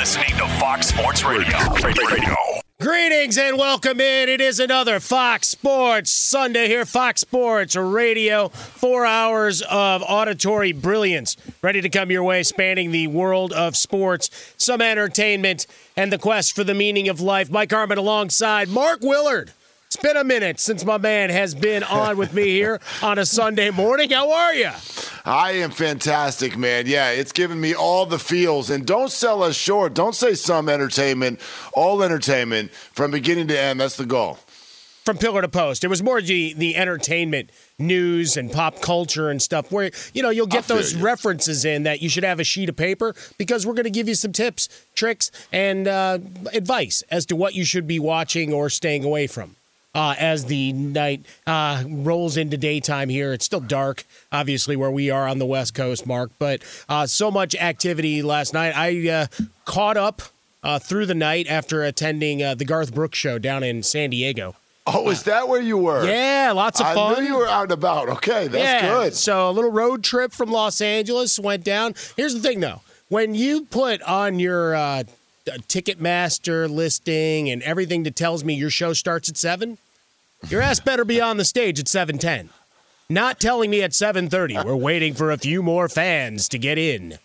listening to Fox Sports Radio. Radio. Greetings and welcome in. It is another Fox Sports Sunday here, Fox Sports Radio. Four hours of auditory brilliance ready to come your way, spanning the world of sports, some entertainment, and the quest for the meaning of life. Mike Harmon alongside Mark Willard. It's been a minute since my man has been on with me here on a Sunday morning. How are you? I am fantastic, man. Yeah, it's giving me all the feels. And don't sell us short. Don't say some entertainment, all entertainment from beginning to end. That's the goal. From pillar to post. It was more the, the entertainment news and pop culture and stuff where you know you'll get those you. references in that you should have a sheet of paper because we're going to give you some tips tricks and uh, advice as to what you should be watching or staying away from uh, as the night uh, rolls into daytime here. It's still dark, obviously, where we are on the West Coast, Mark, but uh, so much activity last night. I uh, caught up uh, through the night after attending uh, the Garth Brooks show down in San Diego. Oh, is that where you were? Yeah, lots of fun. I knew you were out and about. Okay, that's yeah. good. So a little road trip from Los Angeles went down. Here's the thing, though. When you put on your Ticketmaster listing and everything that tells me your show starts at seven, your ass better be on the stage at seven ten. Not telling me at seven thirty. We're waiting for a few more fans to get in.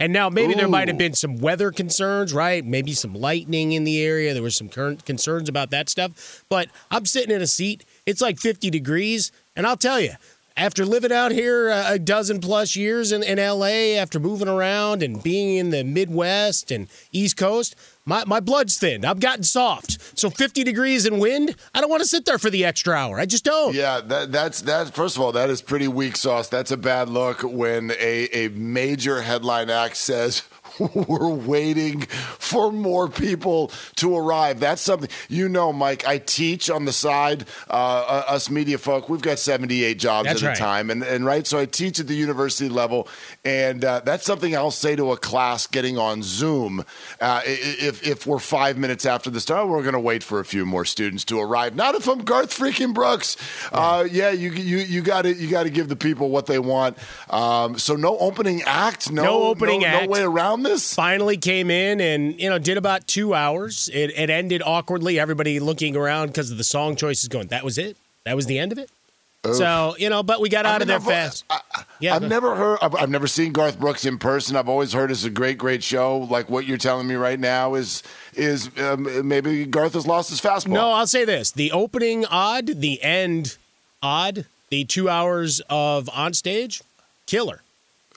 And now maybe Ooh. there might have been some weather concerns, right? Maybe some lightning in the area. There was some current concerns about that stuff. But I'm sitting in a seat. It's like 50 degrees, and I'll tell you, after living out here a dozen plus years in, in LA, after moving around and being in the Midwest and East Coast, my, my blood's thinned. I've gotten soft. So 50 degrees and wind, I don't want to sit there for the extra hour. I just don't. Yeah, that, that's that. First of all, that is pretty weak sauce. That's a bad look when a, a major headline act says we're waiting for more people to arrive. That's something you know, Mike. I teach on the side. Uh, uh us media folk, we've got 78 jobs that's at right. a time, and and right. So I teach at the university level, and uh, that's something I'll say to a class getting on Zoom. Uh, if if we're five minutes after the start, we're going to wait for a few more students to arrive. Not if I'm Garth freaking Brooks. Uh, yeah, you you you got to you got to give the people what they want. Um, so no opening act. No, no opening no, act. No way around this this? Finally came in and you know did about two hours. It, it ended awkwardly. Everybody looking around because of the song choices. Going, that was it. That was the end of it. Oof. So you know, but we got out I mean, of there I've, fast. I, yeah, I've never heard. I've, I've, never seen Garth Brooks in person. I've always heard it's a great, great show. Like what you're telling me right now is is um, maybe Garth has lost his fastball. No, I'll say this: the opening odd, the end odd, the two hours of on stage, killer.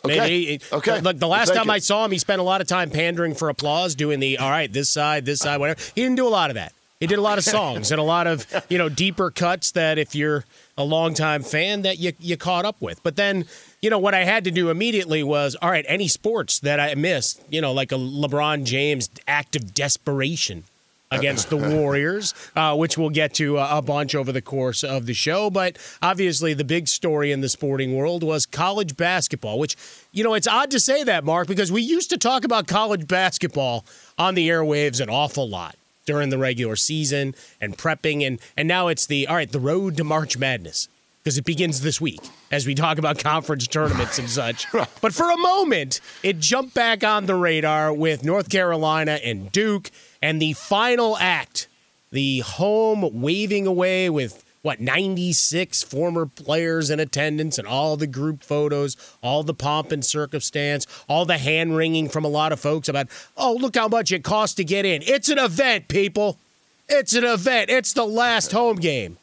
Okay. Maybe, okay. Look, the last time I saw him, he spent a lot of time pandering for applause, doing the all right, this side, this side, whatever. He didn't do a lot of that. He did a lot of songs and a lot of you know deeper cuts that if you're a longtime fan that you you caught up with. But then you know what I had to do immediately was all right, any sports that I missed, you know, like a LeBron James act of desperation against the Warriors, uh, which we'll get to a bunch over the course of the show. But obviously, the big story in the sporting world was college basketball, which, you know, it's odd to say that, Mark, because we used to talk about college basketball on the airwaves an awful lot during the regular season and prepping and and now it's the all right the road to march madness because it begins this week as we talk about conference tournaments and such. But for a moment, it jumped back on the radar with North Carolina and Duke and the final act, the home waving away with what 96 former players in attendance and all the group photos, all the pomp and circumstance, all the hand wringing from a lot of folks about, oh, look how much it costs to get in. It's an event, people. It's an event. It's the last home game.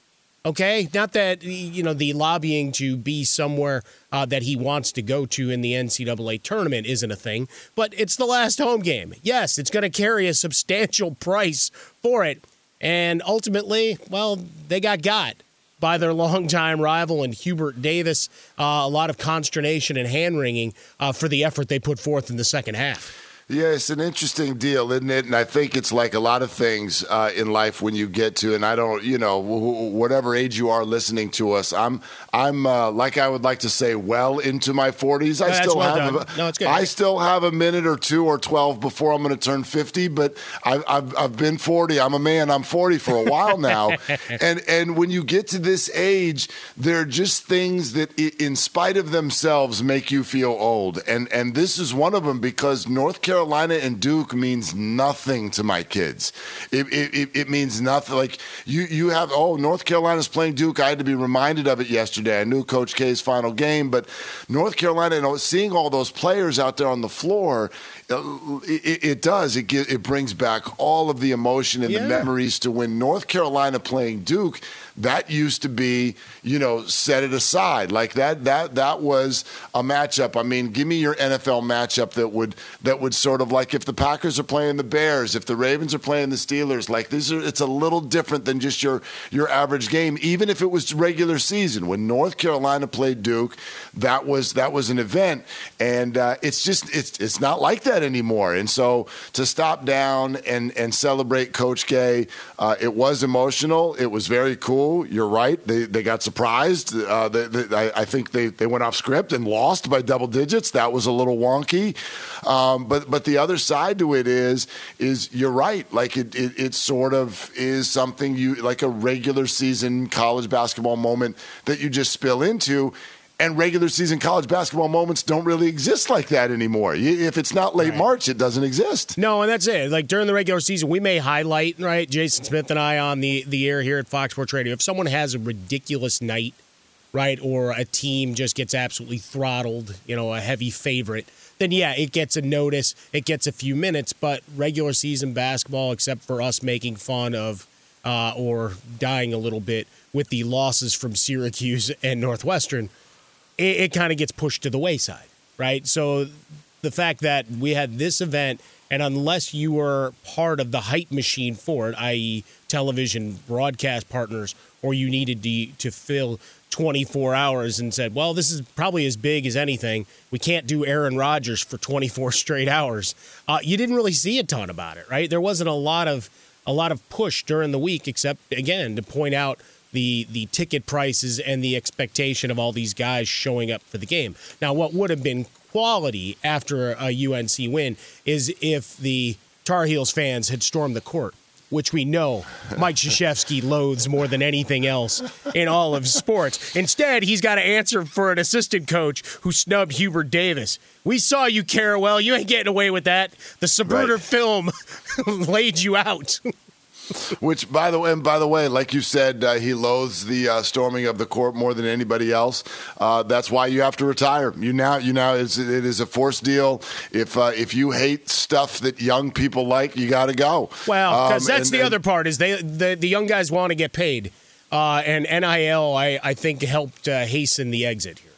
Okay, not that you know the lobbying to be somewhere uh, that he wants to go to in the NCAA tournament isn't a thing, but it's the last home game. Yes, it's going to carry a substantial price for it, and ultimately, well, they got got by their longtime rival and Hubert Davis. Uh, a lot of consternation and hand wringing uh, for the effort they put forth in the second half. Yeah, it's an interesting deal, isn't it? And I think it's like a lot of things uh, in life when you get to, and I don't, you know, whatever age you are listening to us, I'm, I'm uh, like I would like to say, well into my 40s. I still well have, a, no, it's good. I still have a minute or two or 12 before I'm going to turn 50, but I've, I've, I've been 40. I'm a man. I'm 40 for a while now, and and when you get to this age, there are just things that, in spite of themselves, make you feel old, and and this is one of them because North Carolina Carolina and Duke means nothing to my kids. It, it, it means nothing. Like you, you have oh North Carolina's playing Duke. I had to be reminded of it yesterday. I knew Coach K's final game, but North Carolina, you know, seeing all those players out there on the floor, it, it, does. It it brings back all of the emotion and yeah. the memories to when North Carolina playing Duke that used to be, you know, set it aside. Like that that that was a matchup. I mean, give me your NFL matchup that would that would sort of like if the Packers are playing the Bears, if the Ravens are playing the Steelers, like these are it's a little different than just your your average game even if it was regular season. When North Carolina played Duke, that was that was an event and uh, it's just it's it's not like that anymore. And so to stop down and and celebrate Coach K, uh, it was emotional. It was very cool you're right. They they got surprised. Uh, they, they, I, I, think they, they went off script and lost by double digits. That was a little wonky. Um, but but the other side to it is is you're right. Like it, it it sort of is something you like a regular season college basketball moment that you just spill into and regular season college basketball moments don't really exist like that anymore. If it's not late right. March, it doesn't exist. No, and that's it. Like during the regular season, we may highlight right Jason Smith and I on the the air here at Fox Sports Radio. If someone has a ridiculous night, right, or a team just gets absolutely throttled, you know, a heavy favorite, then yeah, it gets a notice, it gets a few minutes. But regular season basketball, except for us making fun of uh, or dying a little bit with the losses from Syracuse and Northwestern it, it kind of gets pushed to the wayside, right? So the fact that we had this event, and unless you were part of the hype machine for it, i.e., television broadcast partners, or you needed to, to fill 24 hours and said, well, this is probably as big as anything. We can't do Aaron Rodgers for 24 straight hours. Uh, you didn't really see a ton about it, right? There wasn't a lot of a lot of push during the week, except again to point out the the ticket prices and the expectation of all these guys showing up for the game. Now, what would have been quality after a UNC win is if the Tar Heels fans had stormed the court, which we know Mike Krzyzewski loathes more than anything else in all of sports. Instead, he's got to answer for an assistant coach who snubbed Hubert Davis. We saw you, Carrawell. You ain't getting away with that. The Zapruder right. film laid you out. Which, by the way, and by the way, like you said, uh, he loathes the uh, storming of the court more than anybody else. Uh, that's why you have to retire. You now, you now, it's, it is a forced deal. If uh, if you hate stuff that young people like, you got to go. Well, because um, that's and, the and, other part is they the, the young guys want to get paid, uh, and NIL I, I think helped uh, hasten the exit here.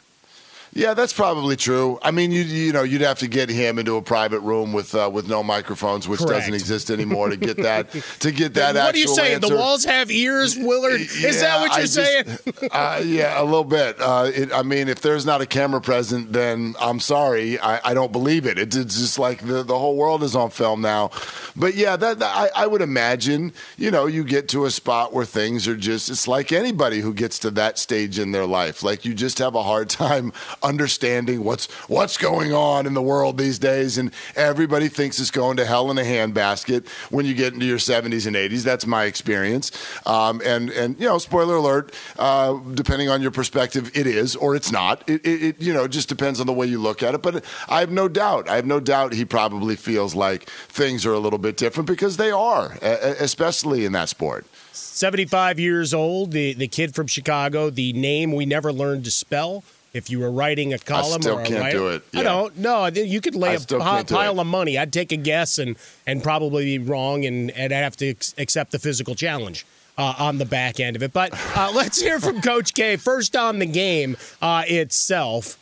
Yeah, that's probably true. I mean, you you know, you'd have to get him into a private room with uh, with no microphones, which Correct. doesn't exist anymore to get that to get that. what are you saying? Answer. The walls have ears, Willard? Yeah, Is that what you're just, saying? uh, yeah, a little bit. Uh, it, I mean, if there's not a camera present, then I'm sorry, I, I don't believe it. It's, it's, just like the the whole world is on film now. But yeah, that, that I, I would imagine. You know, you get to a spot where things are just. It's like anybody who gets to that stage in their life. Like you just have a hard time understanding what's what's going on in the world these days, and everybody thinks it's going to hell in a handbasket when you get into your 70s and 80s. That's my experience. Um, and and you know, spoiler alert, uh, depending on your perspective, it is or it's not. It, it, it you know just depends on the way you look at it. But I have no doubt. I have no doubt he probably feels like things are a little bit different because they are, especially in that sport. 75 years old, the, the kid from Chicago, the name we never learned to spell if you were writing a column I still or can't writer. do it. Yeah. I don't. No, you could lay I a pile of money. I'd take a guess and and probably be wrong, and, and I'd have to accept the physical challenge. Uh, on the back end of it, but uh, let's hear from Coach K first on the game uh, itself.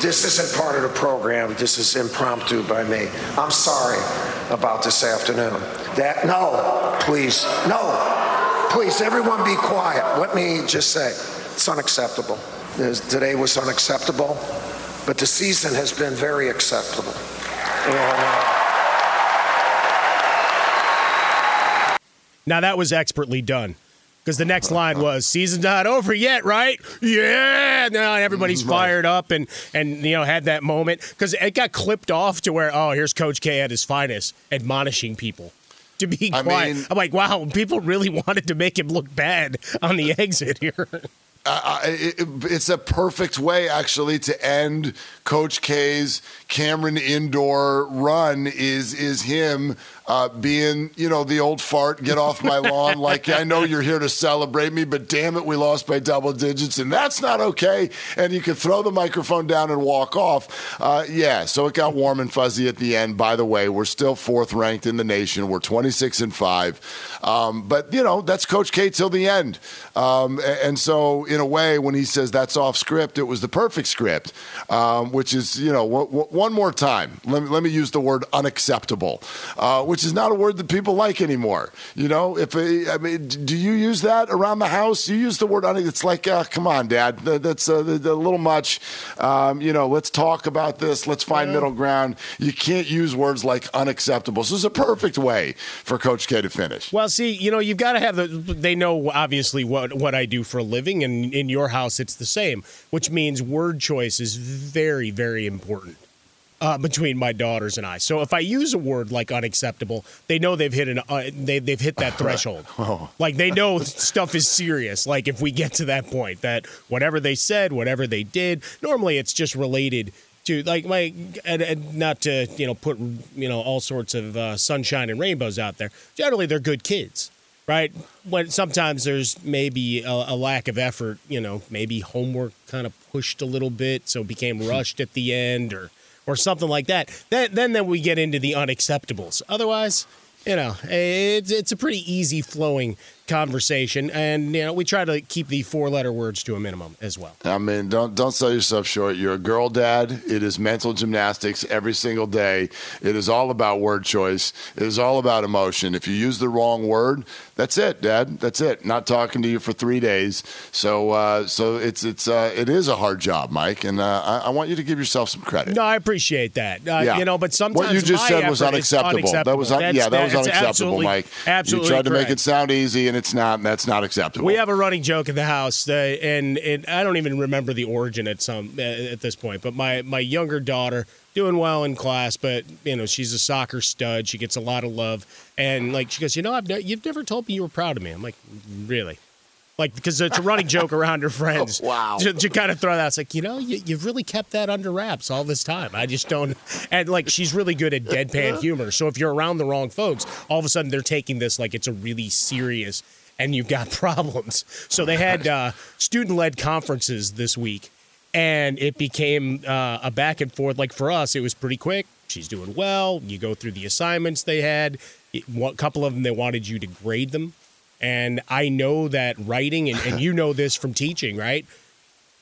This isn't part of the program. This is impromptu by me. I'm sorry about this afternoon. That no, please, no, please, everyone, be quiet. Let me just say, it's unacceptable. Today was unacceptable, but the season has been very acceptable. And, uh, now that was expertly done because the next line was season's not over yet right? Yeah now everybody's fired up and and you know had that moment because it got clipped off to where oh here's coach k at his finest admonishing people to be quiet. I mean, i'm like wow people really wanted to make him look bad on the exit here uh, it, it's a perfect way, actually, to end Coach K's Cameron Indoor run. Is is him uh, being, you know, the old fart, get off my lawn. like, I know you're here to celebrate me, but damn it, we lost by double digits, and that's not okay. And you can throw the microphone down and walk off. Uh, yeah, so it got warm and fuzzy at the end. By the way, we're still fourth ranked in the nation. We're 26 and five. Um, but, you know, that's Coach K till the end. Um, and so, in a way, when he says that's off script, it was the perfect script, um, which is, you know, w- w- one more time. Let me, let me use the word unacceptable. Uh, which is not a word that people like anymore. You know, if I mean, do you use that around the house? You use the word un. It's like, uh, come on, Dad, that's uh, a little much. Um, you know, let's talk about this. Let's find yeah. middle ground. You can't use words like unacceptable. So it's a perfect way for Coach K to finish. Well, see, you know, you've got to have the. They know obviously what what I do for a living, and in your house, it's the same, which means word choice is very, very important uh, between my daughters and I. So if I use a word like unacceptable, they know they've hit an uh, they, they've hit that threshold. oh. Like they know stuff is serious. Like if we get to that point, that whatever they said, whatever they did, normally it's just related to like my and, and not to you know put you know all sorts of uh, sunshine and rainbows out there. Generally, they're good kids. Right. When sometimes there's maybe a, a lack of effort, you know, maybe homework kind of pushed a little bit, so became hmm. rushed at the end, or or something like that, then then, then we get into the unacceptables. Otherwise, you know, it's it's a pretty easy flowing conversation, and you know we try to keep the four letter words to a minimum as well. I mean, don't don't sell yourself short. You're a girl dad. It is mental gymnastics every single day. It is all about word choice. It is all about emotion. If you use the wrong word, that's it, Dad. That's it. Not talking to you for three days. So uh, so it's it's uh, it is a hard job, Mike, and uh, I, I, want you to give yourself some credit. No, I appreciate that. Uh, yeah. you know, but sometimes what you just said was unacceptable. unacceptable. That was un- yeah, that was unacceptable, Mike. Absolutely, you tried correct. to make it sound easy, and it's not. That's not acceptable. We have a running joke in the house, uh, and, and I don't even remember the origin at some uh, at this point. But my my younger daughter doing well in class, but you know she's a soccer stud. She gets a lot of love, and like she goes, you know, I've ne- you've never told me you were proud of me. I'm like, really? Like because it's a running joke around her friends. Oh, wow. To, to, kind of throw that, it's like you know you, you've really kept that under wraps all this time. I just don't. And like she's really good at deadpan humor. So if you're around the wrong folks, all of a sudden they're taking this like it's a really serious and you've got problems. So they had uh, student led conferences this week, and it became uh, a back and forth. Like for us, it was pretty quick. She's doing well. You go through the assignments they had. A couple of them, they wanted you to grade them. And I know that writing, and, and you know this from teaching, right?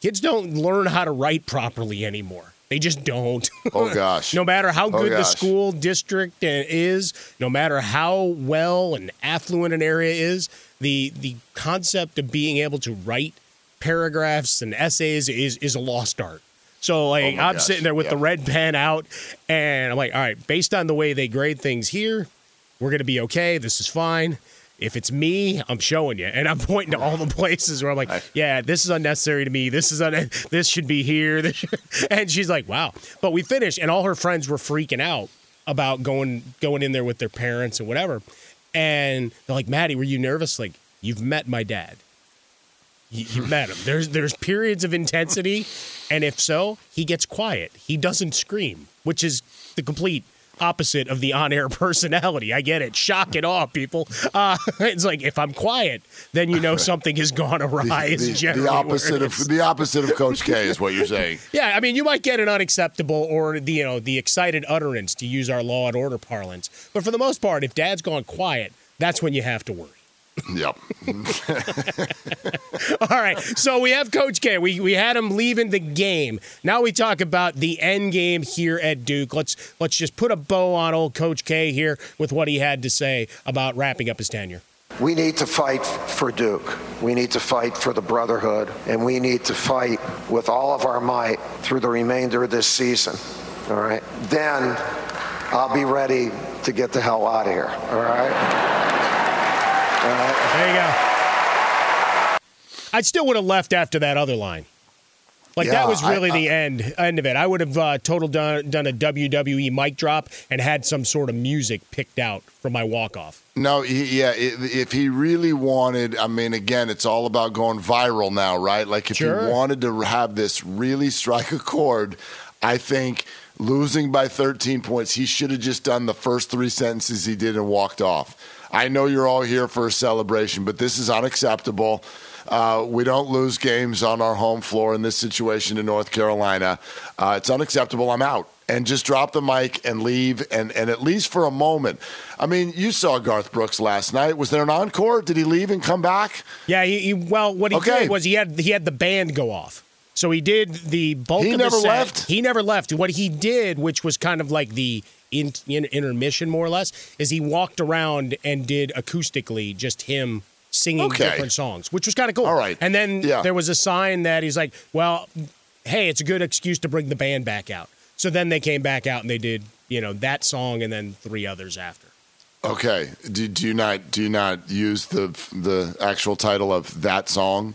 Kids don't learn how to write properly anymore. They just don't. Oh gosh. no matter how oh, good oh, the school district eh, is, no matter how well and affluent an area is, the the concept of being able to write paragraphs and essays is is a lost art. So like oh I'm gosh. sitting there with the red pen out and I'm like, all right, based on the way they grade things here, we're gonna be okay. This is fine. If it's me, I'm showing you, and I'm pointing to all the places where I'm like, "Yeah, this is unnecessary to me. This is un- this should be here." This and she's like, "Wow!" But we finished, and all her friends were freaking out about going going in there with their parents and whatever. And they're like, "Maddie, were you nervous?" Like, you've met my dad. You, you met him. There's there's periods of intensity, and if so, he gets quiet. He doesn't scream, which is the complete opposite of the on-air personality. I get it. Shock it off, people. Uh, it's like if I'm quiet, then you know something has gone awry. The, the, the opposite of the opposite of Coach K is what you're saying. yeah, I mean, you might get an unacceptable or the you know the excited utterance to use our law and order parlance, but for the most part, if Dad's gone quiet, that's when you have to worry. Yep. All right. So we have Coach K. We we had him leaving the game. Now we talk about the end game here at Duke. Let's let's just put a bow on old Coach K here with what he had to say about wrapping up his tenure. We need to fight for Duke. We need to fight for the brotherhood, and we need to fight with all of our might through the remainder of this season. All right. Then I'll be ready to get the hell out of here. All right. There you go. I still would have left after that other line. Like Yeah, that was really I- the end end of it. I would have uh, total done done a WWE mic drop and had some sort of music picked out for my walk off. No, he, yeah. if he really wanted, I mean, again, it's all about going viral now, right? Like if Sure. he wanted to have this really strike a chord, I think losing by 13 points, he should have just done the first three sentences he did and walked off. I know you're all here for a celebration, but this is unacceptable. Uh, we don't lose games on our home floor in this situation in North Carolina. Uh, it's unacceptable. I'm out. And just drop the mic and leave, and, and at least for a moment. I mean, you saw Garth Brooks last night. Was there an encore? Did he leave and come back? Yeah, he, he well, what he Okay. did was he had he had the band go off. So he did the bulk He of never the set. left? He never left. What he did, which was kind of like the in, in, intermission, more or less, is he walked around and did acoustically just him singing Okay. different songs, which was kind of cool. All right. And then Yeah. there was a sign that he's like, "Well, hey, it's a good excuse to bring the band back out." So then they came back out and they did, you know, that song and then three others after. Okay. Do, do you not do you not use the the actual title of that song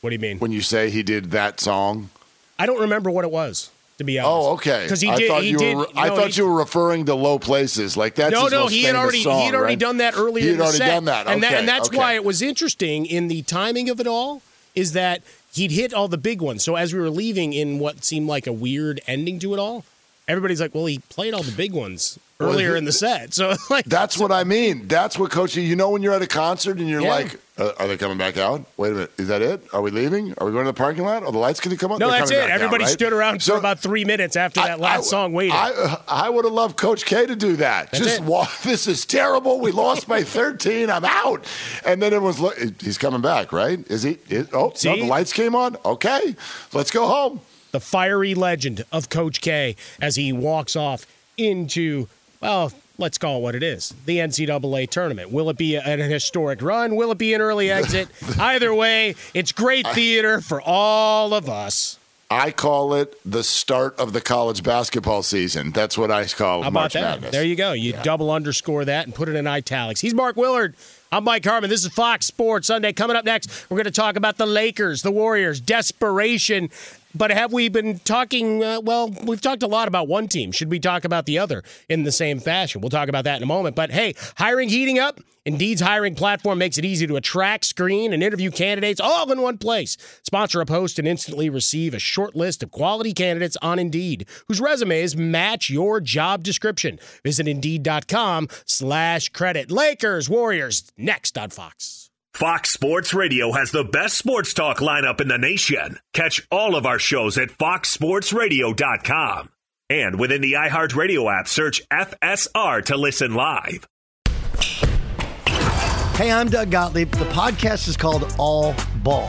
What do you mean? when you say he did that song? I don't remember what it was. To be honest. Oh, okay. Because he I did. Thought he you did. were, I thought he- you were referring to low places. Like that's No, no, he had already song, he had already right? done that earlier. He had already set. done that. and, okay. and that's okay. why it was interesting in the timing of it all. Is that he'd hit all the big ones. So as we were leaving in what seemed like a weird ending to it all, everybody's like, "Well, he played all the big ones earlier in the set." So like, That's what I mean. That's what coaching. You know, when you're at a concert and you're Yeah. like, uh, "Are they coming back out? Wait a minute, is that it? Are we leaving? Are we going to the parking lot? Are the lights going to come on?" no, They're that's coming it. back out, Everybody right? stood around So for about three minutes after that last song waited. I, I would have loved Coach K to do that. That's Just it. walk. This is terrible. We lost by 13. I'm out. And then everyone's look. He's coming back, right? Is he? Is, oh, no, See? the lights came on. Okay, let's go home. The fiery legend of Coach K as he walks off into, well, let's call it what it is the NCAA tournament. Will it be an historic run? Will it be an early exit? Either way, it's great theater for all of us. I call it the start of the college basketball season. That's what I call How March that? Madness. There you go. You double underscore that and put it in italics. He's Mark Willard. I'm Mike Harmon. This is Fox Sports Sunday. Coming up next, we're going to talk about the Lakers, the Warriors, desperation. But have we been talking? Uh, well, we've talked a lot about one team. Should we talk about the other in the same fashion? We'll talk about that in a moment. But hey, hiring heating up. Indeed's hiring platform makes it easy to attract, screen, and interview candidates all in one place. Sponsor a post and instantly receive a short list of quality candidates on Indeed whose resumes match your job description. Visit Indeed.com slash credit. Lakers, Warriors, next on Fox. Fox Sports Radio has the best sports talk lineup in the nation. Catch all of our shows at foxsportsradio.com. And within the iHeartRadio app, search FSR to listen live. Hey, I'm Doug Gottlieb. The podcast is called All Ball.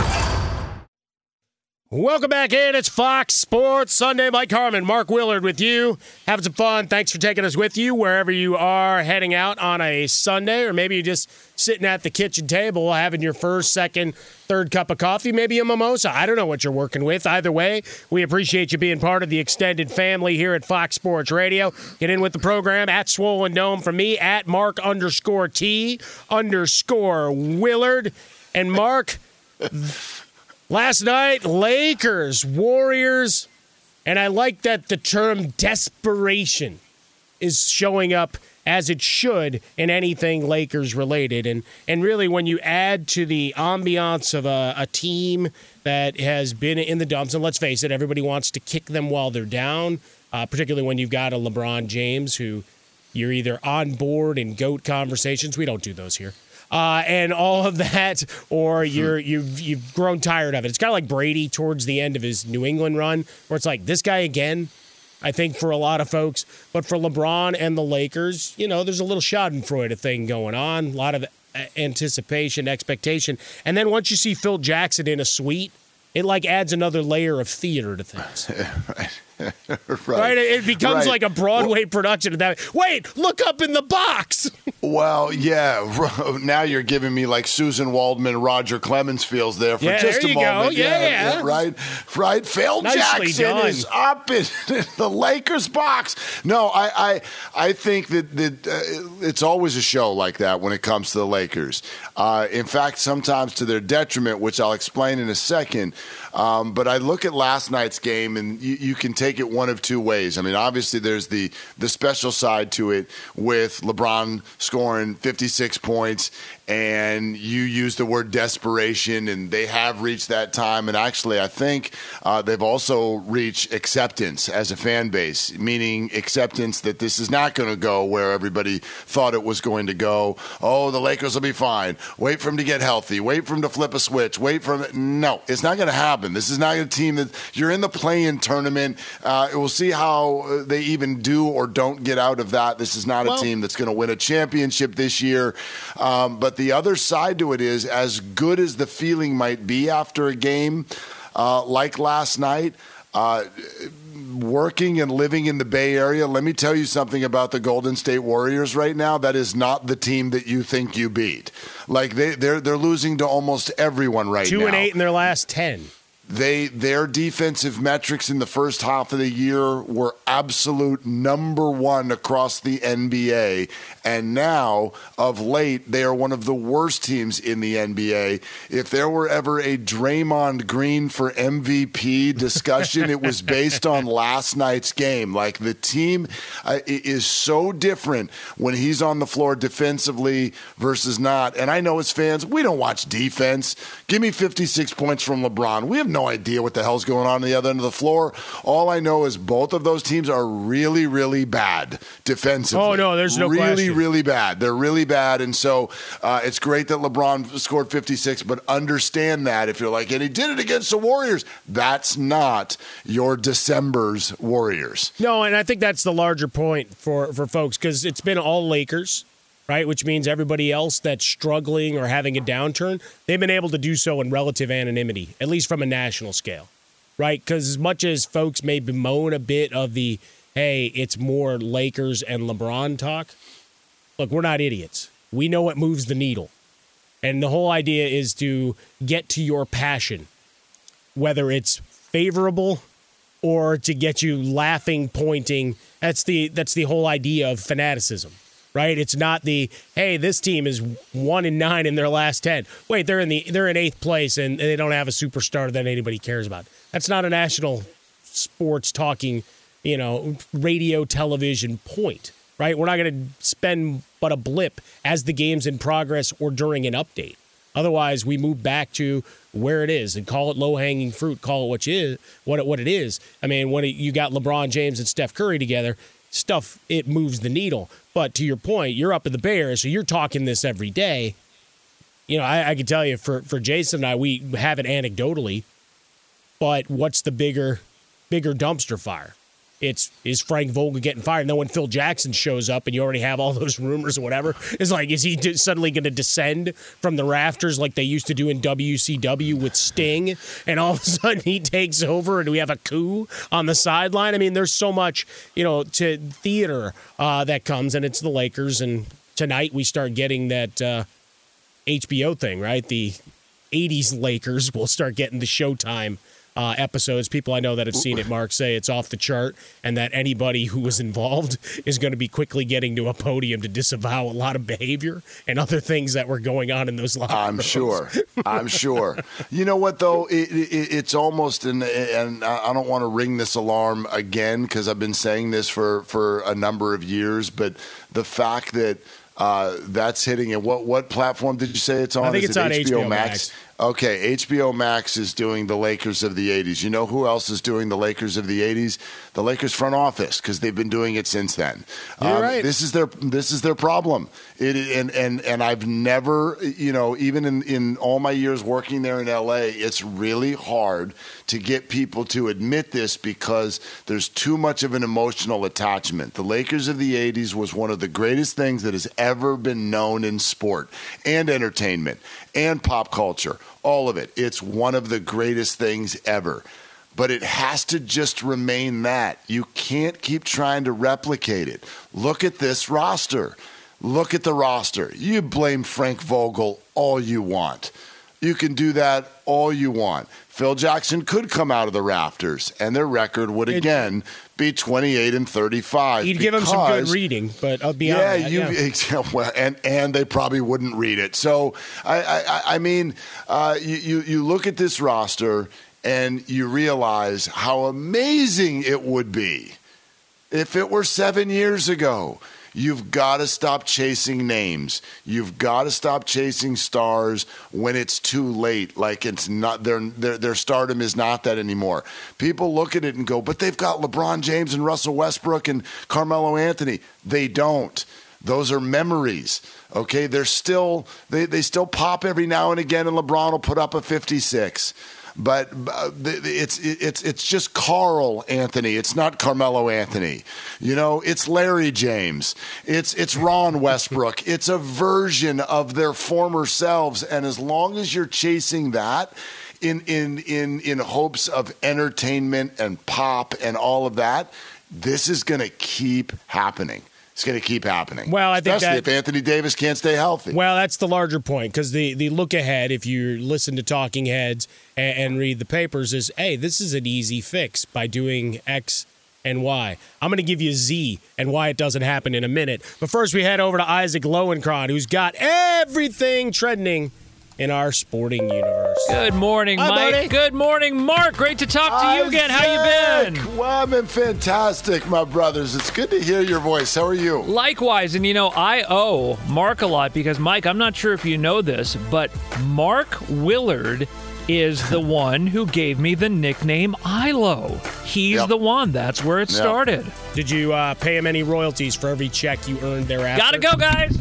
Welcome back in. It's Fox Sports Sunday. Mike Harmon, Mark Willard with you. Having some fun. Thanks for taking us with you wherever you are heading out on a Sunday, or maybe you're just sitting at the kitchen table having your first, second, third cup of coffee, maybe a mimosa. I don't know what you're working with. Either way, we appreciate you being part of the extended family here at Fox Sports Radio. Get in with the program at Swollen Dome for me at Mark underscore T underscore Willard. And Mark. Last night, Lakers, Warriors, and I like that the term desperation is showing up as it should in anything Lakers related. And and really when you add to the ambiance of a, a team that has been in the dumps, and let's face it, everybody wants to kick them while they're down, uh, particularly when you've got a LeBron James who you're either on board in GOAT conversations. We don't do those here. Uh, and all of that, or you're you've you've grown tired of it. It's kind of like Brady towards the end of his New England run, where it's like this guy again. I think for a lot of folks, but for LeBron and the Lakers, you know, there's a little Schadenfreude thing going on, a lot of uh, anticipation, expectation, and then once you see Phil Jackson in a suite, it like adds another layer of theater to things. right. right. It becomes right. like a Broadway well, production of that. Wait, look up in the box. well, yeah. Now you're giving me like Suzyn Waldman, Roger Clemens feels there for yeah, just a moment. Yeah, yeah, yeah, Right, right. Phil Nicely Jackson done. is up in the Lakers box. No, I, I, I think that that uh, it's always a show like that when it comes to the Lakers. Uh, in fact, sometimes to their detriment, which I'll explain in a second. Um, but I look at last night's game, and you, you, can take it one of two ways. I mean, obviously, there's the the special side to it with LeBron scoring 56 points, and you use the word desperation, and they have reached that time. And actually, I think uh, they've also reached acceptance as a fan base, meaning acceptance that this is not going to go where everybody thought it was going to go. Oh, the Lakers will be fine. Wait for them to get healthy. Wait for them to flip a switch. Wait for him. No, it's not going to happen. This is not a team that you're in the play-in tournament. Uh, we'll see how they even do or don't get out of that. This is not well, a team that's going to win a championship this year. Um, but the other side to it is as good as the feeling might be after a game uh, like last night. Uh, working and living in the Bay Area, let me tell you something about the Golden State Warriors right now. That is not the team that you think you beat. Like they they're they're losing to almost everyone right Two now. Two and eight in their last ten. They their defensive metrics in the first half of the year were absolute number one across the NBA, and now of late they are one of the worst teams in the NBA. If there were ever a Draymond Green for MVP discussion, it was based on last night's game. Like the team uh, is so different when he's on the floor defensively versus not. And I know as fans, we don't watch defense. Give me 56 points from LeBron. We have no idea what the hell's going on, on the other end of the floor. All I know is both of those teams are really, really bad defensively. Oh no, there's no really, question. really bad. They're really bad, and so uh, it's great that LeBron scored 56. But understand that if you're like, and he did it against the Warriors, that's not your December's Warriors. No, and I think that's the larger point for for folks because it's been all Lakers right? Which means everybody else that's struggling or having a downturn, they've been able to do so in relative anonymity, at least from a national scale, right? Because as much as folks may bemoan a bit of the, hey, it's more Lakers and LeBron talk, look, we're not idiots. We know what moves the needle. And the whole idea is to get to your passion, whether it's favorable or to get you laughing, pointing. That's the that's the whole idea of fanaticism right? It's not the hey, this team is one and nine in their last ten. Wait, they're in the they're in eighth place and they don't have a superstar that anybody cares about. That's not a national sports talking, you know, radio television point, right? We're not going to spend but a blip as the game's in progress or during an update. Otherwise, we move back to where it is and call it low hanging fruit. Call it what you is, what it, what it is. I mean, when it, you got LeBron James and Steph Curry together, stuff it moves the needle. But to your point, you're up in the Bay Area, so you're talking this every day. You know, I, I can tell you for for Jason and I, we have it anecdotally. But what's the bigger bigger dumpster fire? It's is Frank Vogel getting fired? And then when Phil Jackson shows up and you already have all those rumors or whatever, it's like, is he suddenly going to descend from the rafters like they used to do in WCW with Sting? And all of a sudden he takes over and we have a coup on the sideline? I mean, there's so much, you know, to theater uh, that comes, and it's the Lakers. And tonight we start getting that uh, HBO thing, right? The 80s Lakers will start getting the Showtime uh, episodes. People I know that have seen it, Mark, say it's off the chart, and that anybody who was involved is going to be quickly getting to a podium to disavow a lot of behavior and other things that were going on in those locker I'm rooms. sure. I'm sure. You know what though? It, it, it's almost an, and I don't want to ring this alarm again because I've been saying this for for a number of years, but the fact that. Uh, that's hitting it. What what platform did you say it's on? I think Is it's it on HBO, HBO Max? Max. Okay, HBO Max is doing the Lakers of the 80s. You know who else is doing the Lakers of the 80s? The Lakers front office because they've been doing it since then. You're um, right. This is their this is their problem. It and and and I've never, you know, even in in all my years working there in LA, it's really hard to get people to admit this because there's too much of an emotional attachment. The Lakers of the 80s was one of the greatest things that has ever been known in sport and entertainment and pop culture all of it. It's one of the greatest things ever. but it has to just remain that. You can't keep trying to replicate it. Look at this roster. Look at the roster. You blame Frank Vogel all you want. You can do that all you want. Phil Jackson could come out of the rafters, and their record would again be 28 and 35. You'd give them some good reading, but uh, beyond yeah, that, you yeah. well, and and they probably wouldn't read it. So I I, I mean, uh, you, you you look at this roster and you realize how amazing it would be if it were seven years ago. You've got to stop chasing names. You've got to stop chasing stars when it's too late. Like it's not their their their stardom is not that anymore. People look at it and go, "But they've got LeBron James and Russell Westbrook and Carmelo Anthony." They don't. Those are memories. Okay, they're still they, they still pop every now and again, and LeBron will put up a 56 but uh, it's it's it's just Carl Anthony. It's not Carmelo Anthony. You know, it's Larry James. It's it's Ron Westbrook. it's a version of their former selves, and as long as you're chasing that. In, in in in hopes of entertainment and pop and all of that, this is going to keep happening. It's going to keep happening. Well, I think especially that- if Anthony Davis can't stay healthy. Well, that's the larger point because the, the look ahead, if you listen to talking heads and, and read the papers, is hey, this is an easy fix by doing X and Y. I'm going to give you Z and why it doesn't happen in a minute. But first, we head over to Isaac Lowenkron, who's got everything trending in our sporting universe. Good morning, Hi, Mike. buddy. Good morning, Mark. Great to talk to you again. How you been? Well, I've been fantastic, my brothers. It's good to hear your voice. How are you? Likewise, and you know, I owe Mark a lot because, Mike, I'm not sure if you know this, but Mark Willard is the one who gave me the nickname Ilo. He's Yep. the one. That's where it Yep. started. Did you uh, pay him any royalties for every check you earned thereafter? Gotta go, guys.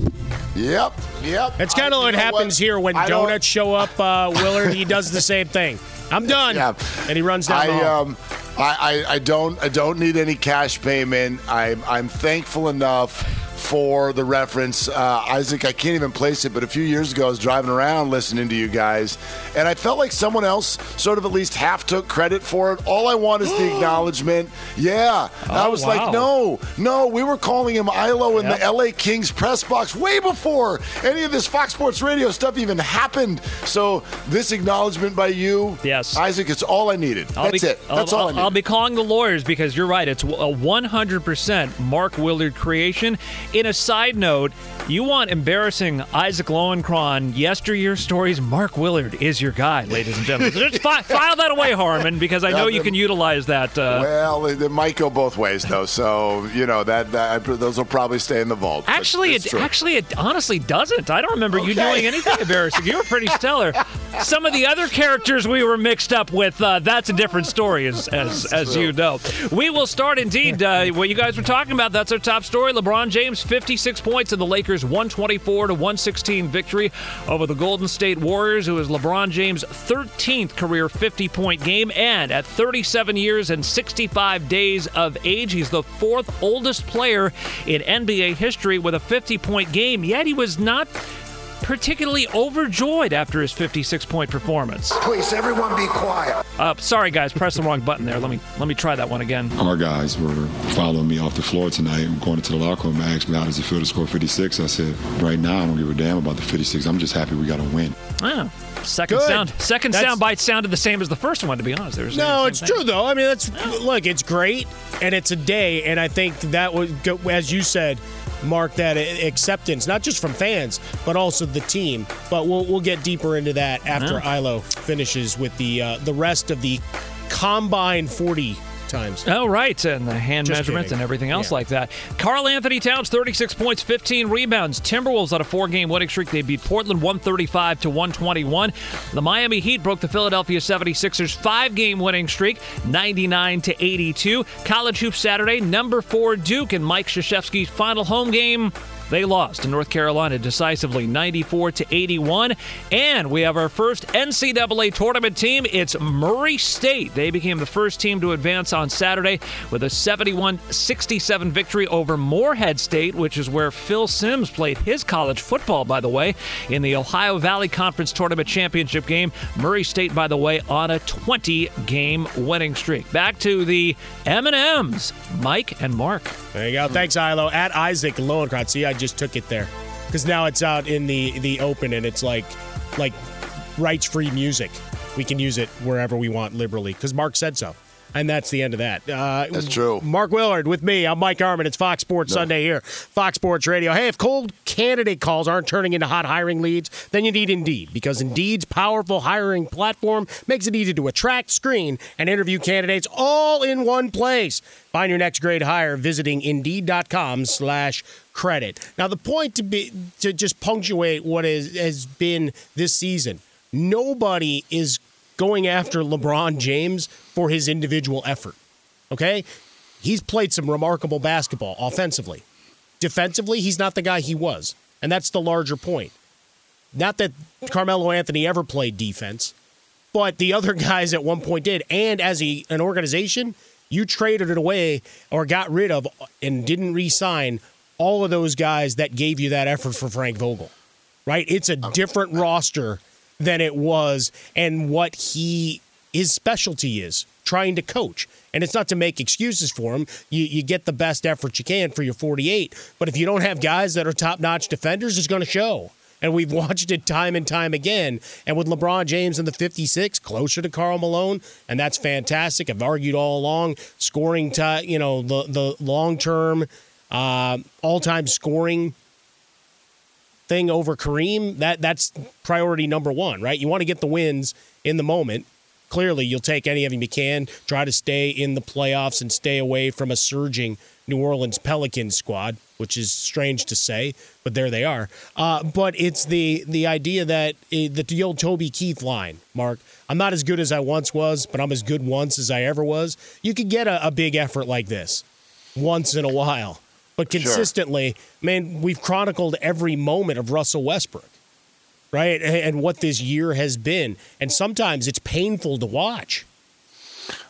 Yep, yep. That's kind of what know happens here when I don't- donuts show up. Uh, Willard, he does the same thing. I'm done, Yeah. and he runs down the I hall. um, I, I, I don't I don't need any cash payment. I'm I'm thankful enough for the reference, uh, Isaac. I can't even place it, but a few years ago, I was driving around listening to you guys, and I felt like someone else sort of at least half took credit for it. All I want is the acknowledgement. Yeah, I Oh, was wow. like, no, no, we were calling him Ilo in the LA Kings press box way before any of this Fox Sports Radio stuff even happened. So this acknowledgement by you, Yes. Isaac, it's all I needed. I'll That's be, it. That's I'll, all I needed. I'll be calling the lawyers because you're right. It's a 100% Mark Willard creation. In a side note, you want embarrassing Isaac Lowenkron yesteryear stories? Mark Willard is your guy, ladies and gentlemen. So just fi- file that away, Harmon, because I know you can utilize that. Uh, well, it, it might go both ways though, so you know that, that those will probably stay in the vault. Actually, it true. actually it honestly doesn't. I don't remember you Okay. doing anything embarrassing. You were pretty stellar. Some of the other characters we were mixed up with, uh, that's a different story, as as, as you know. We will start indeed. Uh, what you guys were talking about, that's our top story. LeBron James, 56 points in the Lakers' 124 to 116 victory over the Golden State Warriors. It was LeBron James' 13th career 50 point game, and at 37 years and 65 days of age, he's the fourth oldest player in NBA history with a 50 point game. Yet he was not particularly overjoyed after his 56 point performance. Please, everyone be quiet. Uh, sorry, guys, press the wrong button there. Let me let me try that one again. Our guys were following me off the floor tonight and going into the locker room and asked me how does it feel to score 56. I said, right now I don't give a damn about the 56. I'm just happy we got a win. Oh, second Good. sound. Second That's- sound bite sounded the same as the first one. To be honest, there's No, it's true though. I mean, that's look, it's great, and it's a day, and I think that was go, as you said, mark that acceptance, not just from fans, but also the team. But we'll we'll get deeper into that after Ilo finishes with the uh, the rest of the combine forty times. Oh, right. And the hand Just measurements kidding. and everything else Yeah. like that. Karl-Anthony Towns, 36 points, 15 rebounds. Timberwolves on a four game winning streak. They beat Portland 135 to 121. The Miami Heat broke the Philadelphia 76ers five game winning streak, 99 to 82. College Hoop Saturday, number four Duke and Mike Krzyzewski's final home game. They lost to North Carolina decisively 94 to 81. And we have our first NCAA tournament team. It's Murray State. They became the first team to advance on Saturday with a 71 67 victory over Morehead State, which is where Phil Simms played his college football, by the way, in the Ohio Valley Conference Tournament Championship game. Murray State, by the way, on a 20 game winning streak. Back to the M&Ms, Mike and Mark. There you go. Thanks, Ilo. At Isaac Lowenkron. Just took it there because now it's out in the the open and it's like like rights free music. We can use it wherever we want liberally because Mark said so. And that's the end of that. Uh, That's true. Mark Willard with me. I'm Mike Harmon. It's Fox Sports Sunday here, Fox Sports Radio. Hey, if cold candidate calls aren't turning into hot hiring leads, then you need Indeed because Indeed's powerful hiring platform makes it easy to attract, screen, and interview candidates all in one place. Find your next great hire visiting Indeed.com slash credit. Now, the point to be to just punctuate what is, has been this season, nobody is going after LeBron James for his individual effort. Okay? He's played some remarkable basketball offensively. Defensively, he's not the guy he was. And that's the larger point. Not that Carmelo Anthony ever played defense, but the other guys at one point did. And as a, an organization, you traded it away or got rid of and didn't re sign all of those guys that gave you that effort for Frank Vogel, right? It's a different roster than it was and what he his specialty is trying to coach. And it's not to make excuses for him. You, you get the best effort you can for your 48. But if you don't have guys that are top notch defenders, it's going to show. And we've watched it time and time again. And with LeBron James in the 56, closer to Karl Malone, and that's fantastic. I've argued all along, scoring, t- you know, the, the long term, uh, all time scoring thing over Kareem, that that's priority number one, right? You want to get the wins in the moment. Clearly, you'll take any of them you can. Try to stay in the playoffs and stay away from a surging New Orleans Pelicans squad, which is strange to say, but there they are. Uh, but it's the the idea that uh, the, the old Toby Keith line, Mark. I'm not as good as I once was, but I'm as good once as I ever was. You could get a, a big effort like this once in a while but consistently, sure. man, we've chronicled every moment of Russell Westbrook, right? And what this year has been. And sometimes it's painful to watch.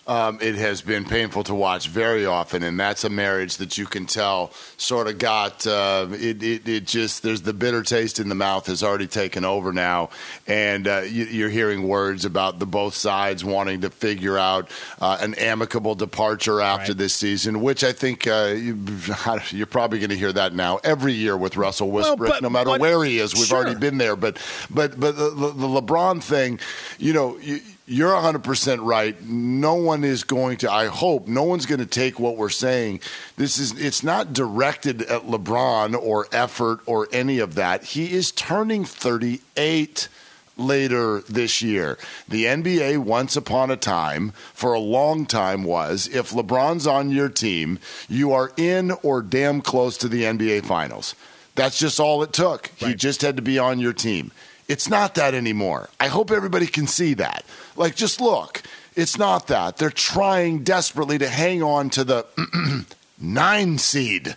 Um, it has been painful to watch very often, and that's a marriage that you can tell sort of got uh, it, it, it. just there's the bitter taste in the mouth has already taken over now, and uh, you, are hearing words about the both sides wanting to figure out uh, an amicable departure after right. this season, which I think uh, you, are probably going to hear that now every year with Russell Westbrook, well, but, no matter but, where he is. We've sure. already been there, but but but the, the LeBron thing, you know. You, you're 100% right. No one is going to, I hope, no one's going to take what we're saying. This is, it's not directed at LeBron or effort or any of that. He is turning 38 later this year. The NBA, once upon a time, for a long time, was if LeBron's on your team, you are in or damn close to the NBA Finals. That's just all it took. Right. He just had to be on your team. It's not that anymore. I hope everybody can see that. Like, just look. It's not that. They're trying desperately to hang on to the nine seed.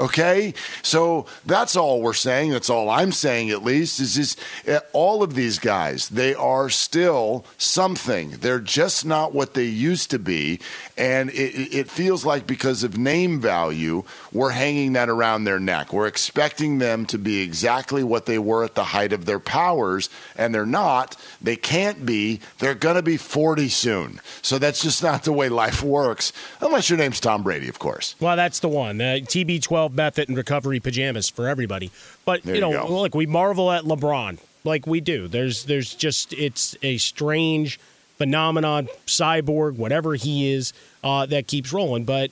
Okay? So that's all we're saying. That's all I'm saying, at least, is just eh, all of these guys, they are still something. They're just not what they used to be. And it, it feels like because of name value, we're hanging that around their neck. We're expecting them to be exactly what they were at the height of their powers, and they're not. They can't be. They're going to be 40 soon. So that's just not the way life works, unless your name's Tom Brady, of course. Well, that's the one. Uh, TB12 method and recovery pajamas for everybody. But there you know, you look, we marvel at LeBron like we do. There's there's just it's a strange phenomenon, cyborg, whatever he is, uh, that keeps rolling. But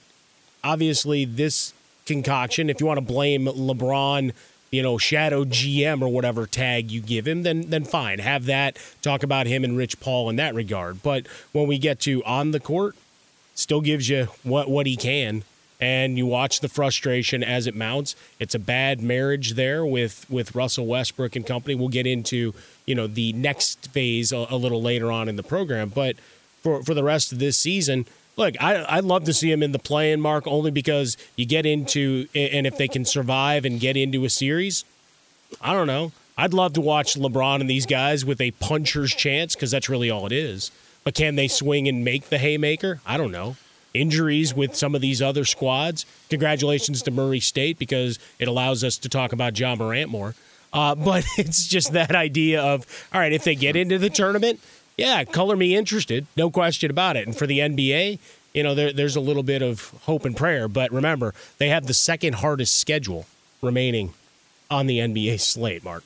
obviously, this concoction, if you want to blame LeBron, you know, shadow GM or whatever tag you give him, then then fine. Have that. Talk about him and Rich Paul in that regard. But when we get to on the court, still gives you what what he can and you watch the frustration as it mounts. It's a bad marriage there with with Russell Westbrook and company. We'll get into you know the next phase a, a little later on in the program, but for for the rest of this season, Look, I, I'd love to see him in the play-in mark only because you get into and if they can survive and get into a series, I don't know. I'd love to watch LeBron and these guys with a puncher's chance because that's really all it is. But can they swing and make the haymaker? I don't know. Injuries with some of these other squads. Congratulations to Murray State because it allows us to talk about Ja Morant more. Uh, but it's just that idea of all right, if they get into the tournament, yeah, color me interested, no question about it. And for the NBA, you know, there, there's a little bit of hope and prayer. But remember, they have the second hardest schedule remaining on the NBA slate, Mark.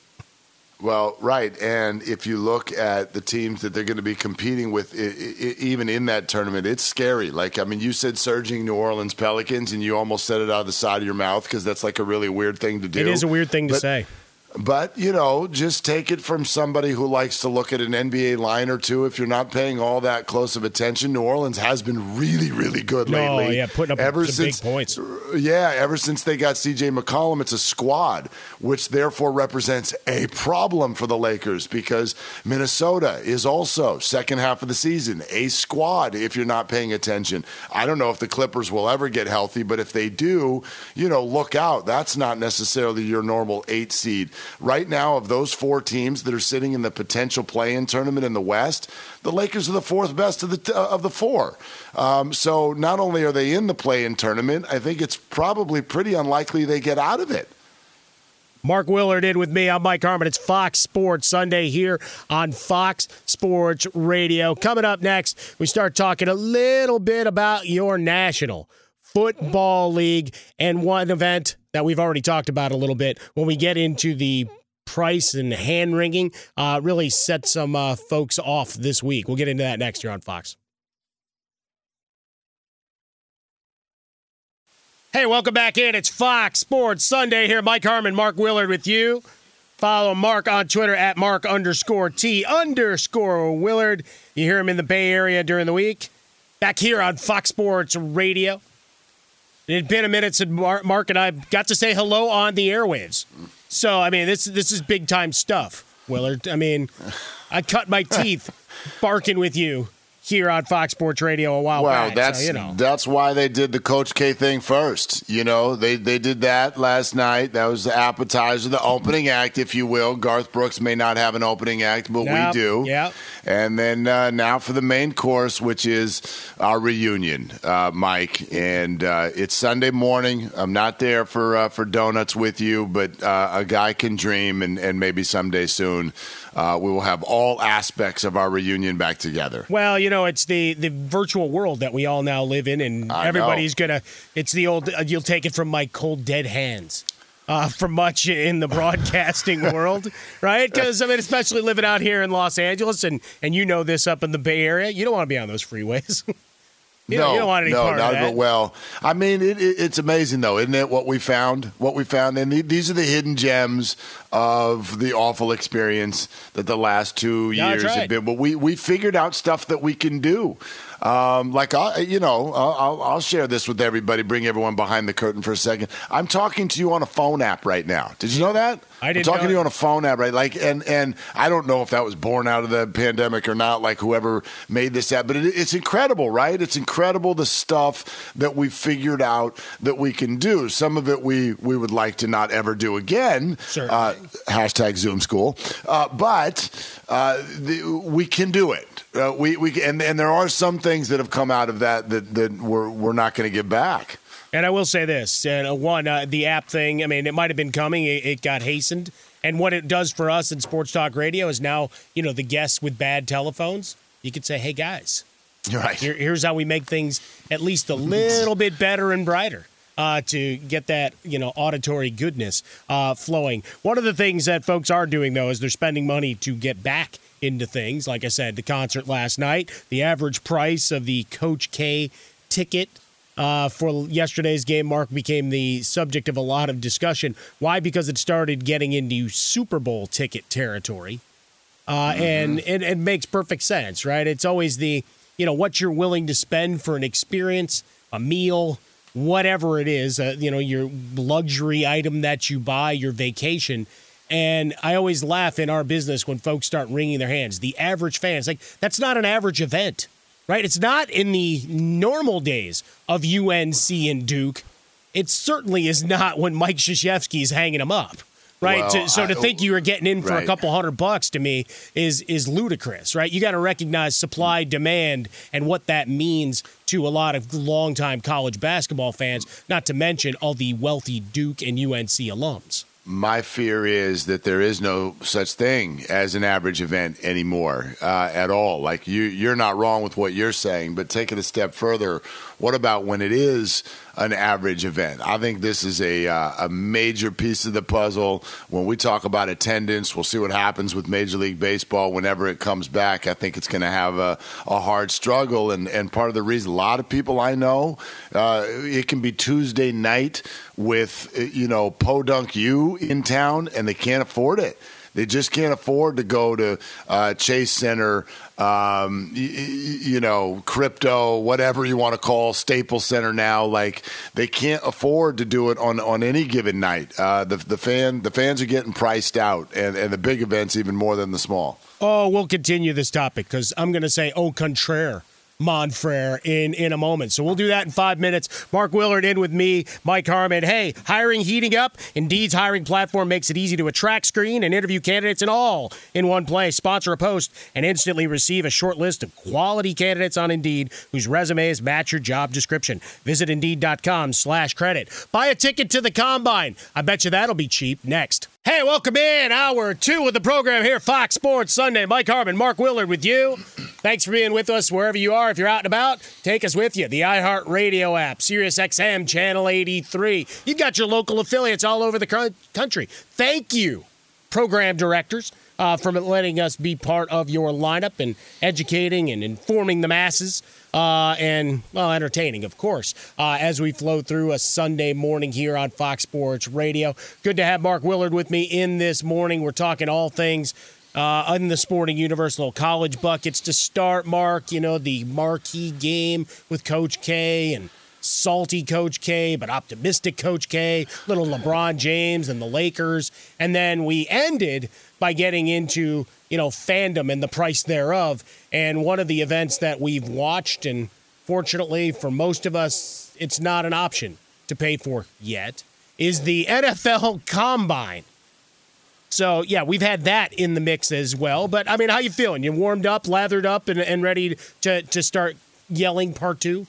Well, right. And if you look at the teams that they're going to be competing with, even in that tournament, it's scary. Like, I mean, you said surging New Orleans Pelicans, and you almost said it out of the side of your mouth because that's like a really weird thing to do. It is a weird thing to but, say. But, you know, just take it from somebody who likes to look at an NBA line or two. If you're not paying all that close of attention, New Orleans has been really, really good no, lately. yeah, putting up ever since, big points. Yeah, ever since they got CJ McCollum, it's a squad, which therefore represents a problem for the Lakers because Minnesota is also, second half of the season, a squad if you're not paying attention. I don't know if the Clippers will ever get healthy, but if they do, you know, look out. That's not necessarily your normal eight seed. Right now, of those four teams that are sitting in the potential play-in tournament in the West, the Lakers are the fourth best of the of the four. Um, so not only are they in the play-in tournament, I think it's probably pretty unlikely they get out of it. Mark Willard in with me. I'm Mike Harmon. It's Fox Sports Sunday here on Fox Sports Radio. Coming up next, we start talking a little bit about your National Football League and one event that we've already talked about a little bit when we get into the price and hand wringing uh, really set some uh, folks off this week. We'll get into that next year on Fox. Hey, welcome back in. It's Fox Sports Sunday here. Mike Harmon, Mark Willard with you. Follow Mark on Twitter at Mark underscore T underscore Willard. You hear him in the Bay Area during the week. Back here on Fox Sports Radio. It had been a minute since Mark and I got to say hello on the airwaves. So, I mean, this this is big time stuff, Willard. I mean, I cut my teeth barking with you here on Fox Sports Radio a while well, back. that's so, you know. that's why they did the Coach K thing first. You know, they they did that last night. That was the appetizer, the opening act, if you will. Garth Brooks may not have an opening act, but Yep, we do. yep. And then uh, now for the main course, which is our reunion, uh, Mike. And uh, it's Sunday morning. I'm not there for uh, for donuts with you, but uh, a guy can dream, and, and maybe someday soon uh, we will have all aspects of our reunion back together. Well, you know, it's the the virtual world that we all now live in, and I everybody's gonna. It's the old. Uh, you'll take it from my cold dead hands. Uh, for much in the broadcasting world, right? Because I mean, especially living out here in Los Angeles, and and you know this up in the Bay Area, you don't want to be on those freeways. you, no, don't, you don't want any no, not that. well. I mean, it, it, it's amazing though, isn't it? What we found, what we found, and the, these are the hidden gems of the awful experience that the last two Yeah, years right. have been. But we we figured out stuff that we can do. Um, like I, you know, I'll, I'll, share this with everybody. Bring everyone behind the curtain for a second. I'm talking to you on a phone app right now. Did you know that? I didn't I'm talking to you on a phone app, right? Like, and and I don't know if that was born out of the pandemic or not. Like, whoever made this app, but it, it's incredible, right? It's incredible the stuff that we figured out that we can do. Some of it we we would like to not ever do again. Uh, hashtag Zoom School, uh, but uh, the, we can do it. Uh, we we and and there are some things that have come out of that that that we're we're not going to give back. And I will say this: and uh, one, uh, the app thing. I mean, it might have been coming. It, it got hastened. And what it does for us in Sports Talk Radio is now, you know, the guests with bad telephones. You could say, "Hey guys, You're right. here, here's how we make things at least a little bit better and brighter." Uh, to get that you know auditory goodness uh, flowing. One of the things that folks are doing though is they're spending money to get back into things. Like I said, the concert last night, the average price of the Coach K ticket uh, for yesterday's game, Mark, became the subject of a lot of discussion. Why? Because it started getting into Super Bowl ticket territory. Uh, And it, it makes perfect sense, right? It's always the, you know, what you're willing to spend for an experience, a meal, whatever it is, uh, you know, your luxury item that you buy, your vacation. And I always laugh in our business when folks start wringing their hands. The average fan is like, that's not an average event. right? It's not in the normal days of UNC and Duke. It certainly is not when Mike is hanging them up. Right, Well, so, so to I- think you were getting in for a couple hundred bucks to me is is ludicrous, right? You got to recognize supply, demand, and what that means to a lot of longtime college basketball fans. Not to mention all the wealthy Duke and UNC alums. My fear is that there is no such thing as an average event anymore uh, at all. Like you, you're not wrong with what you're saying, but take it a step further. What about when it is an average event? I think this is a uh, a major piece of the puzzle. When we talk about attendance, we'll see what happens with Major League Baseball whenever it comes back. I think it's going to have a, a hard struggle, and and part of the reason a lot of people I know, uh, it can be Tuesday night with you know Podunk U in town, and they can't afford it. They just can't afford to go to uh, Chase Center, um, y- y- you know, crypto, whatever you want to call Staples Center now. Like they can't afford to do it on, on any given night. Uh, the the fan the fans are getting priced out, and, and the big events even more than the small. Oh, we'll continue this topic because I'm going to say au contraire. Monfrere in in a moment. So we'll do that in five minutes. Mark Willard in with me, Mike Harmon. Hey, hiring heating up. Indeed's hiring platform makes it easy to attract, screen, and interview candidates in all in one place. Sponsor a post and instantly receive a short list of quality candidates on Indeed whose resumes match your job description. Visit Indeed.com slash credit. Buy a ticket to the Combine. I bet you that'll be cheap. Next. Hey, welcome in hour two of the program here, Fox Sports Sunday. Mike Harmon, Mark Willard with you. Thanks for being with us wherever you are. If you're out and about, take us with you. The iHeart Radio app, Sirius XM, Channel 83. You've got your local affiliates all over the country. Thank you, program directors, uh, for letting us be part of your lineup and educating and informing the masses. Uh, and well, entertaining, of course, uh, as we flow through a Sunday morning here on Fox Sports Radio. Good to have Mark Willard with me in this morning. We're talking all things uh, in the sporting universe, little college buckets to start. Mark, you know the marquee game with Coach K and salty Coach K, but optimistic Coach K, little LeBron James and the Lakers. And then we ended by getting into, you know, fandom and the price thereof. And one of the events that we've watched, and fortunately for most of us, it's not an option to pay for yet, is the NFL Combine. So yeah, we've had that in the mix as well. But I mean, how you feeling? You warmed up, lathered up, and, and ready to to start yelling part two?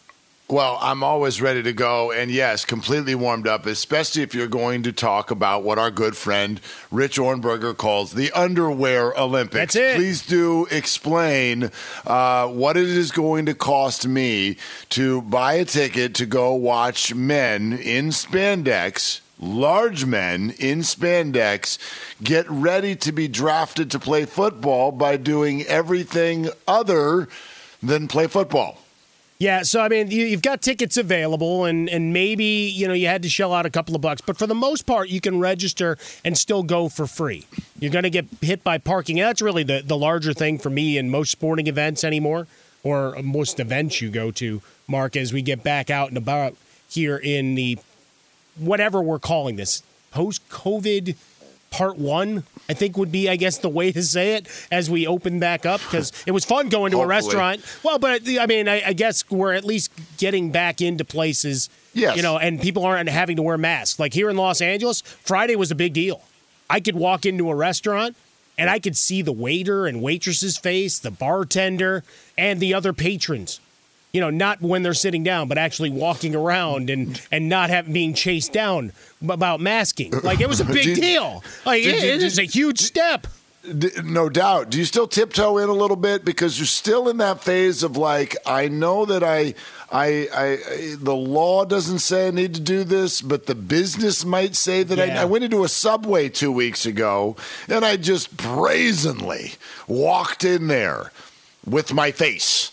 Well, I'm always ready to go, and yes, completely warmed up, especially if you're going to talk about what our good friend Rich Ohrnberger calls the underwear Olympics. That's it. Please do explain uh, what it is going to cost me to buy a ticket to go watch men in spandex. Large men in spandex get ready to be drafted to play football by doing everything other than play football. Yeah, so I mean, you, you've got tickets available, and and maybe you know you had to shell out a couple of bucks, but for the most part, you can register and still go for free. You're going to get hit by parking, that's really the the larger thing for me in most sporting events anymore, or most events you go to, Mark. As we get back out and about here in the whatever we're calling this post COVID part one, I think would be, I guess, the way to say it as we open back up because it was fun going to a restaurant. Well, but I mean, I, I guess we're at least getting back into places, Yes. you know, and people aren't having to wear masks. Like here in Los Angeles, Friday was a big deal. I could walk into a restaurant and I could see the waiter and waitress's face, the bartender, and the other patrons you know, not when they're sitting down, but actually walking around and and not having being chased down about masking. Like it was a big deal. Like did- it- did- it is a huge step. No doubt. Do you still tiptoe in a little bit because you're still in that phase of like I know that I, I, I, I the law doesn't say I need to do this, but the business might say that Yeah. I, I went into a subway two weeks ago and I just brazenly walked in there with my face.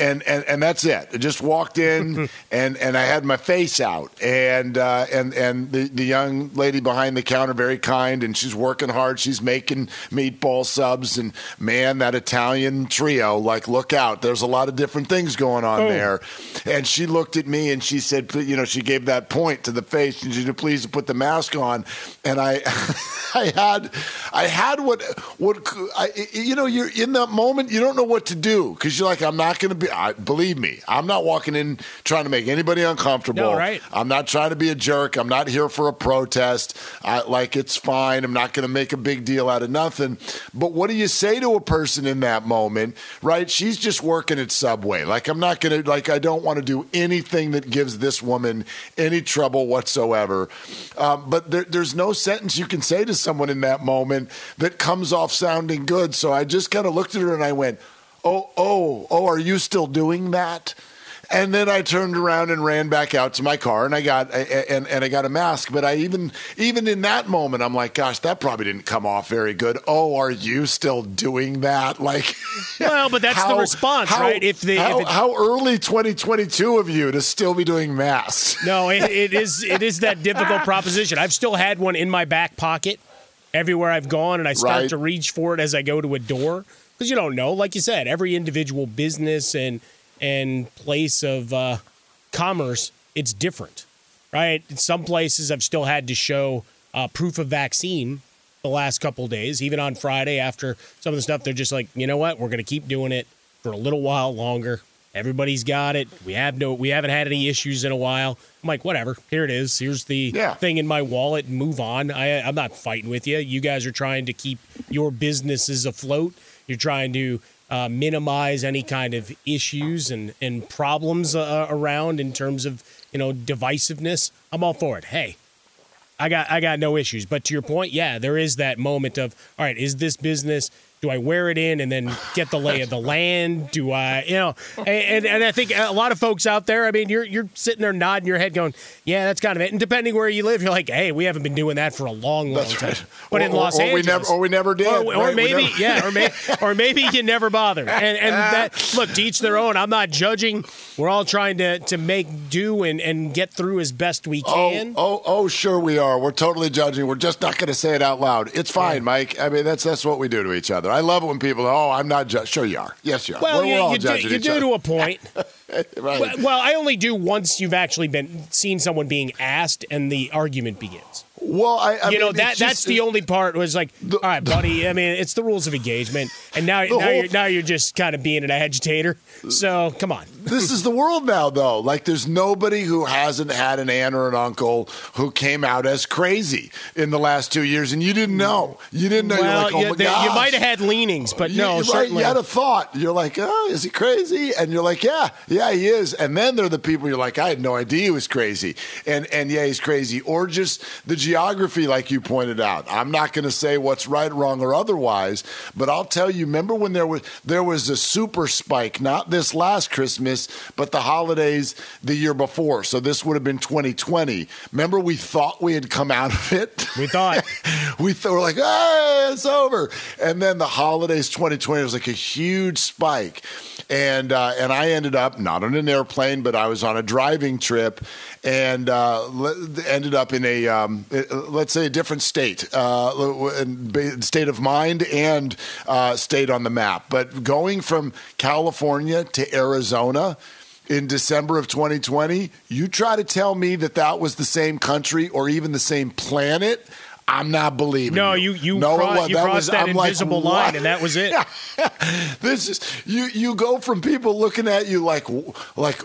And, and and that's it. I just walked in and, and I had my face out and uh, and and the, the young lady behind the counter very kind and she's working hard. She's making meatball subs and man, that Italian trio like look out. There's a lot of different things going on there. And she looked at me and she said, you know, she gave that point to the face and she said, please put the mask on. And I I had I had what what I, you know you're in that moment you don't know what to do because you're like I'm not going to be. I, believe me, I'm not walking in trying to make anybody uncomfortable. No, right. I'm not trying to be a jerk. I'm not here for a protest. I, like it's fine. I'm not going to make a big deal out of nothing. But what do you say to a person in that moment? Right? She's just working at Subway. Like I'm not going to. Like I don't want to do anything that gives this woman any trouble whatsoever. Um, but there, there's no sentence you can say to someone in that moment that comes off sounding good. So I just kind of looked at her and I went, "Oh, oh, oh, are you still doing that?" And then I turned around and ran back out to my car, and I got and, and I got a mask. But I even even in that moment, I'm like, gosh, that probably didn't come off very good. Oh, are you still doing that? Like, well, but that's the response, how, right? If the how, if it, how, early 2022 of you to still be doing masks? No, it, it is it is that difficult proposition. I've still had one in my back pocket everywhere I've gone, and I start Right. to reach for it as I go to a door because you don't know. Like you said, every individual business and and place of uh, commerce, it's different, right? In some places, I've still had to show uh, proof of vaccine the last couple days. Even on Friday, after some of the stuff, they're just like, you know what, we're going to keep doing it for a little while longer. Everybody's got it. We have no, we haven't had any issues in a while. I'm like, whatever. Here it is. Here's the Yeah. thing in my wallet. Move on. I, I'm not fighting with you. You guys are trying to keep your businesses afloat. You're trying to uh, minimize any kind of issues and and problems uh, around in terms of you know divisiveness. I'm all for it. Hey, I got I got no issues. But to your point, yeah, there is that moment of all right, is this business do I wear it in and then get the lay of the land? Do I, you know, and, and, and I think a lot of folks out there, I mean, you're you're sitting there nodding your head going, yeah, that's kind of it. And depending where you live, you're like, hey, we haven't been doing that for a long, long That's time. right. But Or- in Los or we Angeles, never- or we never did, or, or right? We maybe, never- yeah, or, may, or maybe you never bothered. And and that look, to each their own. I'm not judging. We're all trying to to make do and and get through as best we oh, can. Oh, oh, oh, sure we are. We're totally judging. We're just not going to say it out loud. It's fine, Mike. I mean, that's that's what we do to each other. I love it when people. Oh, I'm not. Sure, you are. Yes, you are. Well, we're, you, we're all you do, judging you do other. to a point. right. Well, well, I only do once you've actually been seen someone being asked and the argument begins. Well, I, I you know that it's that's the only part was like, The- all right, buddy. I mean, it's the rules of engagement, and now now you're now you're just kind of being an agitator. So come on. this is the world now, though. Like, there's nobody who hasn't had an aunt or an uncle who came out as crazy in the last two years, and you didn't know. You didn't know. well, you're like, oh you, they- you might have had leanings, but no, you're right. certainly. You had a thought. You're like, oh, is he crazy? And you're like, yeah, yeah, he is. And then there are the people you're like, I had no idea he was crazy. And and yeah, he's crazy. Or just the geography, like you pointed out. I'm not going to say what's right, wrong, or otherwise, but I'll tell you. Remember when there was there was a super spike? Not this last Christmas, but the holidays the year before. So this would have been 2020. Remember, we thought we had come out of it. We thought. we th- were like, hey, it's over. And then the holidays 2020 was like a huge spike. And uh, and I ended up not on an airplane, but I was on a driving trip, and uh, ended up in a um, uh, let's say a different state, uh, state of mind and uh, state on the map. But going from California to Arizona in December of 2020, you try to tell me that that was the same country or even the same planet. I'm not believing. no, you you, No, it cro- you that crossed was- that I'm like, invisible what? line, and that was it. this is you. You go from people looking at you like like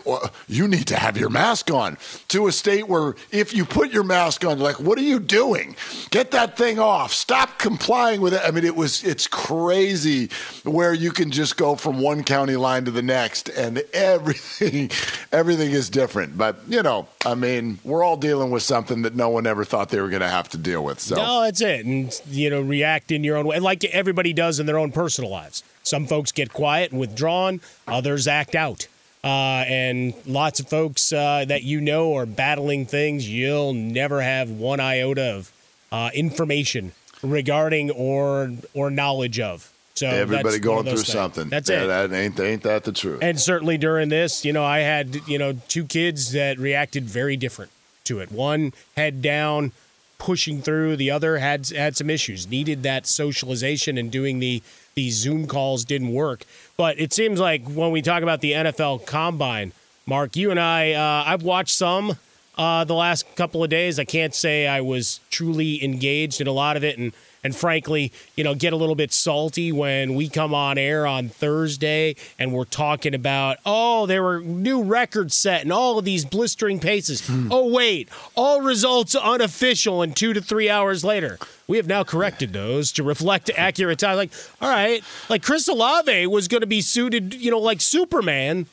you need to have your mask on to a state where if you put your mask on, like, what are you doing? Get that thing off. Stop complying with it. I mean, it was it's crazy where you can just go from one county line to the next, and everything everything is different. But you know, I mean, we're all dealing with something that no one ever thought they were going to have to deal with. So. No, that's it. And, you know, react in your own way, like everybody does in their own personal lives. Some folks get quiet and withdrawn, others act out. Uh, and lots of folks uh, that you know are battling things you'll never have one iota of uh, information regarding or or knowledge of. So Everybody that's going through things. something. That's Yeah, it. That ain't ain't that the truth? And certainly during this, you know, I had, you know, two kids that reacted very different to it. One head down, pushing through, the other had had some issues. Needed that socialization and doing the the Zoom calls didn't work. But it seems like when we talk about the NFL combine, Mark, you and I uh, I've watched some uh, the last couple of days. I can't say I was truly engaged in a lot of it and and frankly, you know, get a little bit salty when we come on air on Thursday and we're talking about, oh, there were new records set and all of these blistering paces. Hmm. Oh, wait, all results unofficial and two to three hours later. We have now corrected those to reflect accurate time. Like, all right, like Chris Olave was going to be suited, you know, like Superman,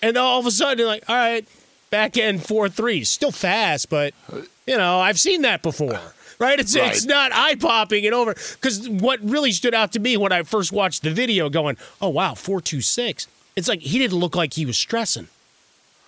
and all of a sudden, like, all right, back end four three, still fast, but you know, I've seen that before. Right? It's Right. it's not eye popping and over. Because what really stood out to me when I first watched the video, going, "Oh wow, four two six. It's like he didn't look like he was stressing.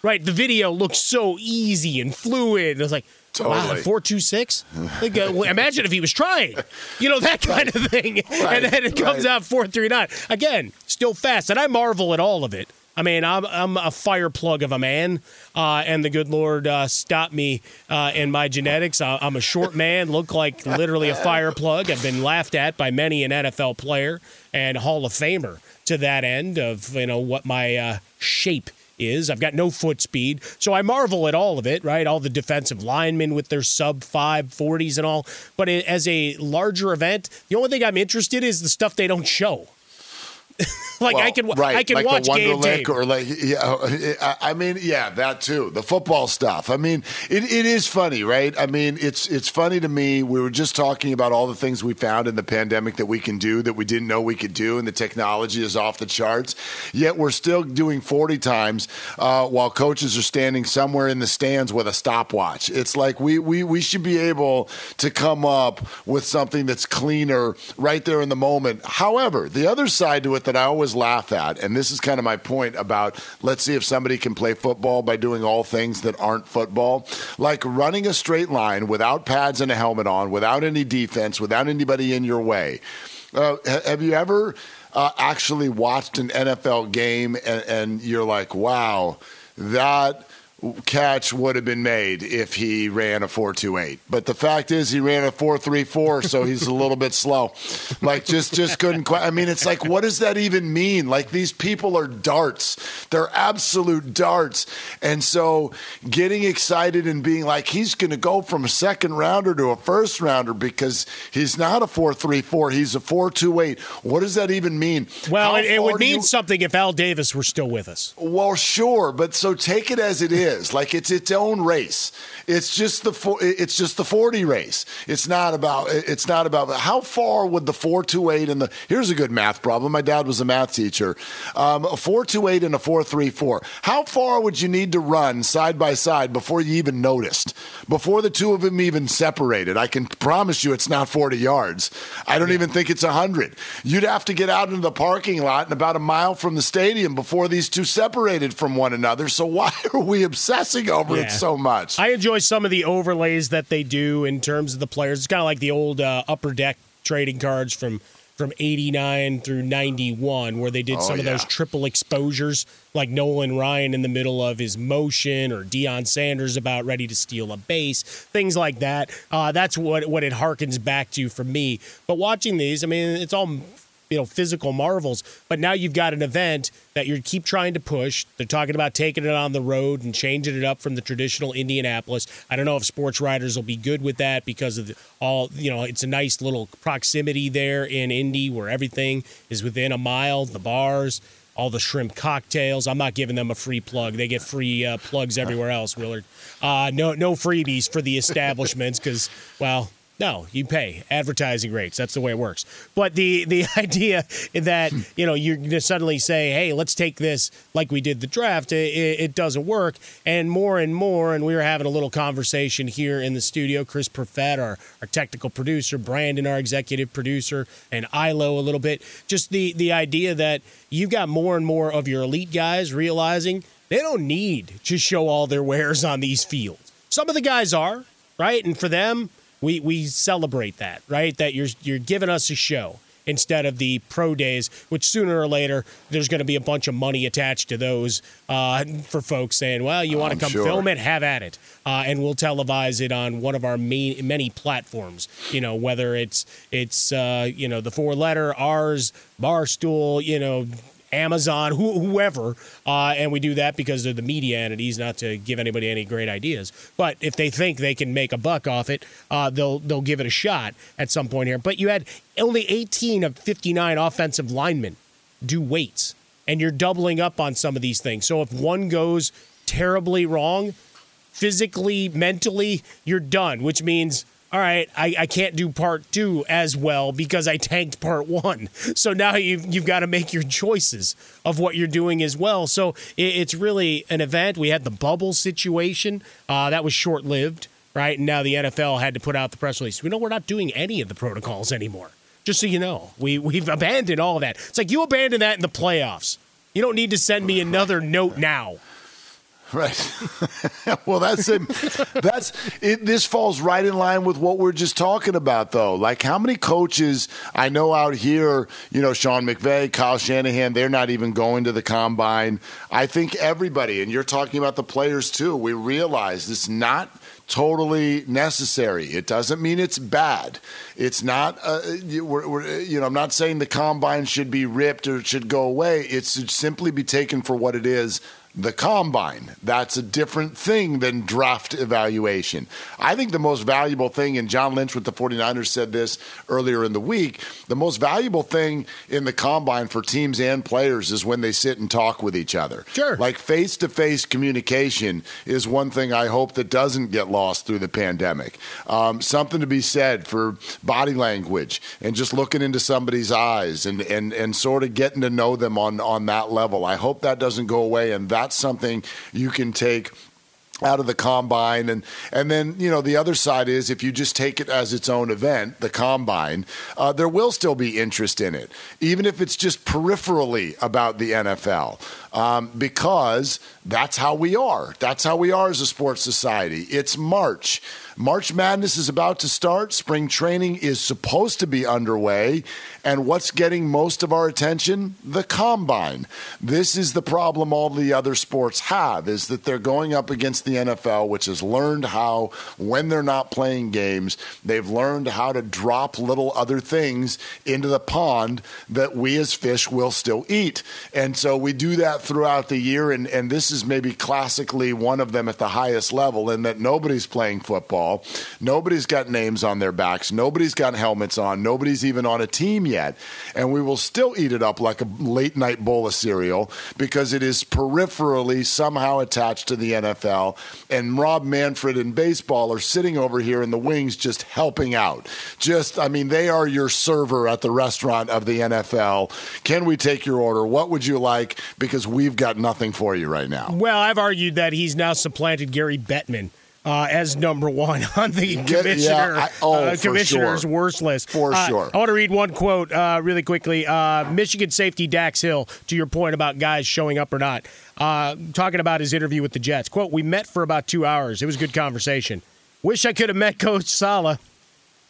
Right? The video looked so easy and fluid. It was like, wow, four two six. Like, uh, imagine if he was trying, you know, that kind of thing. Right, And then it comes right. out four three nine again, still fast. And I marvel at all of it. I mean, I'm I'm a fire plug of a man, uh, and the good Lord uh, stopped me uh, in my genetics. I, I'm a short man, look like literally a fire plug. I've been laughed at by many an NFL player and Hall of Famer to that end of you know what my uh, shape is. I've got no foot speed, so I marvel at all of it. Right, all the defensive linemen with their sub five forties and all. But as a larger event, the only thing I'm interested in is the stuff they don't show. like I can right, I can like watch game tape. or like yeah, I- I mean yeah that too the football stuff. I mean it, it is funny, right? I mean it's it's funny to me. We were just talking about all the things we found in the pandemic that we can do that we didn't know we could do, and the technology is off the charts. Yet we're still doing forty times uh, while coaches are standing somewhere in the stands with a stopwatch. It's like we we we should be able to come up with something that's cleaner right there in the moment. However, the other side to it that I always laugh at, and this is kind of my point about let's see if somebody can play football by doing all things that aren't football, like running a straight line without pads and a helmet on, without any defense, without anybody in your way. Uh, have you ever uh, actually watched an NFL game and, and you're like, wow, that catch would have been made if he ran a 428 but the fact is he ran a 434 so he's a little bit slow. Like just just couldn't quite i mean it's like what does that even mean? Like these people are darts. They're absolute darts. And so getting excited and being like he's going to go from a second rounder to a first rounder because he's not a 434 he's a 428 what does that even mean? Well, How it, it would mean you- something if Al Davis were still with us. well, sure, but so take it as it is. Like it's its own race. It's just the fo- it's just the forty race. It's not about it's not about how far would the four two eight and the here's a good math problem. My dad was a math teacher. Um, a four two eight and a four three four. How far would you need to run side by side before you even noticed? Before the two of them even separated? I can promise you it's not forty yards. I don't even think it's hundred. You'd have to get out into the parking lot and about a mile from the stadium before these two separated from one another. So why are we obsessing over Yeah. it so much? I enjoy some of the overlays that they do in terms of the players. It's kind of like the old uh, upper deck trading cards from from 89 through 91 where they did Oh, some of those triple exposures like Nolan Ryan in the middle of his motion or Deion Sanders about ready to steal a base things like that uh, that's what what it harkens back to for me but watching these I mean it's all you know physical marvels but now you've got an event that you keep trying to push they're talking about taking it on the road and changing it up from the traditional indianapolis i don't know if sports writers will be good with that because of the, all you know it's a nice little proximity there in indy where everything is within a mile the bars all the shrimp cocktails. I'm not giving them a free plug. They get free uh, plugs everywhere else, Willard. Uh, no, no freebies for the establishments because, well, no, you pay advertising rates. That's the way it works. But the the idea that you know you're going to suddenly say, "Hey, let's take this like we did the draft," it, it doesn't work. And more and more, and we were having a little conversation here in the studio. Chris Perfett, our our technical producer, Brandon, our executive producer, and Ilo a little bit. Just the the idea that you've got more and more of your elite guys realizing they don't need to show all their wares on these fields. Some of the guys are right, and for them we we celebrate that, right? That you're you're giving us a show instead of the pro days, which sooner or later there's going to be a bunch of money attached to those uh, for folks saying, "Well, you want to come sure. film it, have at it," uh, and we'll televise it on one of our main, many platforms. You know, whether it's it's uh, you know the four letter ours, Barstool, you know. Amazon, who, whoever, uh, and we do that because they're the media entities, not to give anybody any great ideas. But if they think they can make a buck off it, uh, they'll they'll give it a shot at some point here. But you had only 18 of 59 offensive linemen do weights, and you're doubling up on some of these things. So if one goes terribly wrong, physically, mentally, you're done, which means all right, I, I can't do part two as well because I tanked part one. So now you've, you've got to make your choices of what you're doing as well. So it, it's really an event. We had the bubble situation, uh, that was short lived, right? And now the NFL had to put out the press release. We know we're not doing any of the protocols anymore. Just so you know, we, we've abandoned all of that. It's like you abandoned that in the playoffs. You don't need to send me another note now. Right. well, that's it. That's it. This falls right in line with what we're just talking about, though. Like, how many coaches I know out here, you know, Sean McVay, Kyle Shanahan, they're not even going to the combine. I think everybody, and you're talking about the players too, we realize it's not totally necessary. It doesn't mean it's bad. It's not, uh, we're, we're, you know, I'm not saying the combine should be ripped or it should go away. It should simply be taken for what it is the combine. That's a different thing than draft evaluation. I think the most valuable thing, and John Lynch with the 49ers said this earlier in the week, the most valuable thing in the combine for teams and players is when they sit and talk with each other. Sure. Like face to face communication is one thing I hope that doesn't get lost through the pandemic. Um, something to be said for body language and just looking into somebody's eyes and, and, and sort of getting to know them on, on that level. I hope that doesn't go away and that that's something you can take out of the combine. And and then you know the other side is if you just take it as its own event the combine uh, there will still be interest in it even if it's just peripherally about the NFL um, because that's how we are that's how we are as a sports society it's March March Madness is about to start. Spring training is supposed to be underway. And what's getting most of our attention? The combine. This is the problem all the other sports have is that they're going up against the NFL, which has learned how, when they're not playing games, they've learned how to drop little other things into the pond that we as fish will still eat. And so we do that throughout the year. And, and this is maybe classically one of them at the highest level in that nobody's playing football football. Nobody's got names on their backs. Nobody's got helmets on. Nobody's even on a team yet. And we will still eat it up like a late night bowl of cereal because it is peripherally somehow attached to the NFL. And Rob Manfred and baseball are sitting over here in the wings just helping out. Just, I mean, they are your server at the restaurant of the NFL. Can we take your order? What would you like? Because we've got nothing for you right now. Well, I've argued that he's now supplanted Gary Bettman uh, as number one on the commissioner yeah, I, oh, uh, commissioner's sure. worst list. For uh, sure. I want to read one quote uh, really quickly. Uh, Michigan safety Dax Hill, to your point about guys showing up or not, uh, talking about his interview with the Jets. Quote: We met for about two hours. It was good conversation. Wish I could have met Coach Saleh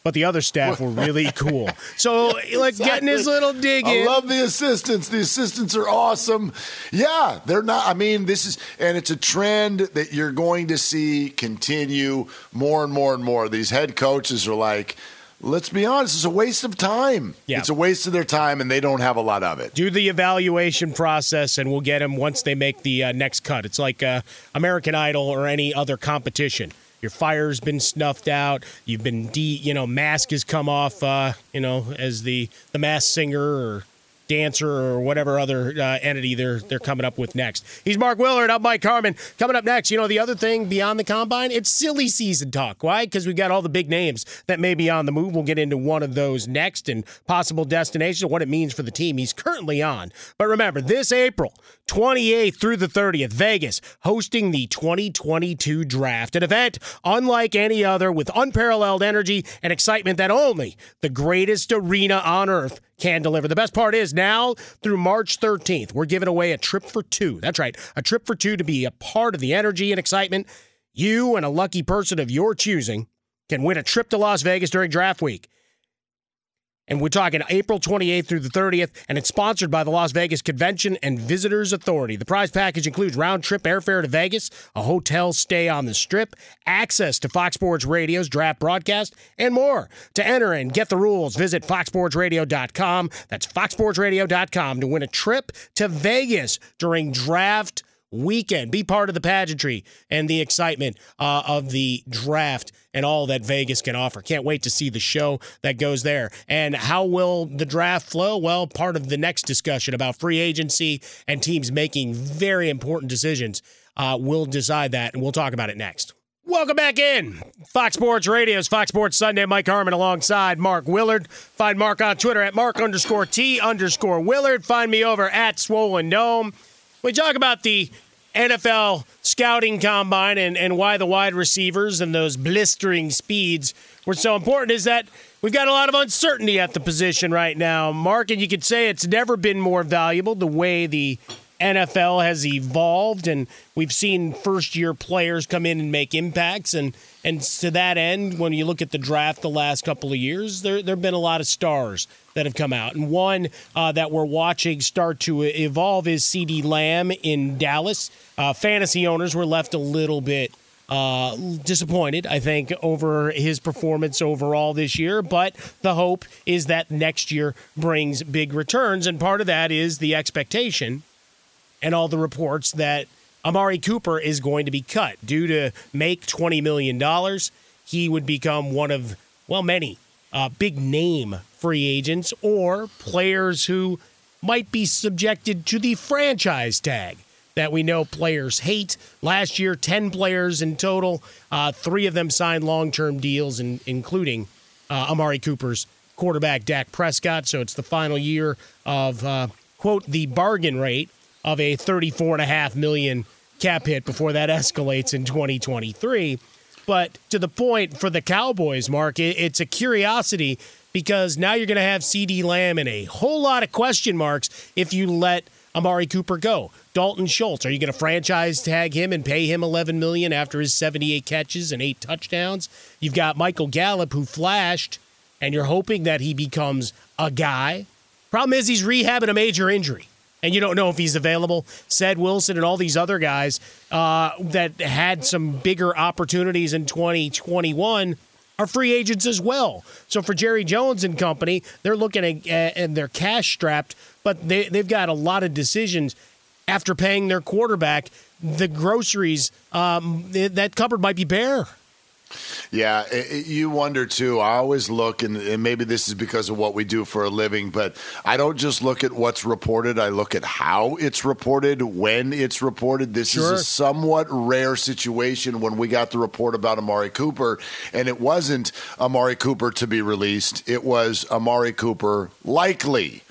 but the other staff were really cool. So, like, exactly. getting his little dig in. I love the assistants. The assistants are awesome. Yeah, they're not. I mean, this is, and it's a trend that you're going to see continue more and more and more. These head coaches are like, let's be honest, it's a waste of time. Yeah. It's a waste of their time, and they don't have a lot of it. Do the evaluation process, and we'll get them once they make the uh, next cut. It's like uh, American Idol or any other competition your fire's been snuffed out. You've been de, you know, mask has come off, uh, you know, as the the mask singer or dancer or whatever other uh, entity they're they're coming up with next. He's Mark Willard. I'm Mike Harmon. Coming up next, you know the other thing beyond the combine, it's silly season talk. Why? Because we've got all the big names that may be on the move. We'll get into one of those next and possible destinations, what it means for the team he's currently on. But remember, this April 28th through the 30th, Vegas hosting the 2022 draft, an event unlike any other with unparalleled energy and excitement that only the greatest arena on earth can deliver. The best part is now through March 13th, we're giving away a trip for two. That's right, a trip for two to be a part of the energy and excitement. You and a lucky person of your choosing can win a trip to Las Vegas during draft week. And we're talking April 28th through the 30th, and it's sponsored by the Las Vegas Convention and Visitors Authority. The prize package includes round trip airfare to Vegas, a hotel stay on the strip, access to Fox Sports Radio's draft broadcast, and more. To enter and get the rules, visit foxsportsradio.com. That's foxsportsradio.com to win a trip to Vegas during draft weekend. Be part of the pageantry and the excitement uh, of the draft and all that Vegas can offer. Can't wait to see the show that goes there. And how will the draft flow? Well, part of the next discussion about free agency and teams making very important decisions. Uh, we'll decide that, and we'll talk about it next. Welcome back in. Fox Sports Radio's Fox Sports Sunday. Mike Harmon alongside Mark Willard. Find Mark on Twitter at Mark underscore T underscore Willard. Find me over at Swollen Dome. We talk about the NFL scouting combine and, and why the wide receivers and those blistering speeds were so important is that we've got a lot of uncertainty at the position right now, Mark, and you could say it's never been more valuable the way the NFL has evolved and we've seen first year players come in and make impacts and and to that end when you look at the draft the last couple of years there there've been a lot of stars that have come out and one uh, that we're watching start to evolve is CeeDee Lamb in Dallas uh, fantasy owners were left a little bit uh, disappointed, I think, over his performance overall this year. But the hope is that next year brings big returns. And part of that is the expectation and all the reports that Amari Cooper is going to be cut due to make $20 million. He would become one of, well, many uh, big name free agents or players who might be subjected to the franchise tag that we know players hate. Last year, 10 players in total. Uh, three of them signed long term deals, in, including uh, Amari Cooper's quarterback, Dak Prescott. So it's the final year of, uh, quote, the bargain rate of a 34.5 million cap hit before that escalates in 2023. But to the point for the Cowboys, Mark, it's a curiosity because now you're going to have CeeDee Lamb and a whole lot of question marks if you let Amari Cooper go. Dalton Schultz, are you going to franchise tag him and pay him 11 million after his 78 catches and 8 touchdowns? You've got Michael Gallup who flashed and you're hoping that he becomes a guy. Problem is he's rehabbing a major injury. And you don't know if he's available. Ced Wilson and all these other guys uh, that had some bigger opportunities in 2021 are free agents as well. So for Jerry Jones and company, they're looking at and they're cash strapped, but they, they've got a lot of decisions after paying their quarterback. The groceries, um, that cupboard might be bare. Yeah, it, you wonder too. I always look, and, and, maybe this is because of what we do for a living, but I don't just look at what's reported. I look at how it's reported, when it's reported. This sure. is a somewhat rare situation when we got the report about Amari Cooper, and it wasn't Amari Cooper to be released. It was Amari Cooper likely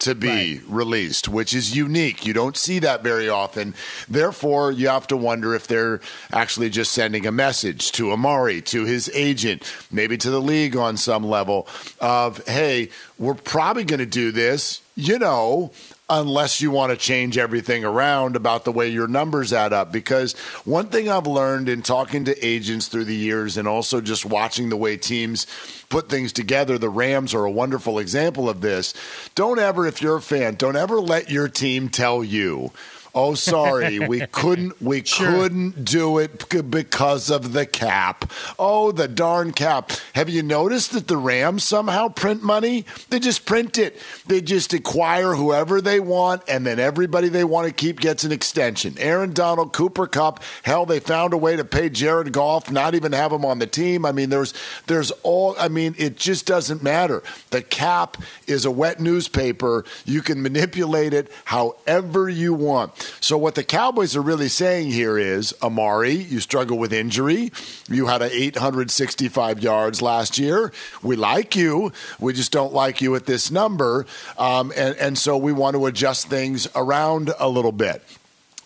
to be right. released, which is unique. You don't see that very often. Therefore, you have to wonder if they're actually just sending a message to Amari, to his agent, maybe to the league on some level of, hey, we're probably going to do this, you know, unless you want to change everything around about the way your numbers add up. Because one thing I've learned in talking to agents through the years and also just watching the way teams put things together, the Rams are a wonderful example of this. Don't ever, if you're a fan, don't ever let your team tell you Oh, sorry, we couldn't. We sure. couldn't do it because of the cap. Oh, the darn cap! Have you noticed that the Rams somehow print money? They just print it. They just acquire whoever they want, and then everybody they want to keep gets an extension. Aaron Donald, Cooper Kupp. Hell, they found a way to pay Jared Goff, not even have him on the team. I mean, there's there's all. I mean, it just doesn't matter. The cap is a wet newspaper. You can manipulate it however you want. So what the Cowboys are really saying here is, Amari, you struggle with injury. You had a 865 yards last year. We like you. We just don't like you at this number. Um, and, and so we want to adjust things around a little bit.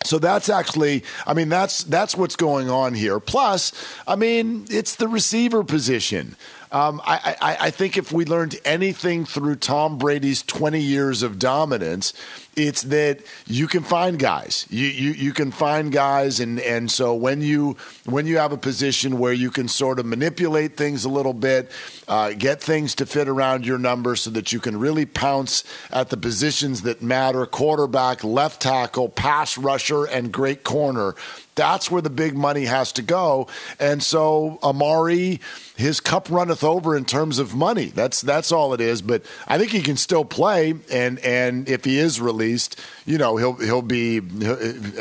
So that's actually, I mean, that's that's what's going on here. Plus, I mean, it's the receiver position. Um, I, I, I, think if we learned anything through Tom Brady's 20 years of dominance, It's that you can find guys. You, you you can find guys, and and so when you when you have a position where you can sort of manipulate things a little bit, uh, get things to fit around your numbers, so that you can really pounce at the positions that matter: quarterback, left tackle, pass rusher, and great corner. That's where the big money has to go. And so Amari, his cup runneth over in terms of money. That's that's all it is. But I think he can still play, and and if he is released, you know he'll he'll be he'll,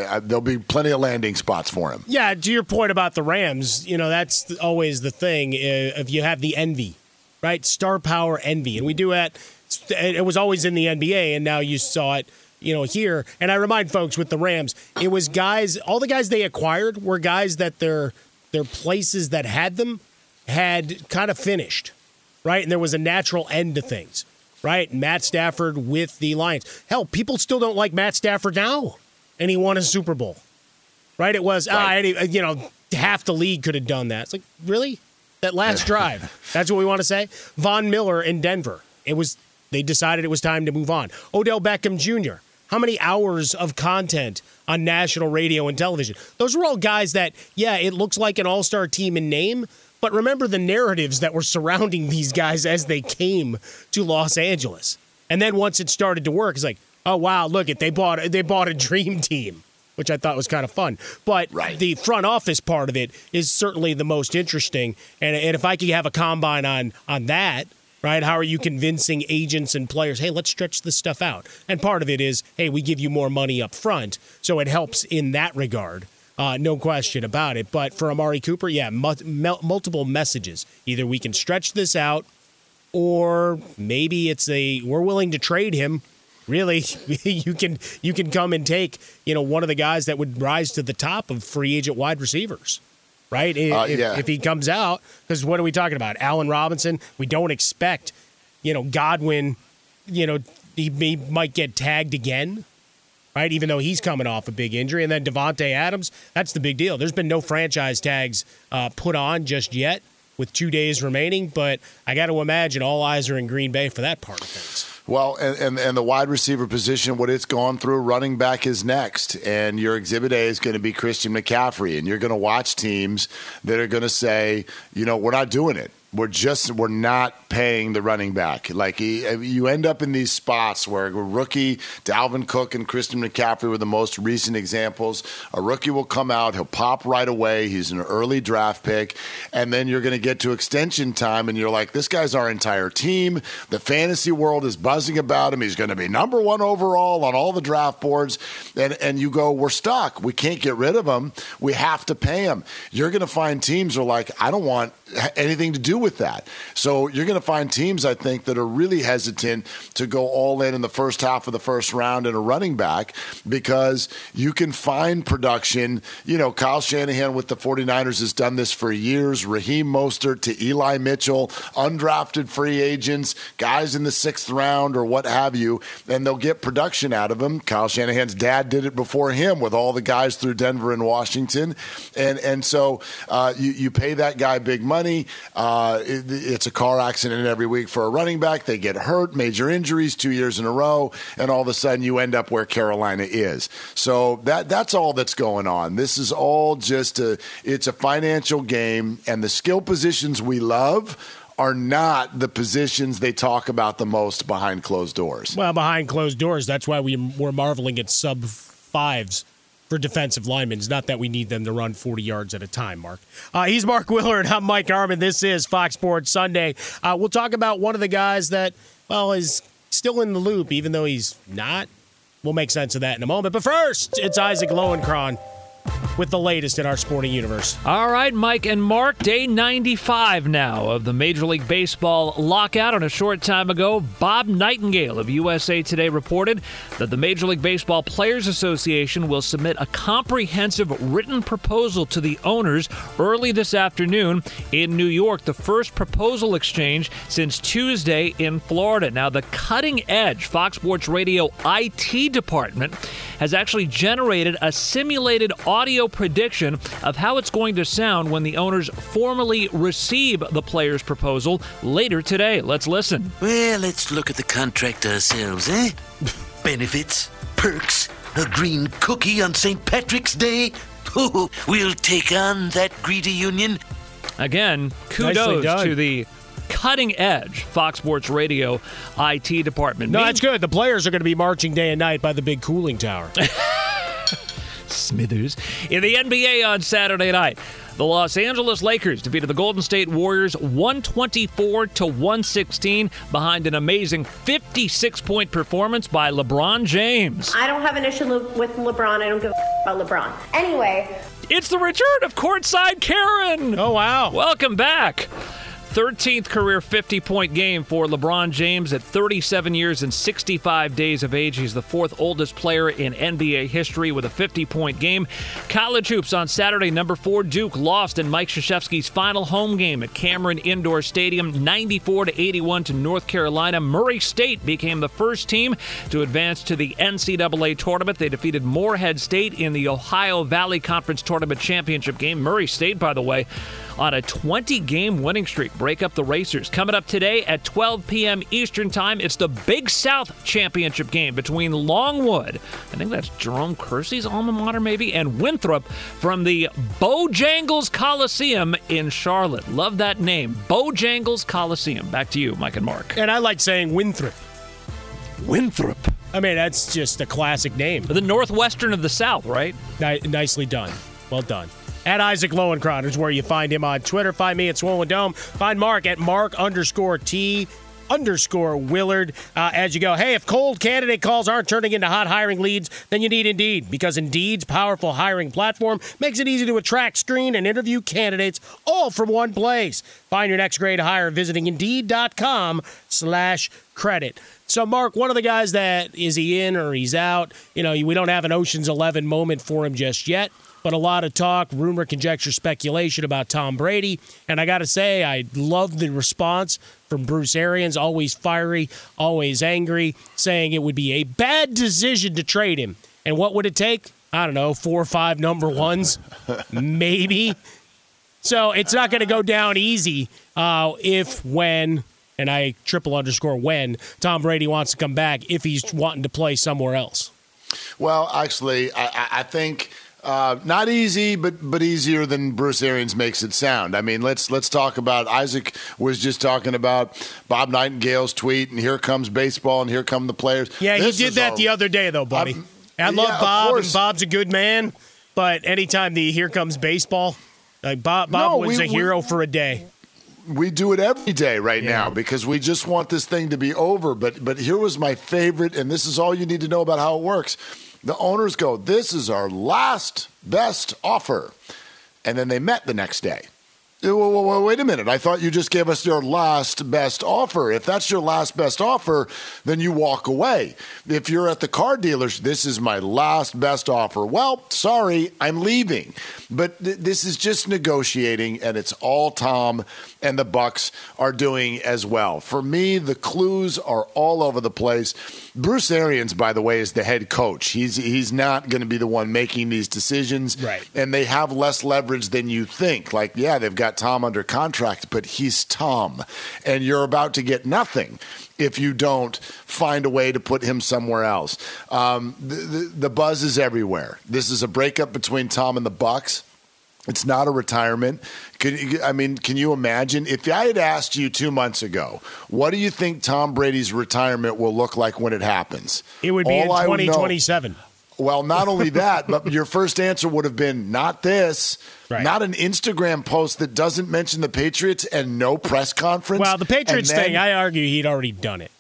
uh, there'll be plenty of landing spots for him. Yeah, to your point about the Rams, you know that's always the thing. Uh, if you have the envy, right? Star power envy, and we do that. It was always in the NBA, and now you saw it you know, here. And I remind folks with the Rams, it was guys, all the guys they acquired were guys that their their places that had them had kind of finished, right? And there was a natural end to things, right? Matt Stafford with the Lions. Hell, people still don't like Matt Stafford now, and he won a Super Bowl, right? It was, right. ah, you know, half the league could have done that. It's like, really? That last drive. That's what we want to say? Von Miller in Denver. It was, they decided it was time to move on. Odell Beckham Jr how many hours of content on national radio and television? Those were all guys that, yeah, it looks like an all star team in name, but remember the narratives that were surrounding these guys as they came to Los Angeles. And then once it started to work, it's like, oh wow, look it, they bought they bought a dream team, which I thought was kind of fun. But right. the front office part of it is certainly the most interesting. And, and if I could have a combine on on that, right? How are you convincing agents and players, hey, let's stretch this stuff out? And part of it is, hey, we give you more money up front. So it helps in that regard. Uh, no question about it. But for Amari Cooper, yeah, mu- multiple messages. Either we can stretch this out, or maybe it's a we're willing to trade him. Really, you can you can come and take you know one of the guys that would rise to the top of free agent wide receivers right? Uh, if, yeah. if he comes out, because what are we talking about? Allen Robinson. We don't expect, you know, Godwin. You know, he, he might get tagged again, right? Even though he's coming off a big injury, and then Davante Adams. That's the big deal. There's been no franchise tags uh, put on just yet with two days remaining, but I got to imagine all eyes are in Green Bay for that part of things. Well, and, and, and, the wide receiver position, what it's gone through, running back is next. And your exhibit A is going to be Christian McCaffrey. And you're going to watch teams that are going to say, you know, we're not doing it we're just we're not paying the running back. Like you end up in these spots where rookie Dalvin Cook and Christian McCaffrey were the most recent examples. A rookie will come out, he'll pop right away. He's an early draft pick, and then you're going to get to extension time, and you're like, this guy's our entire team. The fantasy world is buzzing about him. He's going to be number one overall on all the draft boards, and and you go, we're stuck. We can't get rid of him. We have to pay him. You're going to find teams are like, I don't want anything to do with that. So you're going to find teams, I think, that are really hesitant to go all in in the first half of the first round in a running back because you can find production. You know, Kyle Shanahan with the 49ers has done this for years. Raheem Mostert to Eli Mitchell, undrafted free agents, guys in the sixth round or what have you, and they'll get production out of them. Kyle Shanahan's dad did it before him with all the guys through Denver and Washington. And, and so uh, you, you pay that guy big money money. Uh, it, it's a car accident every week for a running back. They get hurt, major injuries two years in a row, and all of a sudden you end up where Carolina is. So that that's all that's going on. This is all just a it's a financial game, and the skill positions we love are not the positions they talk about the most behind closed doors. Well, behind closed doors, that's why we were marveling at sub fives for defensive linemen. It's not that we need them to run 40 yards at a time, Mark. Uh, he's Mark Willard. I'm Mike Harmon. This is Fox Sports Sunday. Uh, we'll talk about one of the guys that, well, is still in the loop, even though he's not. We'll make sense of that in a moment. But first, it's Isaac Lowenkron with the latest in our sporting universe. All right, Mike and Mark, day 95 now of the Major League Baseball lockout. And a short time ago, Bob Nightingale of USA Today reported that the Major League Baseball Players Association will submit a comprehensive written proposal to the owners early this afternoon in New York, the first proposal exchange since Tuesday in Florida. Now, the cutting edge Fox Sports Radio IT department has actually generated a simulated audio prediction of how it's going to sound when the owners formally receive the player's proposal later today. Let's listen. Well, let's look at the contract ourselves, eh? Benefits, perks? A green cookie on St. Patrick's Day? Oh, we'll take on that greedy union. Again, kudos to the cutting edge Fox Sports Radio IT department. No, Mean- that's good. The players are going to be marching day and night by the big cooling tower. Smithers. In the NBA on Saturday night, the Los Angeles Lakers defeated the Golden State Warriors 124 to 116 behind an amazing 56 point performance by LeBron James. I don't have an issue with LeBron. I don't give a f- about LeBron. Anyway, It's the return of courtside Karen. oh, wow. Welcome back. 13th career 50 point game for LeBron James at 37 years and 65 days of age. He's the fourth oldest player in NBA history with a 50 point game. College hoops on Saturday, number four Duke lost in Mike Krzyzewski's final home game at Cameron Indoor Stadium 94 to 81 to North Carolina. Murray State became the first team to advance to the NCAA tournament. They defeated Morehead State in the Ohio Valley Conference Tournament Championship game. Murray State, by the way, on a 20 game winning streak. Break up the Racers. Coming up today at 12 p.m. Eastern Time, it's the Big South Championship game between Longwood, I think that's Jerome Kersey's alma mater, maybe, and Winthrop from the Bojangles Coliseum in Charlotte. Love that name, Bojangles Coliseum. Back to you, Mike and Mark. And I like saying Winthrop. Winthrop. I mean, that's just a classic name. The Northwestern of the South, right? Ni- nicely done. Well done. At Isaac Lowenkron is where you find him on Twitter. Find me at Swollen Dome. Find Mark at Mark underscore T underscore Willard uh, as you go. Hey, if cold candidate calls aren't turning into hot hiring leads, then you need Indeed because Indeed's powerful hiring platform makes it easy to attract, screen, and interview candidates all from one place. Find your next great hire visiting Indeed.com slash credit. So, Mark, one of the guys that is he in or he's out, you know, we don't have an Ocean's 11 moment for him just yet but a lot of talk, rumor, conjecture, speculation about Tom Brady. And I got to say, I love the response from Bruce Arians, always fiery, always angry, saying it would be a bad decision to trade him. And what would it take? I don't know, four or five number ones, maybe. So it's not going to go down easy uh, if, when, and I triple underscore when Tom Brady wants to come back, if he's wanting to play somewhere else. Well, actually, I, I- I think uh, not easy, but but easier than Bruce Arians makes it sound. I mean, let's let's talk about Isaac was just talking about Bob Nightingale's tweet, and here comes baseball, and here come the players. Yeah, This he did that the other day, though, buddy. Um, I love yeah, Bob, and. Bob's a good man. But anytime the here comes baseball, like Bob, Bob No, was we- a hero we- for a day. we do it every day right now because we just want this thing to be over. But but here was my favorite, and this is all you need to know about how it works. The owners go, "This is our last best offer," and then they met the next day. Wait a minute. I thought you just gave us your last best offer. If that's your last best offer, then you walk away. If you're at the car dealers, this is my last best offer. Well, sorry, I'm leaving. But th- this is just negotiating, and it's all Tom and the Bucks are doing as well. For me, the clues are all over the place. Bruce Arians, by the way, is the head coach. He's he's not going to be the one making these decisions, Right. and they have less leverage than you think. Like, yeah, they've got Tom under contract, but he's Tom, and you're about to get nothing if you don't find a way to put him somewhere else. Um, the, the, the buzz is everywhere. This is a breakup between Tom and the Bucks. It's not a retirement. Could, I mean, can you imagine if I had asked you two months ago, what do you think Tom Brady's retirement will look like when it happens? It would be All in I know- 2027. well, not only that, but your first answer would have been not this, Right. not an Instagram post that doesn't mention the Patriots and no press conference. Well, the Patriots then- thing, I argue he'd already done it.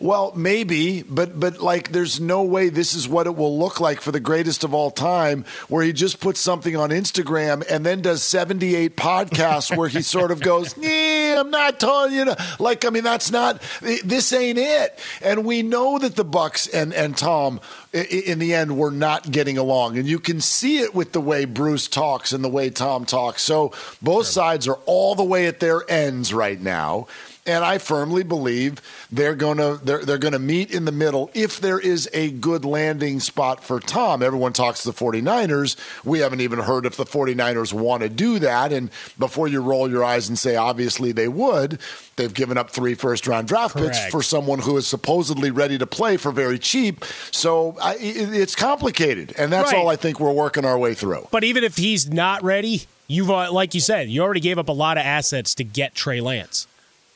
Well, maybe, but but like, there's no way this is what it will look like for the greatest of all time, where he just puts something on Instagram and then does 78 podcasts where he sort of goes, "Yeah, I'm not telling you." To, like, I mean, that's not. This ain't it. And we know that the Bucks and and Tom, in the end, were not getting along, and you can see it with the way Bruce talks and the way Tom talks. So both sides are all the way at their ends right now. And I firmly believe they're going to they're, they're going to meet in the middle if there is a good landing spot for Tom. Everyone talks to the 49ers. We haven't even heard if the 49ers want to do that and before you roll your eyes and say obviously they would, they've given up three first round draft Correct. picks for someone who is supposedly ready to play for very cheap. So I, it, it's complicated and that's Right. all I think we're working our way through. But even if he's not ready, you've uh, like you said, you already gave up a lot of assets to get Trey Lance,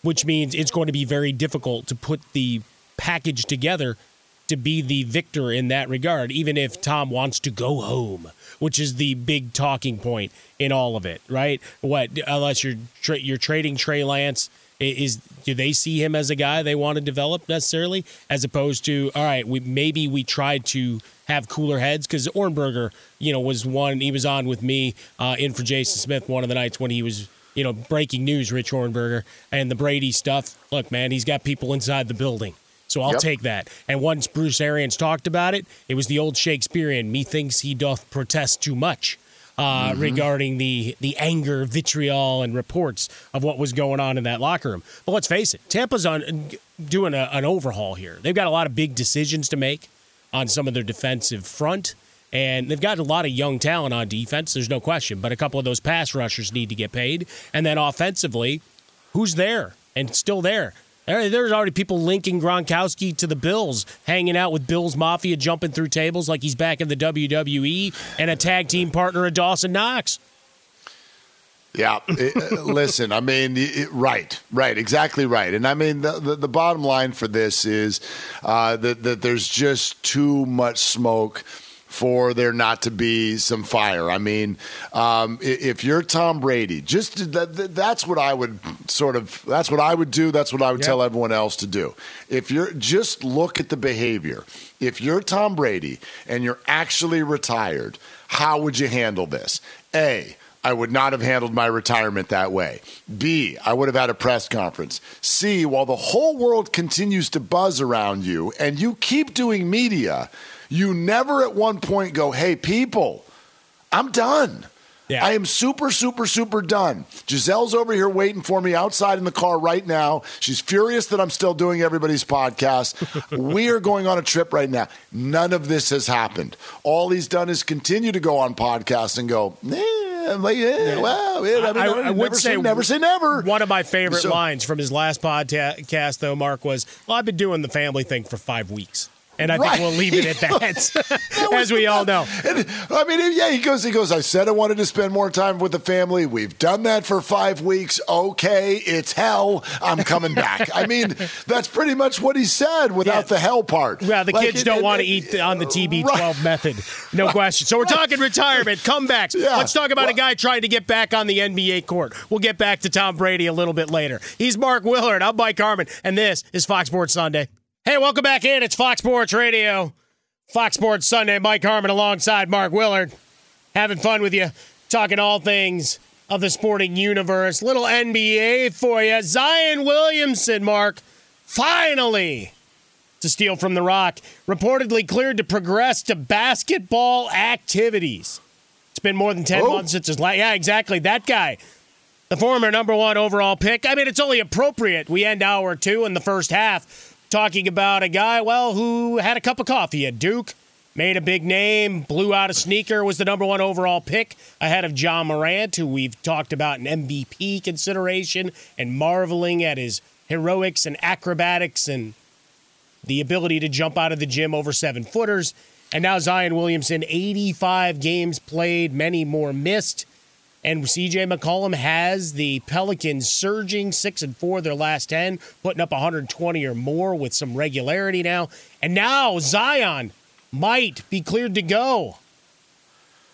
which means it's going to be very difficult to put the package together to be the victor in that regard. Even if Tom wants to go home, which is the big talking point in all of it, right? What unless you're tra- you're trading Trey Lance. Is do they see him as a guy they want to develop necessarily, as opposed to all right, we maybe we tried to have cooler heads because Ohrnberger, you know, was one he was on with me uh, in for Jason Smith one of the nights when he was you know breaking news, Rich Ohrnberger, and the Brady stuff. Look, man, he's got people inside the building. So I'll Yep. take that. And once Bruce Arians talked about it, it was the old Shakespearean "methinks he doth protest too much" uh, regarding the the anger, vitriol, and reports of what was going on in that locker room. But let's face it, Tampa's on doing a, an overhaul here. They've got a lot of big decisions to make on some of their defensive front. And they've got a lot of young talent on defense, there's no question. But a couple of those pass rushers need to get paid. And then offensively, who's there and still there? There- There's already people linking Gronkowski to the Bills, hanging out with Bills Mafia, jumping through tables like he's back in the WWE, and a tag team partner of Dawson Knox. Yeah, it- uh, listen, I mean, it- right, right, exactly right. And I mean, the, the, the bottom line for this is uh, that, that there's just too much smoke for there not to be some fire. I mean, um, if you're Tom Brady, just that, that- that's what I would sort of, that's what I would do. That's what I would tell everyone else to do. If you're just look at the behavior. If you're Tom Brady and you're actually retired, how would you handle this? A, I would not have handled my retirement that way. B, I would have had a press conference. C, while the whole world continues to buzz around you and you keep doing media, you never at one point go, hey, people, I'm done. Yeah. I am super, super, super done. Gisele's over here waiting for me outside in the car right now. She's furious that I'm still doing everybody's podcast. we are going on a trip right now. None of this has happened. All he's done is continue to go on podcasts and go, eh, like, eh, well, eh, I, mean, I- never, I would never say never say never. One of my favorite So- lines from his last podcast, though, Mark, was, "Well, I've been doing the family thing for five weeks." And I Right. think we'll leave it at that, as we all know. And, I mean, yeah, he goes, he goes, I said I wanted to spend more time with the family. We've done that for five weeks. Okay, it's hell. I'm coming back. I mean, that's pretty much what he said without Yeah. the hell part. Yeah, the Like, kids it- don't want to eat on the uh, TB12 Right. method. No question. So we're talking retirement, comebacks. Yeah. Let's talk about a guy trying to get back on the NBA court. We'll get back to Tom Brady a little bit later. He's Mark Willard. I'm Mike Harmon, and this is Fox Sports Sunday. Hey, welcome back in. It's Fox Sports Radio. Fox Sports Sunday. Mike Harmon alongside Mark Willard. Having fun with you, talking all things of the sporting universe. Little NBA for you. Zion Williamson, Mark, finally to steal from the rock, reportedly cleared to progress to basketball activities. It's been more than 10 Oh. months since his last. Yeah, exactly. That guy, the former number one overall pick. I mean, it's only appropriate we end hour two in the first half talking about a guy, well, who had a cup of coffee at Duke, made a big name, blew out a sneaker, was the number one overall pick ahead of Ja Morant, who we've talked about in MVP consideration and marveling at his heroics and acrobatics and the ability to jump out of the gym over seven footers. And now Zion Williamson, 85 games played, many more missed. And CJ McCollum has the Pelicans surging six and four their last 10, putting up 120 or more with some regularity now. And now Zion might be cleared to go.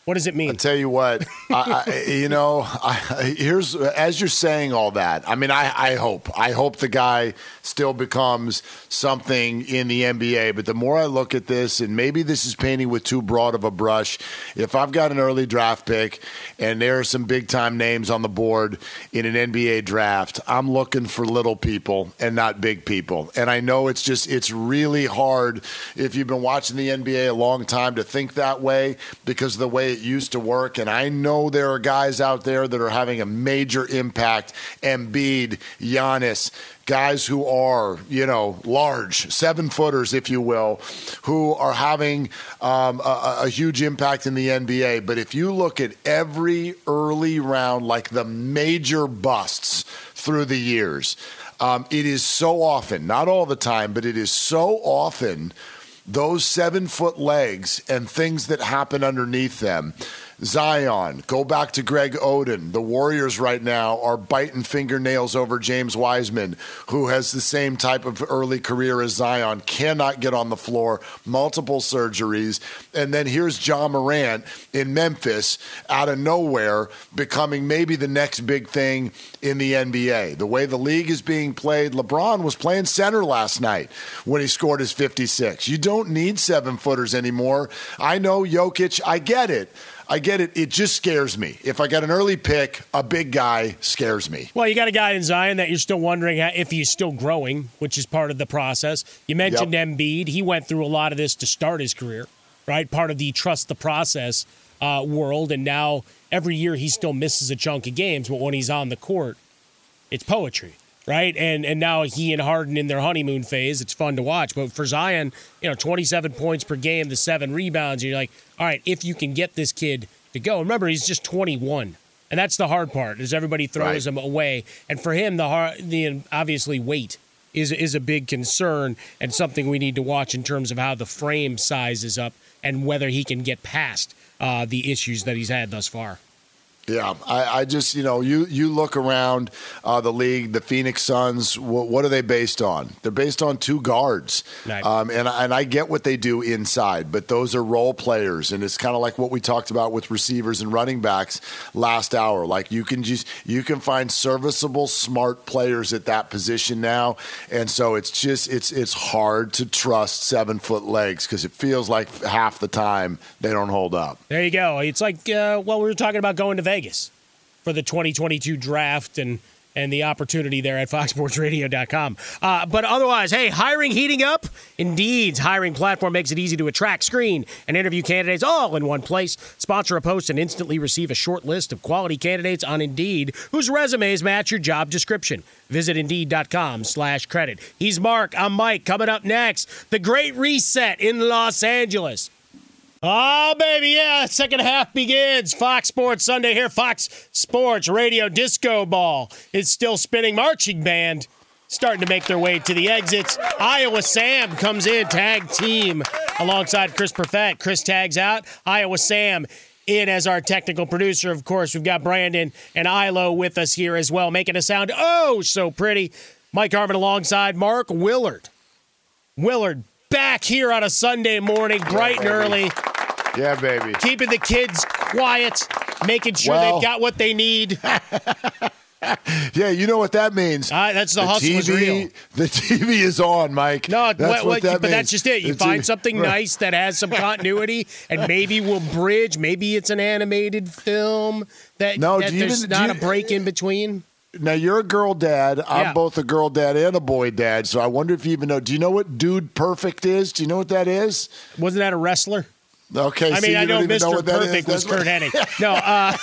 What does it mean? I tell you what, I, I, you know, I, here's as you're saying all that. I mean, I, I hope, I hope the guy still becomes something in the NBA. But the more I look at this, and maybe this is painting with too broad of a brush. If I've got an early draft pick and there are some big time names on the board in an NBA draft, I'm looking for little people and not big people. And I know it's just it's really hard if you've been watching the NBA a long time to think that way because of the way used to work. And I know there are guys out there that are having a major impact. Embiid, Giannis, guys who are, you know, large, seven footers, if you will, who are having um, a, a huge impact in the NBA. But if you look at every early round, like the major busts through the years, um, it is so often, not all the time, but it is so often those seven foot legs and things that happen underneath them Zion, go back to Greg Oden. The Warriors right now are biting fingernails over James Wiseman, who has the same type of early career as Zion, cannot get on the floor, multiple surgeries. And then here's Ja Morant in Memphis out of nowhere, becoming maybe the next big thing in the NBA. The way the league is being played, LeBron was playing center last night when he scored his 56. You don't need seven footers anymore. I know Jokic, I get it. I get it. It just scares me. If I got an early pick, a big guy scares me. Well, you got a guy in Zion that you're still wondering if he's still growing, which is part of the process. You mentioned yep. Embiid. He went through a lot of this to start his career, right? Part of the trust the process uh, world. And now every year he still misses a chunk of games, but when he's on the court, it's poetry right? And and now he and Harden in their honeymoon phase. It's fun to watch. But for Zion, you know, 27 points per game, the seven rebounds. you're like, all right, if you can get this kid to go. Remember, he's just 21. And that's the hard part is everybody throws right. him away. And for him, the hard, the obviously weight is is a big concern and something we need to watch in terms of how the frame sizes up and whether he can get past uh, the issues that he's had thus far. Yeah, I, I, just you know you you look around uh, the league, the Phoenix Suns. What, what, are they based on? They're based on two guards, nice. um, and and I get what they do inside, but those are role players, and it's kind of like what we talked about with receivers and running backs last hour. Like you can just you can find serviceable, smart players at that position now, and so it's just it's it's hard to trust seven foot legs because it feels like half the time they don't hold up. There you go. It's like uh, well, we were talking about going to Vegas. Vegas for the 2022 draft and and the opportunity there at foxsportsradio.com. Uh, but otherwise, hey, hiring heating up? Indeed's hiring platform makes it easy to attract, screen, and interview candidates all in one place. Sponsor a post and instantly receive a short list of quality candidates on Indeed whose resumes match your job description. Visit Indeed.com slash credit. He's Mark. I'm Mike. Coming up next, the Great Reset in Los Angeles. Oh, baby, yeah. Second half begins. Fox Sports Sunday here. Fox Sports Radio Disco Ball is still spinning. Marching band starting to make their way to the exits. Iowa Sam comes in, tag team alongside Chris Perfett. Chris tags out. Iowa Sam in as our technical producer. Of course, we've got Brandon and Ilo with us here as well, making a sound oh so pretty. Mike Harmon alongside Mark Willard. Willard back here on a Sunday morning, bright and early. Yeah, baby. Keeping the kids quiet, making sure well, they've got what they need. yeah, you know what that means. Uh, that's the, the hustle TV, is real. The TV is on, Mike. No, that's what, what that but means. that's just it. You the find TV, something right. nice that has some continuity, and maybe we'll bridge. Maybe it's an animated film that, no, that there's even, not you, a break in between. Now you're a girl dad. I'm yeah. both a girl dad and a boy dad. So I wonder if you even know. Do you know what Dude Perfect is? Do you know what that is? Wasn't that a wrestler? Okay. I mean, I know Mr. Know Perfect was Curt Hennig. No. Uh,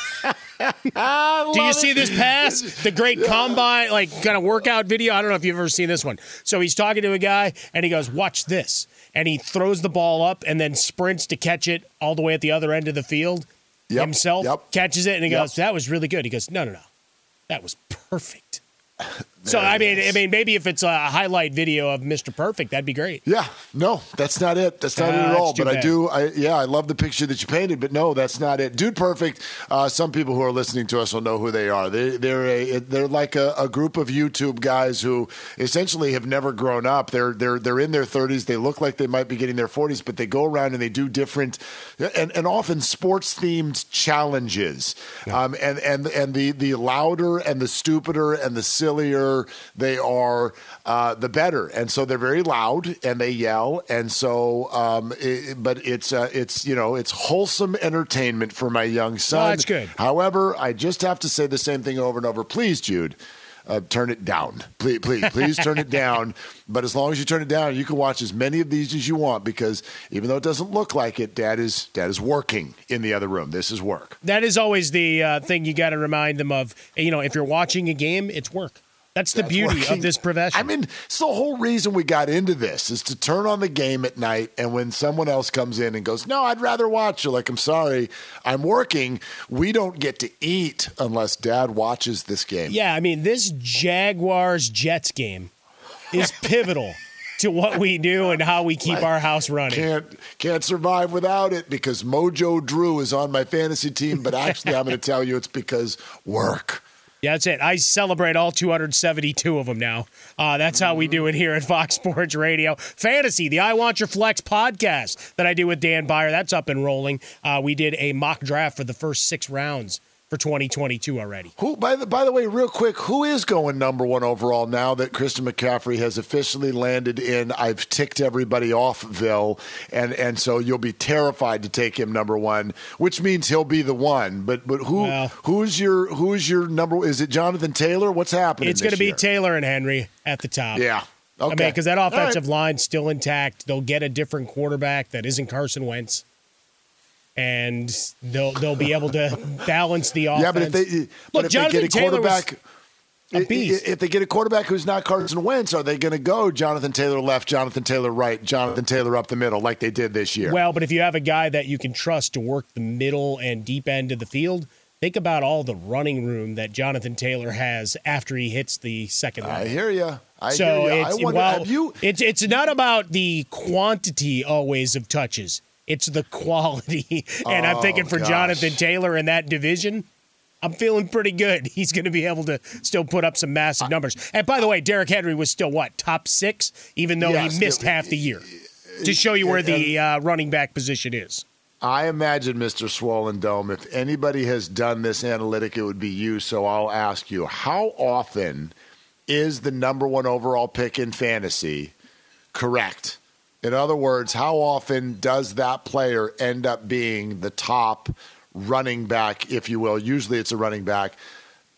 do you see this pass? The great combine, like kind of workout video. I don't know if you've ever seen this one. So he's talking to a guy, and he goes, "Watch this," and he throws the ball up and then sprints to catch it all the way at the other end of the field. Yep. Himself yep. catches it, and he yep. goes, "That was really good." He goes, "No, no, no." That was perfect. So I mean, I mean, maybe if it's a highlight video of Mr. Perfect, that'd be great. Yeah, no, that's not it. That's not uh, it at all. But bad. I do, I yeah, I love the picture that you painted. But no, that's not it. Dude, Perfect. Uh, some people who are listening to us will know who they are. They, they're a, they're like a, a, group of YouTube guys who essentially have never grown up. They're they're they're in their thirties. They look like they might be getting their forties, but they go around and they do different and, and often sports themed challenges. Yeah. Um, and and and the the louder and the stupider and the sillier they are uh, the better. And so they're very loud and they yell. And so, um, it, but it's uh, it's you know it's wholesome entertainment for my young son. That's good. However, I just have to say the same thing over and over. Please, Jude. uh, turn it down. Please, please, please turn it down. But as long as you turn it down, you can watch as many of these as you want because even though it doesn't look like it, Dad is Dad is working in the other room. This is work. That is always the uh, thing you got to remind them of. You know, if you're watching a game, it's work. That's the That's beauty working. of this profession. I mean, it's the whole reason we got into this is to turn on the game at night, and when someone else comes in and goes, "No, I'd rather watch," you're like, "I'm sorry, I'm working." We don't get to eat unless Dad watches this game. yeah, I mean, this Jaguars Jets game is pivotal to what we do and how we keep our house running. Can't can't survive without it because Mojo Drew is on my fantasy team, but actually, I'm going to tell you it's because work. Yeah, that's it. I celebrate all 272 of them now. Uh, that's how we do it here at Fox Sports Radio. Fantasy, the I Want Your Flex podcast that I do with Dan Byer, that's up and rolling. Uh, we did a mock draft for the first six rounds for 2022 already. Who, by the by the way, real quick, who is going number one overall now that Christian McCaffrey has officially landed in? I've ticked everybody offville, and and so you'll be terrified to take him number one, which means he'll be the one. But but who Well- who's your who's your number? Is it Jonathan Taylor? What's happening? It's going to be year? Taylor and Henry at the top. Yeah. I Okay. mean, because that All right. offensive line's still intact. They'll get a different quarterback that isn't Carson Wentz. And they'll they'll be able to balance the offense. Yeah, but if they Look, but if Jonathan they get a Taylor quarterback. a i- i- beast. If they get a quarterback who's not Carson Wentz, are they going to go Jonathan Taylor left, Jonathan Taylor right, Jonathan Taylor up the middle like they did this year? Well, but if you have a guy that you can trust to work the middle and deep end of the field, think about all the running room that Jonathan Taylor has after he hits the second I hear you. I so hear you. it's I wonder, well, you? it's it's not about the quantity always of touches. It's the quality. and I'm Oh, thinking for gosh. Jonathan Taylor in that division, I'm feeling pretty good. He's going to be able to still put up some massive numbers. And by the way, Derrick Henry was still what top six, even though Yes, he missed it- half the year. To show you where the uh, running back position is. I imagine, Mr. Swollen Dome, if anybody has done this analytic, it would be you. So I'll ask you: How often is the number one overall pick in fantasy correct? In other words, how often does that player end up being the top running back, if you will? Usually, it's a running back.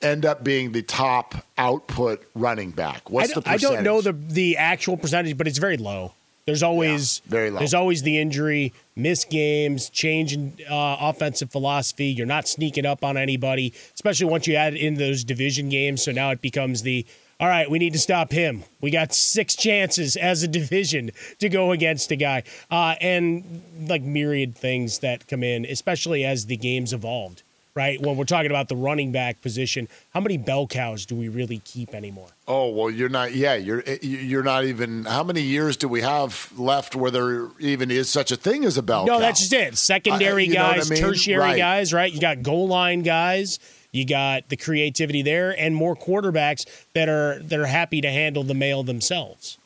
End up being the top output running back. What's the don't- I don't know the the actual percentage, but it's very low. There's always Yeah, very low. There's always the injury, miss games, change in uh, offensive philosophy. You're not sneaking up on anybody, especially once you add in those division games. So now it becomes the all right. We need to stop him. We got six chances as a division to go against a guy, uh, and like myriad things that come in, especially as the games evolved. Right when we're talking about the running back position, how many bell cows do we really keep anymore? Oh well, you're not. Yeah, you're you're not even. How many years do we have left where there even is such a thing as a bell? No, cow? that's just it. Secondary I- what I guys, mean? tertiary Right. guys, right? You got goal line guys. You got the creativity there, and more quarterbacks that are that are happy to handle the mail themselves.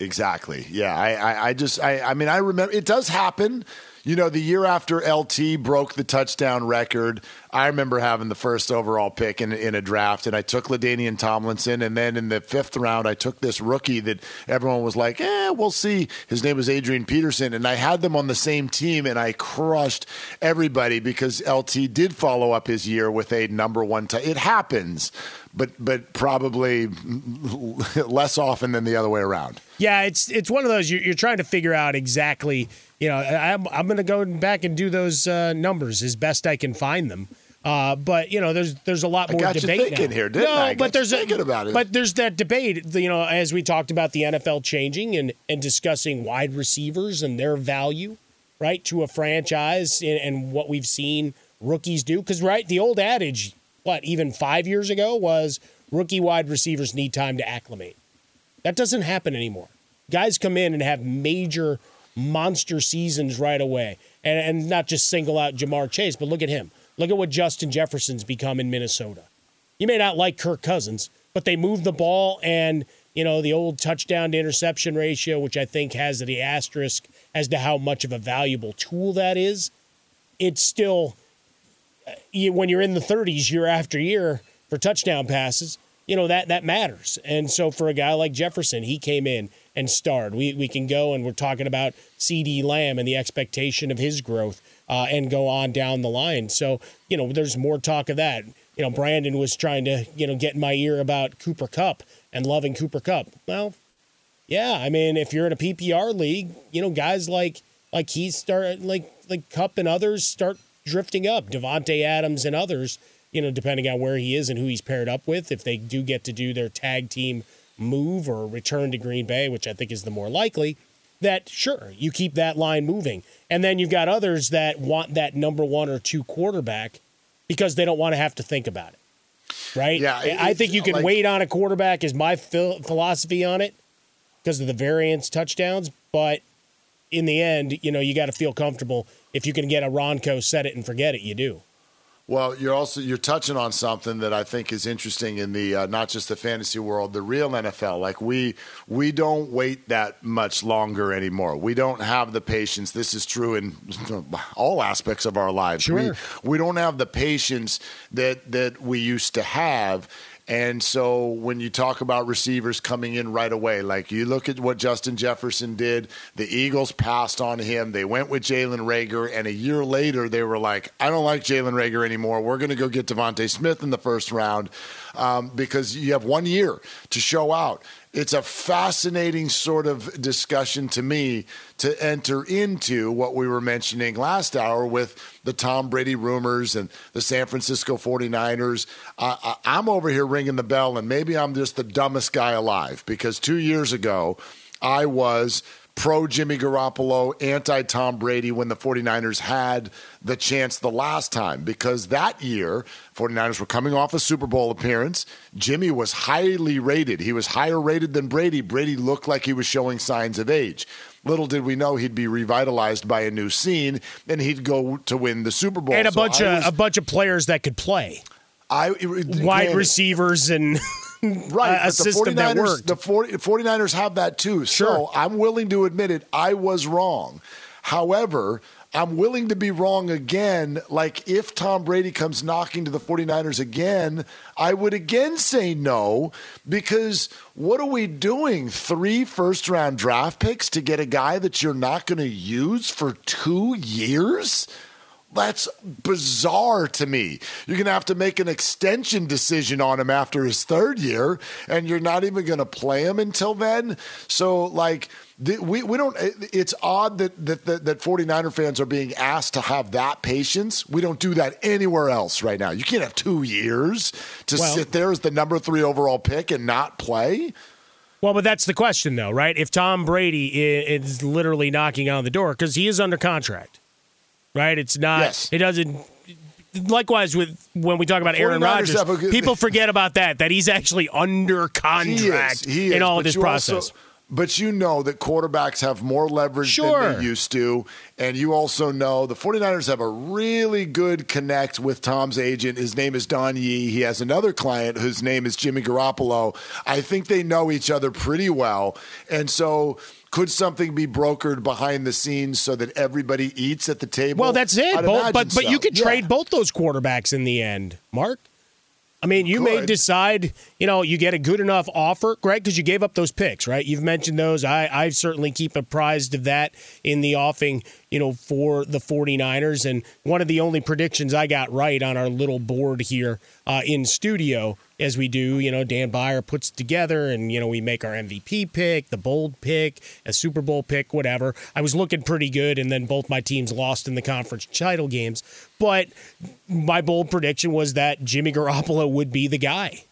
Exactly. Yeah. I, I, I just, I, I mean, I remember it does happen. You know, the year after LT broke the touchdown record, I remember having the first overall pick in, in a draft, and I took LaDainian Tomlinson. And then in the fifth round, I took this rookie that everyone was like, eh, we'll see. His name was Adrian Peterson. And I had them on the same team, and I crushed everybody because LT did follow up his year with a number one. T- it happens, but, but probably less often than the other way around. Yeah, it's it's one of those you're, you're trying to figure out exactly. You know, I- I'm I'm going to go back and do those uh, numbers as best I can find them. Uh, but you know, there's there's a lot I more got you debate thinking now. here, didn't no, I? I but there's a, about it. But there's that debate. You know, as we talked about the NFL changing and and discussing wide receivers and their value, right, to a franchise and, and what we've seen rookies do. Because right, the old adage, what even five years ago was rookie wide receivers need time to acclimate. That doesn't happen anymore. Guys come in and have major monster seasons right away. And, and not just single out Ja'Marr Chase, but look at him. Look at what Justin Jefferson's become in Minnesota. You may not like Kirk Cousins, but they move the ball and, you know, the old touchdown to interception ratio, which I think has the asterisk as to how much of a valuable tool that is. It's still, uh, when you're in the 30s year after year for touchdown passes, you know that that matters. And so for a guy like Jefferson, he came in and starred. We we can go and we're talking about CeeDee Lamb and the expectation of his growth, uh, and go on down the line. So you know, there's more talk of that. you know, Brandon was trying to, you know, get in my ear about Cooper Kupp and loving Cooper Kupp. Well, yeah, I mean, if you're in a PPR league, you know, guys like like he start like like Kupp and others start drifting up. Davante Adams and others, you know, depending on where he is and who he's paired up with, if they do get to do their tag team move or return to Green Bay, which I think is the more likely, that sure, you keep that line moving. And then you've got others that want that number one or two quarterback because they don't want to have to think about it. Right? Yeah, I think you can like- wait on a quarterback, is my philosophy on it because of the variance touchdowns. But in the end, you know, you got to feel comfortable. If you can get a Ronco, set it and forget it, you do. Well, you're also you're touching on something that I think is interesting in the uh, not just the fantasy world, the real NFL. Like we we don't wait that much longer anymore. We don't have the patience. This is true in all aspects of our lives. Sure. We we don't have the patience that that we used to have. And so when you talk about receivers coming in right away, like you look at what Justin Jefferson did, the Eagles passed on him. They went with Jalen Reagor, and a year later they were like, I don't like Jalen Reagor anymore. We're going to go get DeVonta Smith in the first round um, because you have one year to show out. It's a fascinating sort of discussion to me to enter into what we were mentioning last hour with the Tom Brady rumors and the San Francisco 49ers. Uh, I'm over here ringing the bell, and maybe I'm just the dumbest guy alive because two years ago, I was pro Jimmy Garoppolo, anti Tom Brady when the 49ers had the chance the last time because that year 49ers were coming off a Super Bowl appearance. Jimmy was highly rated. He was higher rated than Brady. Brady looked like he was showing signs of age. Little did we know he'd be revitalized by a new scene and he'd go to win the Super Bowl. and a So bunch I of was- a bunch of players that could play, I, wide receivers and Right, a, a the system that 49ers, worked. The 40, 49ers have that too. So I'm willing to admit it. I was wrong. However, I'm willing to be wrong again. Like if Tom Brady comes knocking to the 49ers again, I would again say no because what are we doing? Three first round draft picks to get a guy that you're not going to use for two years? That's bizarre to me. You're going to have to make an extension decision on him after his third year, and you're not even going to play him until then. So, like, the, we, we don't, it- it's odd that, that, that, that 49er fans are being asked to have that patience. We don't do that anywhere else right now. You can't have two years to Well- sit there as the number three overall pick and not play. Well, but that's the question, though, right? If Tom Brady is literally knocking on the door because he is under contract, right? It's not. Yes. It doesn't. Likewise, with when we talk about Aaron Rodgers, good- people forget about that. That he's actually under contract He is. He in all of this process. also- but you know that quarterbacks have more leverage Sure. than they used to. And you also know the 49ers have a really good connect with Tom's agent. His name is Don Yee. He has another client whose name is Jimmy Garoppolo. I think they know each other pretty well. And so could something be brokered behind the scenes so that everybody eats at the table? well, that's it. I'd Both, imagine but but so. you could Yeah. trade both those quarterbacks in the end, Mark. I mean, you may decide, you know, you get a good enough offer, Greg, because you gave up those picks, right? You've mentioned those. I, I certainly keep apprised of that in the offing, you know, for the 49ers. And one of the only predictions I got right on our little board here uh, in studio, as we do, you know, Dan Byer puts together and, you know, we make our MVP pick, the bold pick, a Super Bowl pick, whatever. I was looking pretty good, and then both my teams lost in the conference title games. But my bold prediction was that Jimmy Garoppolo would be the guy.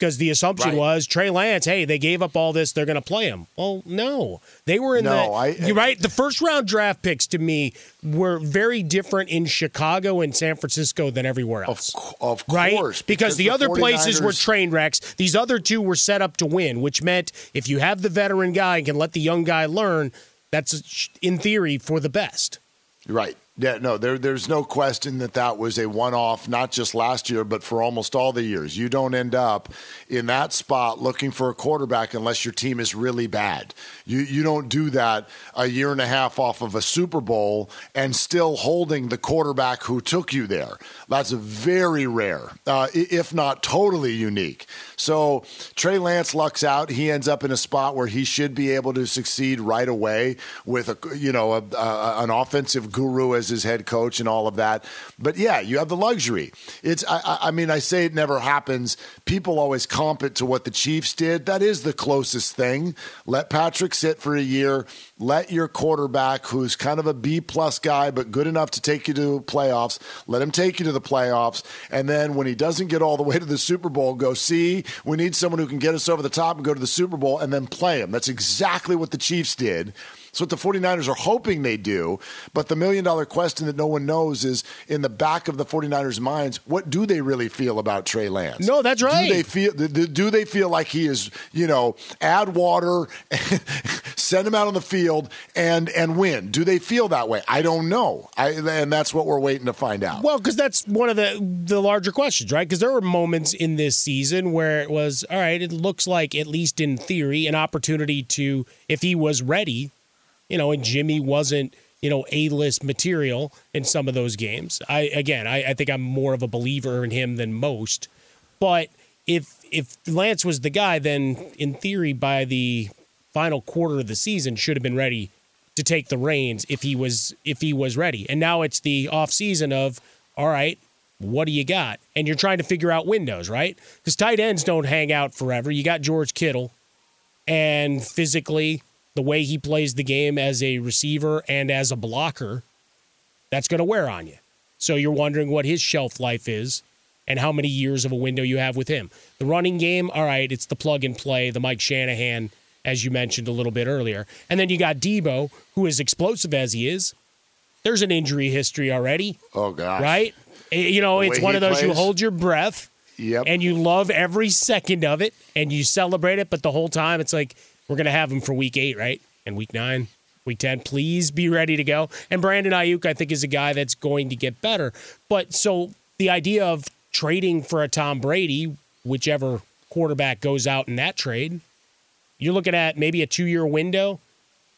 Because the assumption Right. was Trey Lance, hey, they gave up all this, they're going to play him. Well, no. They were in No, the. I- you're right. The first round draft picks to me were very different in Chicago and San Francisco than everywhere else. Of, of Right? course. Because, the, other places were train wrecks. These other two were set up to win, which meant if you have the veteran guy and can let the young guy learn, that's in theory for the best. Right. Yeah, no, there, there's no question that that was a one off, not just last year, but for almost all the years. You don't end up in that spot looking for a quarterback unless your team is really bad. You, you don't do that a year and a half off of a Super Bowl and still holding the quarterback who took you there. That's very rare, uh, if not totally unique. So Trey Lance lucks out. He ends up in a spot where he should be able to succeed right away with a you know a, a, an offensive guru as his head coach and all of that. But yeah, you have the luxury. It's I, I- I mean I say it never happens. People always comp it to what the Chiefs did. That is the closest thing. Let Patrick sit for a year. Let your quarterback, who's kind of a B plus guy but good enough to take you to playoffs, let him take you to the playoffs. And then when he doesn't get all the way to the Super Bowl, go see we need someone who can get us over the top and go to the Super Bowl and then play him. That's exactly what the Chiefs did. It's what the 49ers are hoping they do. But the million dollar question that no one knows is in the back of the 49ers' minds, what do they really feel about Trey Lance? No, that's right. Do they feel do they feel like he is, you know, add water, send him out on the field and and win? Do they feel that way? I don't know. I and that's what we're waiting to find out. Well, because that's one of the the larger questions, right? Because there were moments in this season where it was all right. It looks like, at least in theory, an opportunity to, if he was ready, you know, and Jimmy wasn't, you know, a list material in some of those games. I again, I, I think I'm more of a believer in him than most. But if if Lance was the guy, then in theory, by the final quarter of the season, should have been ready to take the reins if he was if he was ready. And now it's the off season of all right, what do you got? And you're trying to figure out windows, right? Because tight ends don't hang out forever. You got George Kittle, and physically, the way he plays the game as a receiver and as a blocker, that's going to wear on you. So you're wondering what his shelf life is and how many years of a window you have with him. The running game, all right, it's the plug and play, the Mike Shanahan, as you mentioned a little bit earlier. And then you got Debo, who is explosive as he is. There's an injury history already, Oh God. right? You know, The it's one of those you hold your breath Yep. and you love every second of it and you celebrate it, but the whole time it's like we're gonna have him for week eight, right? And week nine, week ten. Please be ready to go. And Brandon Aiyuk, I think, is a guy that's going to get better. But so the idea of trading for a Tom Brady, whichever quarterback goes out in that trade, you're looking at maybe a two year window,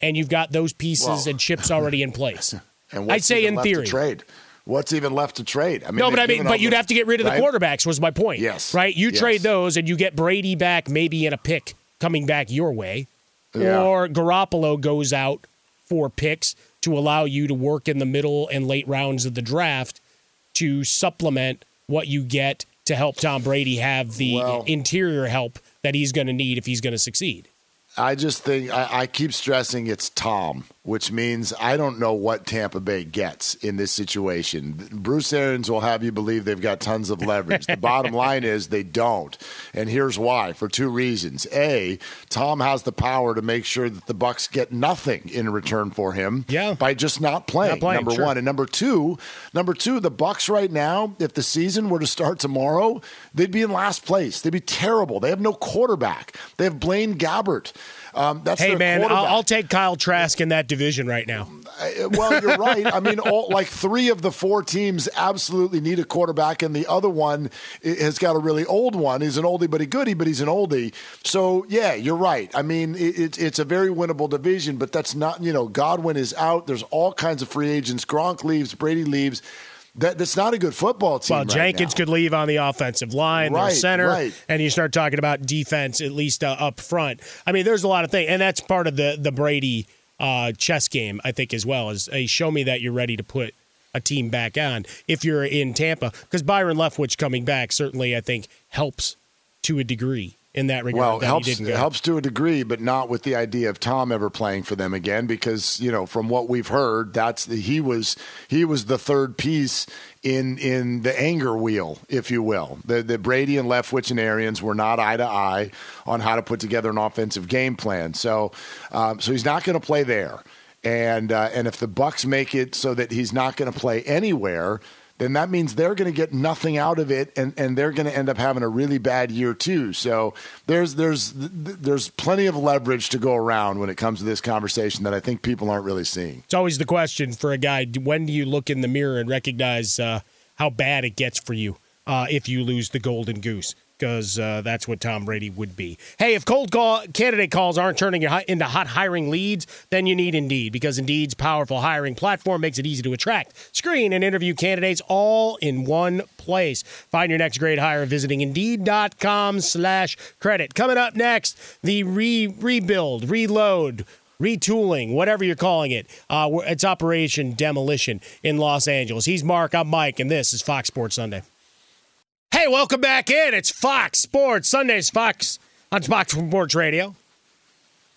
and you've got those pieces Well- and chips already in place. And I'd say in theory. trade. What's even left to trade? I mean, no, but I mean, but you'd the- have to get rid of the quarterbacks. Was my point? Yes. Right. You Yes. trade those, and you get Brady back, maybe in a pick coming back your way, Yeah. or Garoppolo goes out for picks to allow you to work in the middle and late rounds of the draft to supplement what you get to help Tom Brady have the Well- interior help that he's going to need if he's going to succeed. I just think I, I keep stressing it's Tom, which means I don't know what Tampa Bay gets in this situation. Bruce Arians will have you believe they've got tons of leverage. the bottom line is they don't, and here's why: for two reasons. A, Tom has the power to make sure that the Bucks get nothing in return for him. Yeah. by just not playing. Not playing, number sure. one, and number two, number two, the Bucks right now, if the season were to start tomorrow, they'd be in last place. They'd be terrible. They have no quarterback. They have Blaine Gabbert. Um, that's Hey man, I'll. I'll take Kyle Trask in that division right now. Well, you're right. I mean, all, like three of the four teams absolutely need a quarterback, and the other one has got a really old one. He's an oldie but a goodie, but he's an oldie. So yeah, you're right. I mean, it, it's it's a very winnable division, but that's not. You know, Godwin is out. There's all kinds of free agents. Gronk leaves. Brady leaves. That that's not a good football team. Well, right Jensen now. could leave on the offensive line, Right, center, right. and you start talking about defense at least uh, up front. I mean, there's a lot of things, and that's part of the the Brady uh, chess game, I think, as well. Is hey, show me that you're ready to put a team back on if you're in Tampa, because Byron Leftwich coming back certainly, I think, helps to a degree in that regard. Well, that he helps helps to a degree, but not with the idea of Tom ever playing for them again. Because you know, from what we've heard, that's he was he was the third piece in in the anger wheel, if you will. The the Brady and Leftwich and Arians were not eye to eye on how to put together an offensive game plan. So, um, so he's not going to play there. And uh, and if the Bucks make it so that he's not going to play anywhere, then that means they're going to get nothing out of it, and, and they're going to end up having a really bad year too. So there's there's there's plenty of leverage to go around when it comes to this conversation that I think people aren't really seeing. It's always the question for a guy: When do you look in the mirror and recognize uh, how bad it gets for you uh, if you lose the golden goose? Because uh, that's what Tom Brady would be. Hey, if cold call candidate calls aren't turning you into hot hiring leads, then you need Indeed because Indeed's powerful hiring platform makes it easy to attract, screen, and interview candidates all in one place. Find your next great hire visiting Indeed.com/slash credit. Coming up next, the re- rebuild, reload retooling, whatever you're calling it. Uh, it's Operation Demolition in Los Angeles. He's Mark, I'm Mike, and this is Fox Sports Sunday. Hey, welcome back in. It's Fox Sports Sundays, Fox on Fox Sports Radio.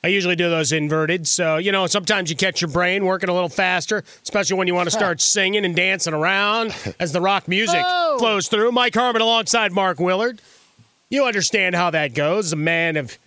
I usually do those inverted, so you know sometimes you catch your brain working a little faster, especially when you want to start singing and dancing around as the rock music oh. flows through. Mike Harmon alongside Mark Willard. You understand how that goes. A man of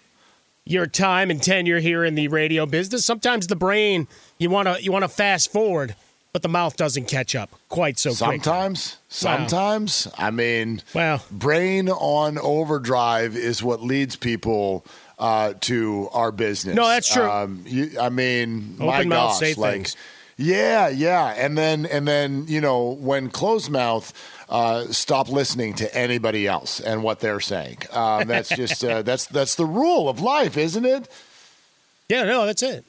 your time and tenure here in the radio business. Sometimes the brain you want to you want to fast forward, but the mouth doesn't catch up quite so. Sometimes, sometimes. I mean, Well. brain on overdrive is what leads people uh, to our business. No, that's true. Um, you, I mean, my mouth, gosh, like, things. yeah, yeah, and then and then you know when closed mouth. Uh, stop listening to anybody else and what they're saying. Um, that's just uh, that's that's the rule of life, isn't it? Yeah, no, that's it.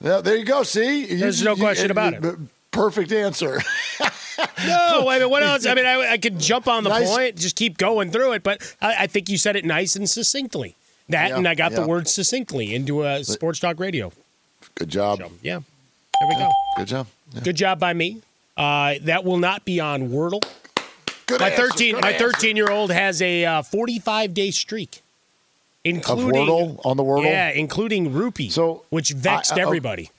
Yeah, there you go. See, You- There's no you- question about it. Perfect answer. No, a minute. What else? I mean, I, I could jump on the Nice. point, just keep going through it, but I, I think you said it nice and succinctly. That, Yeah, and I got the word succinctly into a sports talk radio. Good job. Yeah, there we go. Good job. Yeah. Good job by me. Uh, that will not be on Wordle. Good My answer, 13 good my 13 year old has a uh, forty-five day streak, of including Wordle on the Wordle. yeah, including Rupee, So, which vexed I- I- everybody.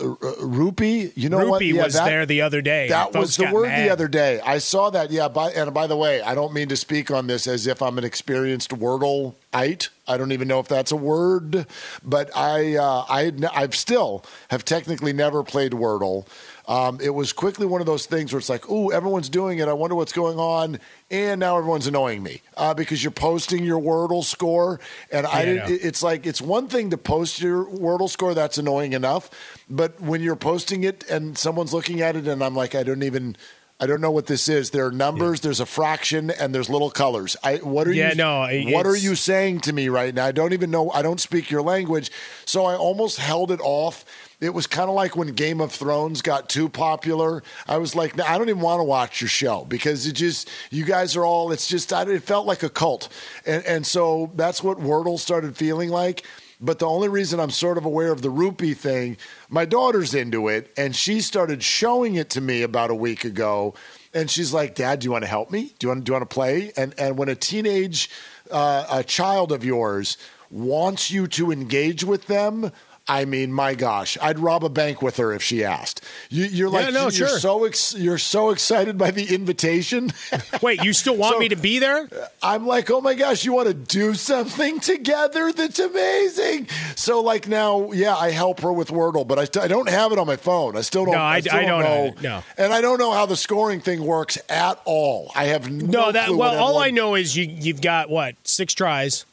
Uh, Rupee, you know Rupee what? Yeah, was that- there the other day. That was the word mad. the other day. I saw that. Yeah. By, and by the way, I don't mean to speak on this as if I'm an experienced Wordleite. I don't even know if that's a word, but I, uh, I, I've still have technically never played Wordle. Um, it was quickly one of those things where it's like, ooh, everyone's doing it. I wonder what's going on. And now everyone's annoying me uh, because you're posting your Wordle score, and I Yeah, didn't. no. it- It's like it's one thing to post your Wordle score. That's annoying enough, but when you're posting it and someone's looking at it, and I'm like, I don't even. I don't know what this is. There are numbers, there's a fraction, and there's little colors. I what are Yeah, you? no, what are you saying to me right now? I don't even know. I don't speak your language, so I almost held it off. It was kind of like when Game of Thrones got too popular. I was like, I don't even want to watch your show because it just you guys are all. It's just I, it felt like a cult, and and so that's what Wordle started feeling like. But the only reason I'm sort of aware of the rupee thing, my daughter's into it, and she started showing it to me about a week ago. And she's like, "Dad, do you want to help me? Do you want do you want to play?" And and when a teenage uh, a child of yours wants you to engage with them. I mean, my gosh, I'd rob a bank with her if she asked. You, you're Yeah, like, no, you're sure. so ex- you're so excited by the invitation. Wait, you still want So- me to be there? I'm like, oh my gosh, you want to do something together? That's amazing. So like now, yeah, I help her with Wordle, but I, st- I don't have it on my phone. I still don't. No, I- still I don't know. no. and I don't know how the scoring thing works at all. I have no. No, that clue well, all I know is you you've got what six tries,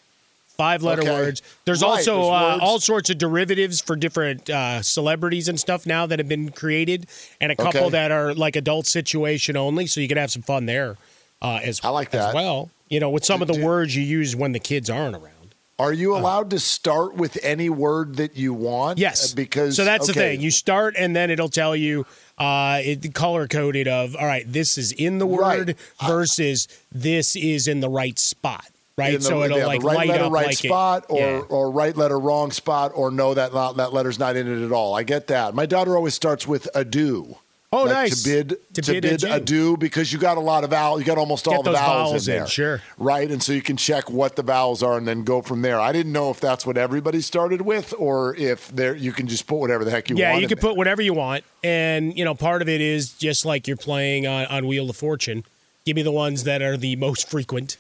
five letter Okay. words. There's Right, also there's uh, all sorts of derivatives for different uh, celebrities and stuff now that have been created, and a couple Okay. that are like adult situation only, so you can have some fun there uh, as well. I like as that. well. You know, with some of the words you use when the kids aren't around. Are you allowed to start with any word that you want? Yes, Uh, because so that's the thing. You start and then it'll tell you uh, it color coded of all right. This is in the Right. word versus this is in the right spot. Right, the, so it'll like right light letter, up right like it- spot, or yeah. or right letter, wrong spot, or no, that not, that letter's not in it at all. I get that. My daughter always starts with adieu. Oh, Like nice. To bid To to, bid bid, adieu. adieu. because you got a lot of vowels. You got almost Get all the vowels, vowels in in, there, sure. right? And so you can check what the vowels are and then go from there. I didn't know if that's what everybody started with, or if there you can just put whatever the heck you yeah, want. Yeah, you can put whatever you want, and you know part of it is just like you're playing on, on Wheel of Fortune. Give me the ones that are the most frequent,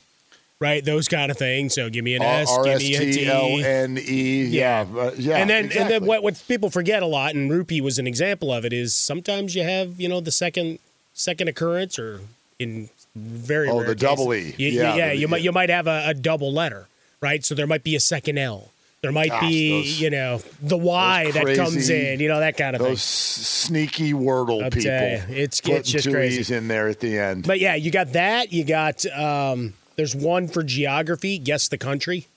right? Those kind of things. So give me an S, R give me a T T. L N E. Yeah, uh, yeah. and then and then what, what people forget a lot, and Rupee was an example of it, is sometimes you have you know the second second occurrence or in very Oh, rare the cases, double E. you- Yeah, yeah, the- you might yeah. you might have a, a double letter, right? So there might be a second L. There might Gosh, be those- you know the Y that comes in, you know that kind of Those thing. sneaky Wordle I'll people. you, it's- it's just crazy. In there at the end. But yeah, you got that. You got um, there's one for geography, guess the country,